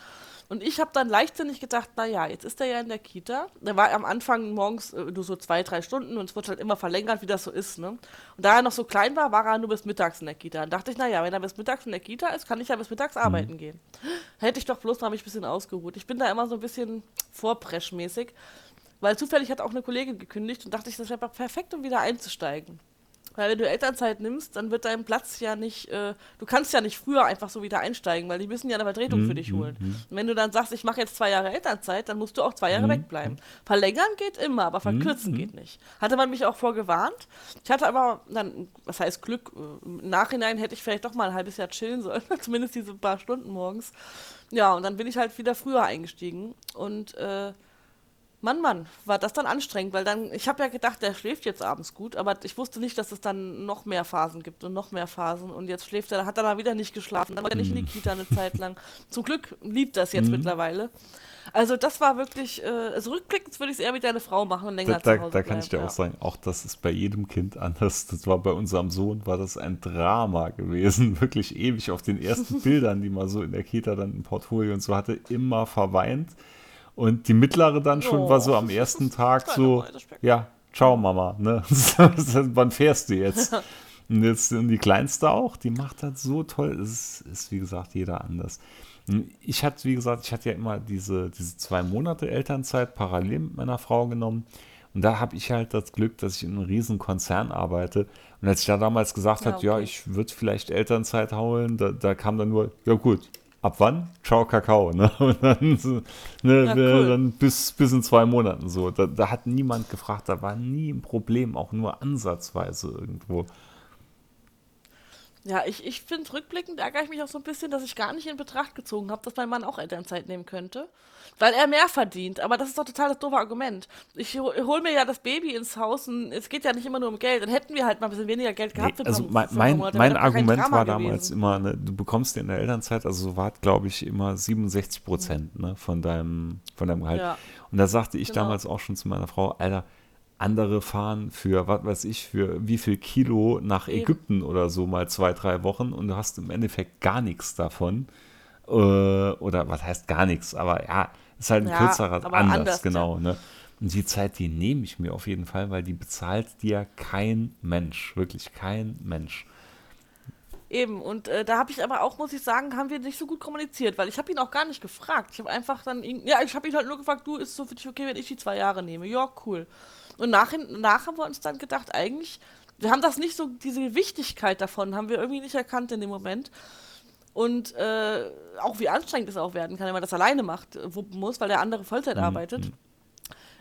Und ich habe dann leichtsinnig gedacht, naja, jetzt ist er ja in der Kita. Der war am Anfang morgens äh, nur so zwei, drei Stunden und es wird halt immer verlängert, wie das so ist. Ne? Und da er noch so klein war, war er nur bis mittags in der Kita. Dann dachte ich, naja, wenn er bis mittags in der Kita ist, kann ich ja bis mittags arbeiten gehen. Hätte ich doch bloß, dann habe ich ein bisschen ausgeruht. Ich bin da immer so ein bisschen vorpreschmäßig. Weil zufällig hat auch eine Kollegin gekündigt und dachte ich, das wäre perfekt, um wieder einzusteigen. Weil wenn du Elternzeit nimmst, dann wird dein Platz ja nicht, äh, du kannst ja nicht früher einfach so wieder einsteigen, weil die müssen ja eine Vertretung für mhm, dich holen. Mhm. Und wenn du dann sagst, ich mache jetzt zwei Jahre Elternzeit, dann musst du auch zwei Jahre mhm. wegbleiben. Verlängern geht immer, aber verkürzen geht nicht. Hatte man mich auch vorgewarnt. Ich hatte aber dann, was heißt Glück, äh, im Nachhinein hätte ich vielleicht doch mal ein halbes Jahr chillen sollen, zumindest diese paar Stunden morgens. Ja, und dann bin ich halt wieder früher eingestiegen und äh, Mann, Mann, war das dann anstrengend, weil dann, ich habe ja gedacht, der schläft jetzt abends gut, aber ich wusste nicht, dass es dann noch mehr Phasen gibt und noch mehr Phasen und jetzt schläft er, hat er dann wieder nicht geschlafen, dann war er nicht in die mhm. Kita eine Zeit lang. Zum Glück liebt das jetzt mhm. mittlerweile. Also das war wirklich, äh, also rückblickend würde ich es eher mit deiner Frau machen und länger da, da, da kann ich dir ja. auch sagen, auch das ist bei jedem Kind anders. Das war bei unserem Sohn, war das ein Drama gewesen, wirklich ewig auf den ersten Bildern, die man so in der Kita dann im Portfolio und so hatte, immer verweint und die mittlere dann schon oh. war so am ersten Tag so, ja, ciao Mama, ne? Wann fährst du jetzt? Und jetzt und die kleinste auch, die macht das so toll. Es ist, ist, wie gesagt, jeder anders. Ich hatte, wie gesagt, ich hatte ja immer diese, diese zwei Monate Elternzeit parallel mit meiner Frau genommen. Und da habe ich halt das Glück, dass ich in einem riesen Konzern arbeite. Und als ich da damals gesagt ja, habe, okay. ja, ich würde vielleicht Elternzeit holen, da, da kam dann nur, ja gut, ab wann? Ciao, Kakao. Ne? Und dann, so, ne, ja, cool. dann bis, bis in zwei Monaten so. Da, da, hat niemand gefragt, da war nie ein Problem, auch nur ansatzweise irgendwo. Ja, ich, ich finde rückblickend ärgere ich mich auch so ein bisschen, dass ich gar nicht in Betracht gezogen habe, dass mein Mann auch Elternzeit nehmen könnte. Weil er mehr verdient. Aber das ist doch total das doofe Argument. Ich hole mir ja das Baby ins Haus und es geht ja nicht immer nur um Geld. Dann hätten wir halt mal ein bisschen weniger Geld gehabt. Nee, also mein, mein, mein Argument war damals immer, ne, du bekommst in der Elternzeit, also so war glaube ich immer 67 Prozent ne, von, deinem, von deinem Gehalt. Ja. Und da sagte ich genau. damals auch schon zu meiner Frau, Alter, andere fahren für, was weiß ich, für wie viel Kilo nach Ägypten oder so mal zwei, drei Wochen und du hast im Endeffekt gar nichts davon. Äh, oder was heißt gar nichts, aber ja, ist halt ein ja, kürzerer anders, anders, genau. Ne? Und die Zeit, die nehme ich mir auf jeden Fall, weil die bezahlt dir kein Mensch, wirklich kein Mensch. Eben, und äh, da habe ich aber auch, muss ich sagen, haben wir nicht so gut kommuniziert, weil ich habe ihn auch gar nicht gefragt. Ich habe einfach dann, ihn, ja, ich habe ihn halt nur gefragt, du, ist so für dich okay, wenn ich die zwei Jahre nehme? Ja, cool. Und nach, nach haben wir uns dann gedacht, eigentlich, wir haben das nicht so, diese Wichtigkeit davon haben wir irgendwie nicht erkannt in dem Moment. Und äh, auch wie anstrengend es auch werden kann, wenn man das alleine macht, äh, wuppen muss, weil der andere Vollzeit mhm. arbeitet. Mhm.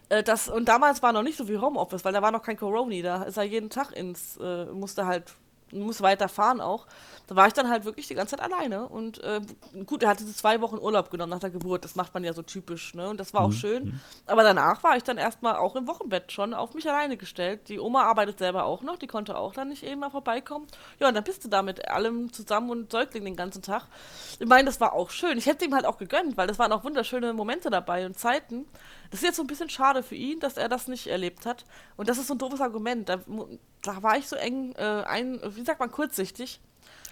Äh, das, und damals war noch nicht so viel Homeoffice, weil da war noch kein Corona. Da ist er jeden Tag ins, äh, musste halt muss weiterfahren auch. Da war ich dann halt wirklich die ganze Zeit alleine. Und äh, gut, er hatte zwei Wochen Urlaub genommen nach der Geburt. Das macht man ja so typisch, ne? Und das war auch mhm. schön. Mhm. Aber danach war ich dann erstmal auch im Wochenbett schon auf mich alleine gestellt. Die Oma arbeitet selber auch noch, die konnte auch dann nicht eben mal vorbeikommen. Ja, und dann bist du da mit allem zusammen und Säugling den ganzen Tag. Ich meine, das war auch schön. Ich hätte ihm halt auch gegönnt, weil das waren auch wunderschöne Momente dabei und Zeiten. Das ist jetzt so ein bisschen schade für ihn, dass er das nicht erlebt hat. Und das ist so ein doofes Argument. Da, da war ich so eng, äh, ein, wie sagt man, kurzsichtig.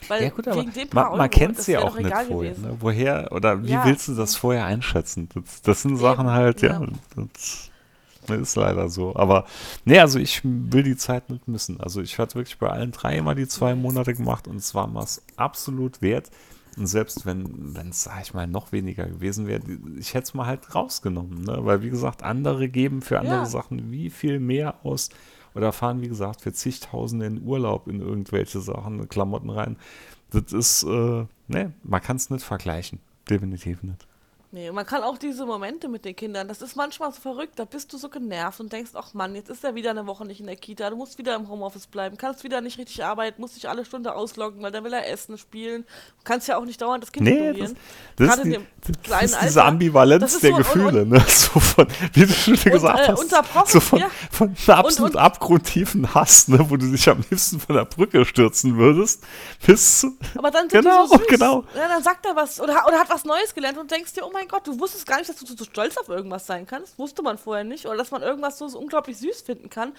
Weil ja, gut, aber man, man kennt sie ja auch nicht vorher. Ne? Woher oder wie ja. willst du das vorher einschätzen? Das, das sind Sachen halt, ja, ja das, das, ist leider so. Aber nee, also ich will die Zeit nicht missen. Also ich hatte wirklich bei allen drei immer die zwei Monate gemacht und es war was absolut wert. Und selbst wenn es, sag ich mal, noch weniger gewesen wäre, ich hätte es mal halt rausgenommen. Ne? Weil, wie gesagt, andere geben für andere ja. Sachen wie viel mehr aus oder fahren, wie gesagt, für zigtausende in Urlaub in irgendwelche Sachen, Klamotten rein. Das ist, äh, ne, man kann es nicht vergleichen. Definitiv nicht. Nee, man kann auch diese Momente mit den Kindern, das ist manchmal so verrückt, da bist du so genervt und denkst, ach Mann, jetzt ist er wieder eine Woche nicht in der Kita, du musst wieder im Homeoffice bleiben, kannst wieder nicht richtig arbeiten, musst dich alle Stunde ausloggen, weil dann will er essen, spielen, du kannst ja auch nicht dauernd das Kind nee, ignorieren. Das, das, ist, die, das ist diese Alter, Ambivalenz der so, Gefühle, und, und, ne? so von, wie du schon gesagt und, äh, hast, so von, ja. von absolut abgrundtiefen Hass, ne? wo du dich am liebsten von der Brücke stürzen würdest, bis Aber dann genau, so genau. Ja, dann sagt er was oder, oder hat was Neues gelernt und denkst dir, oh mein mein Gott, du wusstest gar nicht, dass du so stolz auf irgendwas sein kannst. Wusste man vorher nicht. Oder dass man irgendwas so, so unglaublich süß finden kann.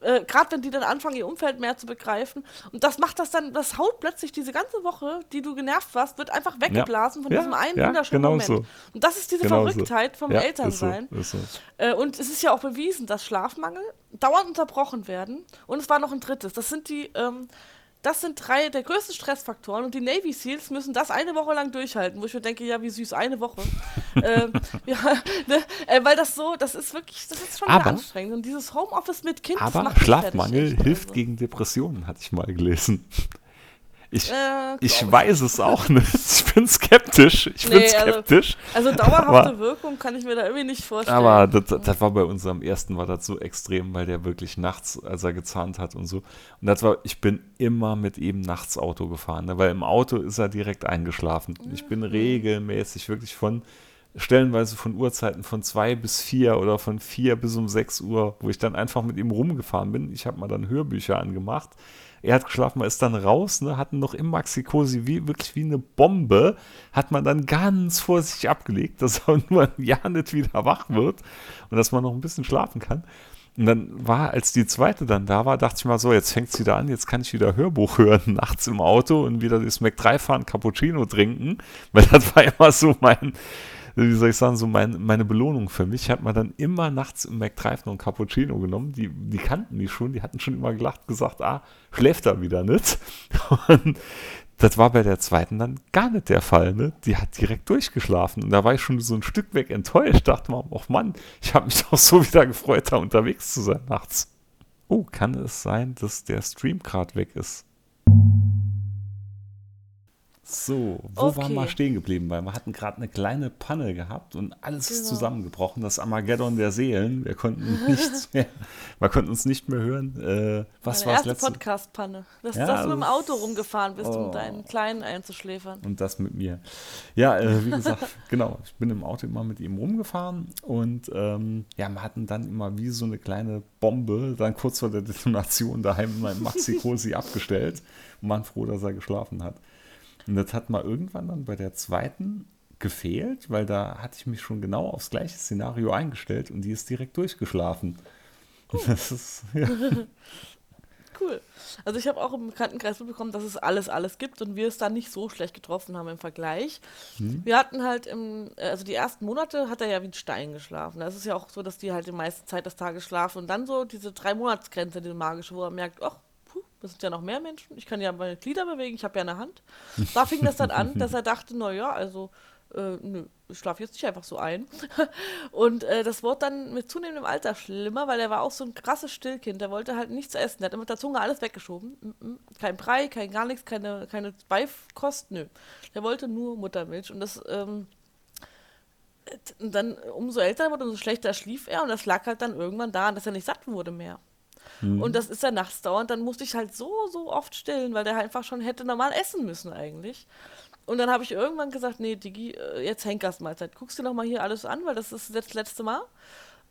Äh, Gerade wenn die dann anfangen, ihr Umfeld mehr zu begreifen. Und das macht das dann, das haut plötzlich diese ganze Woche, die du genervt warst, wird einfach weggeblasen ja. von ja, diesem einen ja, wunderschönen genau Moment. So. Und das ist diese genau Verrücktheit so. vom Elternsein. Ist so, ist. Äh, und es ist ja auch bewiesen, dass Schlafmangel dauernd unterbrochen werden. Und es war noch ein drittes. Das sind die. Ähm, das sind drei der größten Stressfaktoren und die Navy Seals müssen das eine Woche lang durchhalten, wo ich mir denke, ja, wie süß, eine Woche. ähm, ja, ne, äh, weil das so, das ist wirklich, das ist schon aber, anstrengend. Und dieses Homeoffice mit Kind, aber Schlafmangel fertig, hilft also. gegen Depressionen, hatte ich mal gelesen. Ich, äh, ich weiß es auch nicht. Ich bin skeptisch. Ich nee, bin also skeptisch. Also, also dauerhafte aber, Wirkung kann ich mir da irgendwie nicht vorstellen. Aber das, das, war bei unserem ersten war das so extrem, weil der wirklich nachts, als er gezahnt hat und so. Und das war, ich bin immer mit ihm nachts Auto gefahren, ne? weil im Auto ist er direkt eingeschlafen. Ich bin mhm. regelmäßig wirklich von stellenweise von Uhrzeiten von zwei bis vier oder von vier bis um sechs Uhr, wo ich dann einfach mit ihm rumgefahren bin. Ich habe mal dann Hörbücher angemacht er hat geschlafen, man ist dann raus, ne, hatten noch im Maxi-Cosi wie, wirklich wie eine Bombe, hat man dann ganz vorsichtig abgelegt, dass ein Jahr nicht wieder wach wird und dass man noch ein bisschen schlafen kann. Und dann war, als die zweite dann da war, dachte ich mal so, jetzt fängt es wieder an, jetzt kann ich wieder Hörbuch hören nachts im Auto und wieder das Mac 3 fahren, Cappuccino trinken, weil das war immer so mein, wie soll ich sagen, so mein, meine Belohnung für mich. Hat man dann immer nachts im McDrive noch ein Cappuccino genommen. Die, die kannten die schon, die hatten schon immer gelacht, gesagt, ah, schläft er wieder nicht. Und das war bei der zweiten dann gar nicht der Fall. Ne? Die hat direkt durchgeschlafen. Und da war ich schon so ein Stück weg enttäuscht. Dachte mal, ach Mann, ich habe mich doch so wieder gefreut, da unterwegs zu sein nachts. Oh, kann es sein, dass der Stream gerade weg ist? So, wo okay. waren wir stehen geblieben? Weil wir hatten gerade eine kleine Panne gehabt und alles genau. ist zusammengebrochen. Das Armageddon der Seelen. Wir konnten nichts mehr, wir konnten uns nicht mehr hören. Äh, was war das letzte? Podcast-Panne. Dass, ja, dass du mit dem Auto rumgefahren bist, oh. um deinen Kleinen einzuschläfern. Und das mit mir. Ja, äh, wie gesagt, genau. Ich bin im Auto immer mit ihm rumgefahren und ähm, ja, wir hatten dann immer wie so eine kleine Bombe dann kurz vor der Detonation daheim in meinem Maxi-Cosi abgestellt und waren froh, dass er geschlafen hat. Und das hat mal irgendwann dann bei der zweiten gefehlt, weil da hatte ich mich schon genau aufs gleiche Szenario eingestellt und die ist direkt durchgeschlafen. Cool. Das ist, ja. cool. Also ich habe auch im Bekanntenkreis mitbekommen, dass es alles, alles gibt und wir es dann nicht so schlecht getroffen haben im Vergleich. Hm. Wir hatten halt im, also die ersten Monate hat er ja wie ein Stein geschlafen. Das ist ja auch so, dass die halt die meiste Zeit des Tages schlafen und dann so diese drei Monatsgrenze, die magische, wo er merkt, ach, das sind ja noch mehr Menschen, ich kann ja meine Glieder bewegen, ich habe ja eine Hand. Da fing das dann an, dass er dachte, naja, also, äh, nö, ich schlafe jetzt nicht einfach so ein. Und äh, das wurde dann mit zunehmendem Alter schlimmer, weil er war auch so ein krasses Stillkind. Der wollte halt nichts essen. Der hat immer mit der Zunge alles weggeschoben. Kein Brei, kein gar nichts, keine, keine Beikost, nö. Der wollte nur Muttermilch. Und das, ähm, dann umso älter er wurde, umso schlechter schlief er. Und das lag halt dann irgendwann daran, dass er nicht satt wurde mehr. Mhm. Und das ist ja nachts dauernd. Dann musste ich halt so, so oft stillen, weil der halt einfach schon hätte normal essen müssen eigentlich. Und dann habe ich irgendwann gesagt, nee, Digi, äh, jetzt Henkersmahlzeit. Guckst du noch mal hier alles an, weil das ist jetzt das letzte Mal.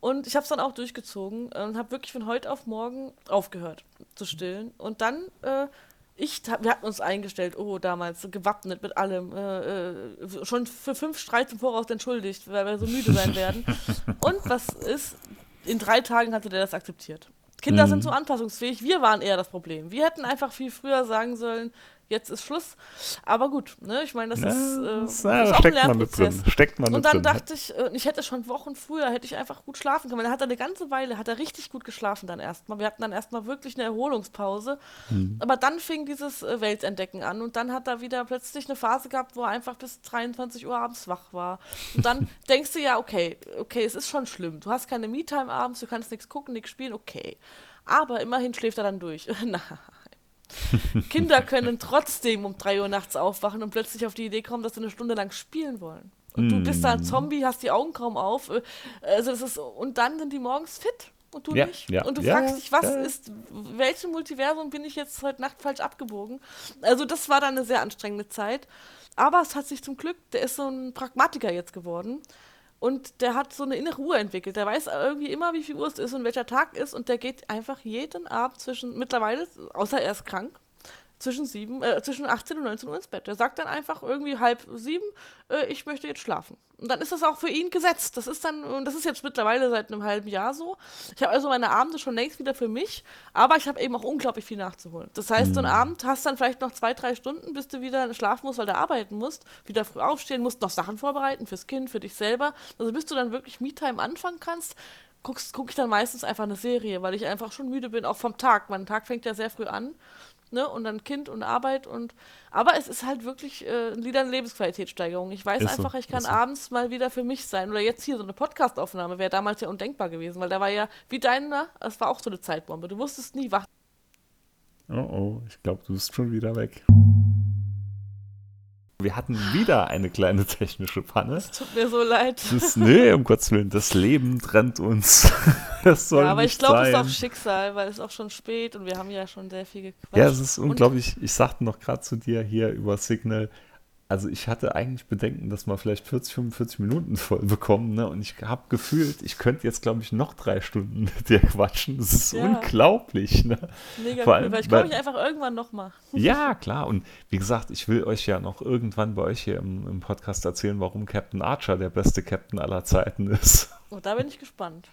Und ich habe es dann auch durchgezogen und habe wirklich von heute auf morgen aufgehört zu stillen. Und dann, äh, ich, wir hatten uns eingestellt, oh, damals gewappnet mit allem, äh, äh, schon für fünf Streits im Voraus entschuldigt, weil wir so müde sein werden. und was ist, in drei Tagen hatte der das akzeptiert. Kinder mhm. sind so anpassungsfähig. Wir waren eher das Problem. Wir hätten einfach viel früher sagen sollen, jetzt ist Schluss. Aber gut, ne? ich meine, das ja, ist, äh, ist auch steckt ein Man mit drin. Steckt man Und dann drin. dachte ich, äh, ich hätte schon Wochen früher, hätte ich einfach gut schlafen können. Dann hat er eine ganze Weile, hat er richtig gut geschlafen dann erstmal. Wir hatten dann erstmal wirklich eine Erholungspause. Mhm. Aber dann fing dieses äh, Weltentdecken an und dann hat er wieder plötzlich eine Phase gehabt, wo er einfach bis 23 Uhr abends wach war. Und dann denkst du ja, okay, okay, es ist schon schlimm. Du hast keine Me-Time abends, du kannst nichts gucken, nichts spielen, okay. Aber immerhin schläft er dann durch. Nein. Kinder können trotzdem um 3 Uhr nachts aufwachen und plötzlich auf die Idee kommen, dass sie eine Stunde lang spielen wollen. Und du bist da ein mm. Zombie, hast die Augen kaum auf. Äh, also das ist, und dann sind die morgens fit und du ja, nicht. Ja, und du ja, fragst dich, was ist, welchem Multiversum bin ich jetzt heute Nacht falsch abgebogen? Also das war dann eine sehr anstrengende Zeit. Aber es hat sich zum Glück, der ist so ein Pragmatiker jetzt geworden. Und der hat so eine innere Uhr entwickelt. Der weiß irgendwie immer, wie viel Uhr es ist und welcher Tag ist. Und der geht einfach jeden Abend zwischen, mittlerweile, außer er ist krank, zwischen, sieben, äh, zwischen 18 und 19 Uhr ins Bett. Der sagt dann einfach irgendwie halb sieben, äh, ich möchte jetzt schlafen. Und dann ist das auch für ihn gesetzt. Das ist dann, und das ist jetzt mittlerweile seit einem halben Jahr so. Ich habe also meine Abende schon längst wieder für mich, aber ich habe eben auch unglaublich viel nachzuholen. Das heißt, mhm. so einen Abend hast dann vielleicht noch zwei, drei Stunden, bis du wieder schlafen musst, weil du arbeiten musst, wieder früh aufstehen musst, noch Sachen vorbereiten fürs Kind, für dich selber. Also bis du dann wirklich Me-Time anfangen kannst, gucke guck ich dann meistens einfach eine Serie, weil ich einfach schon müde bin, auch vom Tag. Mein Tag fängt ja sehr früh an. Ne? Und dann Kind und Arbeit und aber es ist halt wirklich äh, wieder eine Lebensqualitätssteigerung. Ich weiß Ist einfach, so, ich kann so. abends mal wieder für mich sein. Oder jetzt hier so eine Podcastaufnahme wäre damals ja undenkbar gewesen, weil da war ja, wie deiner, das war auch so eine Zeitbombe. Du wusstest nie, wach. Oh oh, ich glaube, du bist schon wieder weg. Wir hatten wieder eine kleine technische Panne. Tut mir so leid. Das, nee, um Gottes Willen, das Leben trennt uns. Das soll Ja, aber ich nicht glaube, es ist auch Schicksal, weil es ist auch schon spät und wir haben ja schon sehr viel gequatscht. Ja, es ist Und- unglaublich. Ich sagte noch gerade zu dir hier über Signal, also ich hatte eigentlich Bedenken, dass wir vielleicht 40, 45 Minuten voll bekommen, ne? Und ich habe gefühlt, ich könnte jetzt, glaube ich, noch drei Stunden mit dir quatschen. Das ist Ja. unglaublich, ne? Mega Vor cool, allem, weil ich komme mich einfach irgendwann nochmal. Ja, klar. Und wie gesagt, ich will euch ja noch irgendwann bei euch hier im, im Podcast erzählen, warum Captain Archer der beste Captain aller Zeiten ist. Und da bin ich gespannt.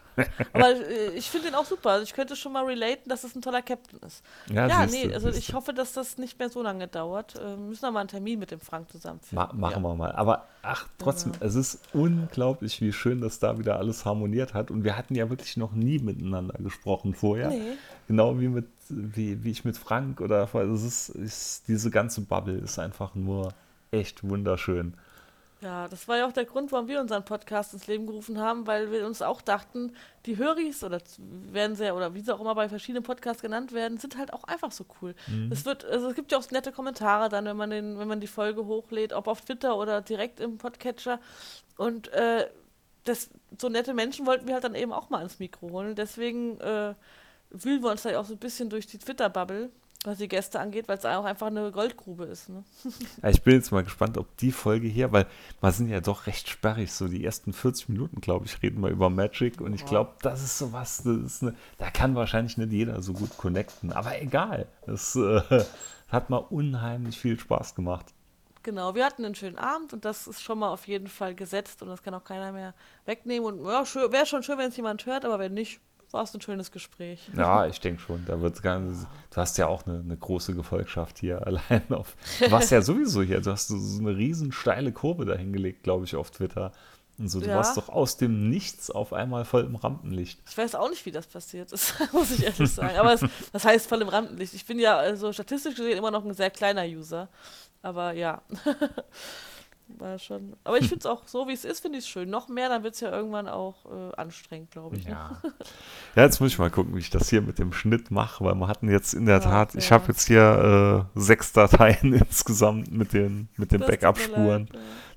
Aber äh, ich finde ihn auch super. Also ich könnte schon mal relaten, dass es ein toller Captain ist. Ja, siehste, nee, also siehste. ich hoffe, dass das nicht mehr so lange dauert. Äh, müssen wir mal einen Termin mit dem Frank zusammen Ma machen wir mal. Aber ach, trotzdem, Genau. es ist unglaublich, wie schön das da wieder alles harmoniert hat. Und wir hatten ja wirklich noch nie miteinander gesprochen vorher. Nee. Genau wie mit, wie, wie ich mit Frank oder es ist, ist diese ganze Bubble ist einfach nur echt wunderschön. Ja, das war ja auch der Grund, warum wir unseren Podcast ins Leben gerufen haben, weil wir uns auch dachten, die Höris oder werden sie ja, oder wie sie auch immer bei verschiedenen Podcasts genannt werden, sind halt auch einfach so cool. Es wird, also es gibt ja auch nette Kommentare dann, wenn man den, wenn man die Folge hochlädt, ob auf Twitter oder direkt im Podcatcher. Und äh, das, so nette Menschen wollten wir halt dann eben auch mal ins Mikro holen. Deswegen äh, wühlen wir uns da ja auch so ein bisschen durch die Twitter-Bubble, was die Gäste angeht, weil es auch einfach eine Goldgrube ist. Ne? Ja, ich bin jetzt mal gespannt, ob die Folge hier, weil wir sind ja doch recht sperrig, so die ersten 40 Minuten, glaube ich, reden wir über Magic und ich glaube, das ist sowas, das ist eine, da kann wahrscheinlich nicht jeder so gut connecten, aber egal, es äh, hat mal unheimlich viel Spaß gemacht. Genau, wir hatten einen schönen Abend und das ist schon mal auf jeden Fall gesetzt und das kann auch keiner mehr wegnehmen. Und ja, wäre schon schön, wenn es jemand hört, aber wenn nicht, war es ein schönes Gespräch. Ja, ich denke schon, da wird gar nicht, du hast ja auch eine, eine große Gefolgschaft hier allein auf, du warst ja sowieso hier, du hast so, so eine riesen steile Kurve dahingelegt, glaube ich, auf Twitter. Und so, du Ja. warst doch aus dem Nichts auf einmal voll im Rampenlicht. Ich weiß auch nicht, wie das passiert ist, muss ich ehrlich sagen. Aber es, das heißt voll im Rampenlicht. Ich bin ja also statistisch gesehen immer noch ein sehr kleiner User. Aber ja. War schon. Aber ich finde es auch so, wie es ist, finde ich es schön. Noch mehr, dann wird es ja irgendwann auch äh, anstrengend, glaube ich. ne? Ja. ja, jetzt muss ich mal gucken, wie ich das hier mit dem Schnitt mache, weil wir hatten jetzt in der Ja, Tat, ich ja. habe jetzt hier äh, sechs Dateien insgesamt mit den, mit den Backup-Spuren.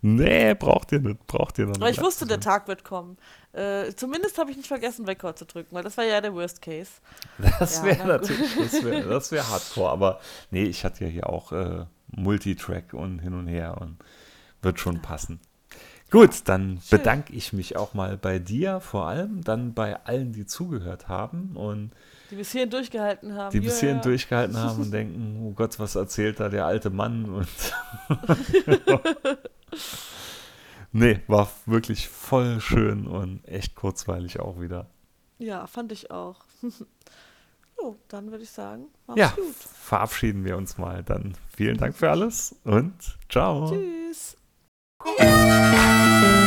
Nee, braucht ihr nicht, braucht ihr noch nicht. Aber ich wusste, der Tag wird kommen. Äh, zumindest habe ich nicht vergessen, Record zu drücken, weil das war ja der Worst Case. Das wäre natürlich, das wäre das wär hardcore, aber nee, ich hatte ja hier auch äh, Multitrack und hin und her und wird schon passen. Gut, dann Schön. bedanke ich mich auch mal bei dir, vor allem dann bei allen, die zugehört haben und Die bis hierhin durchgehalten haben. die bis hierhin ja. durchgehalten haben und denken, oh Gott, was erzählt da der alte Mann? Und nee, war wirklich voll schön und echt kurzweilig auch wieder. Ja, fand ich auch. so, dann würde ich sagen, mach's Ja, gut. verabschieden wir uns mal. Dann vielen Dank für alles und ciao. Tschüss. Música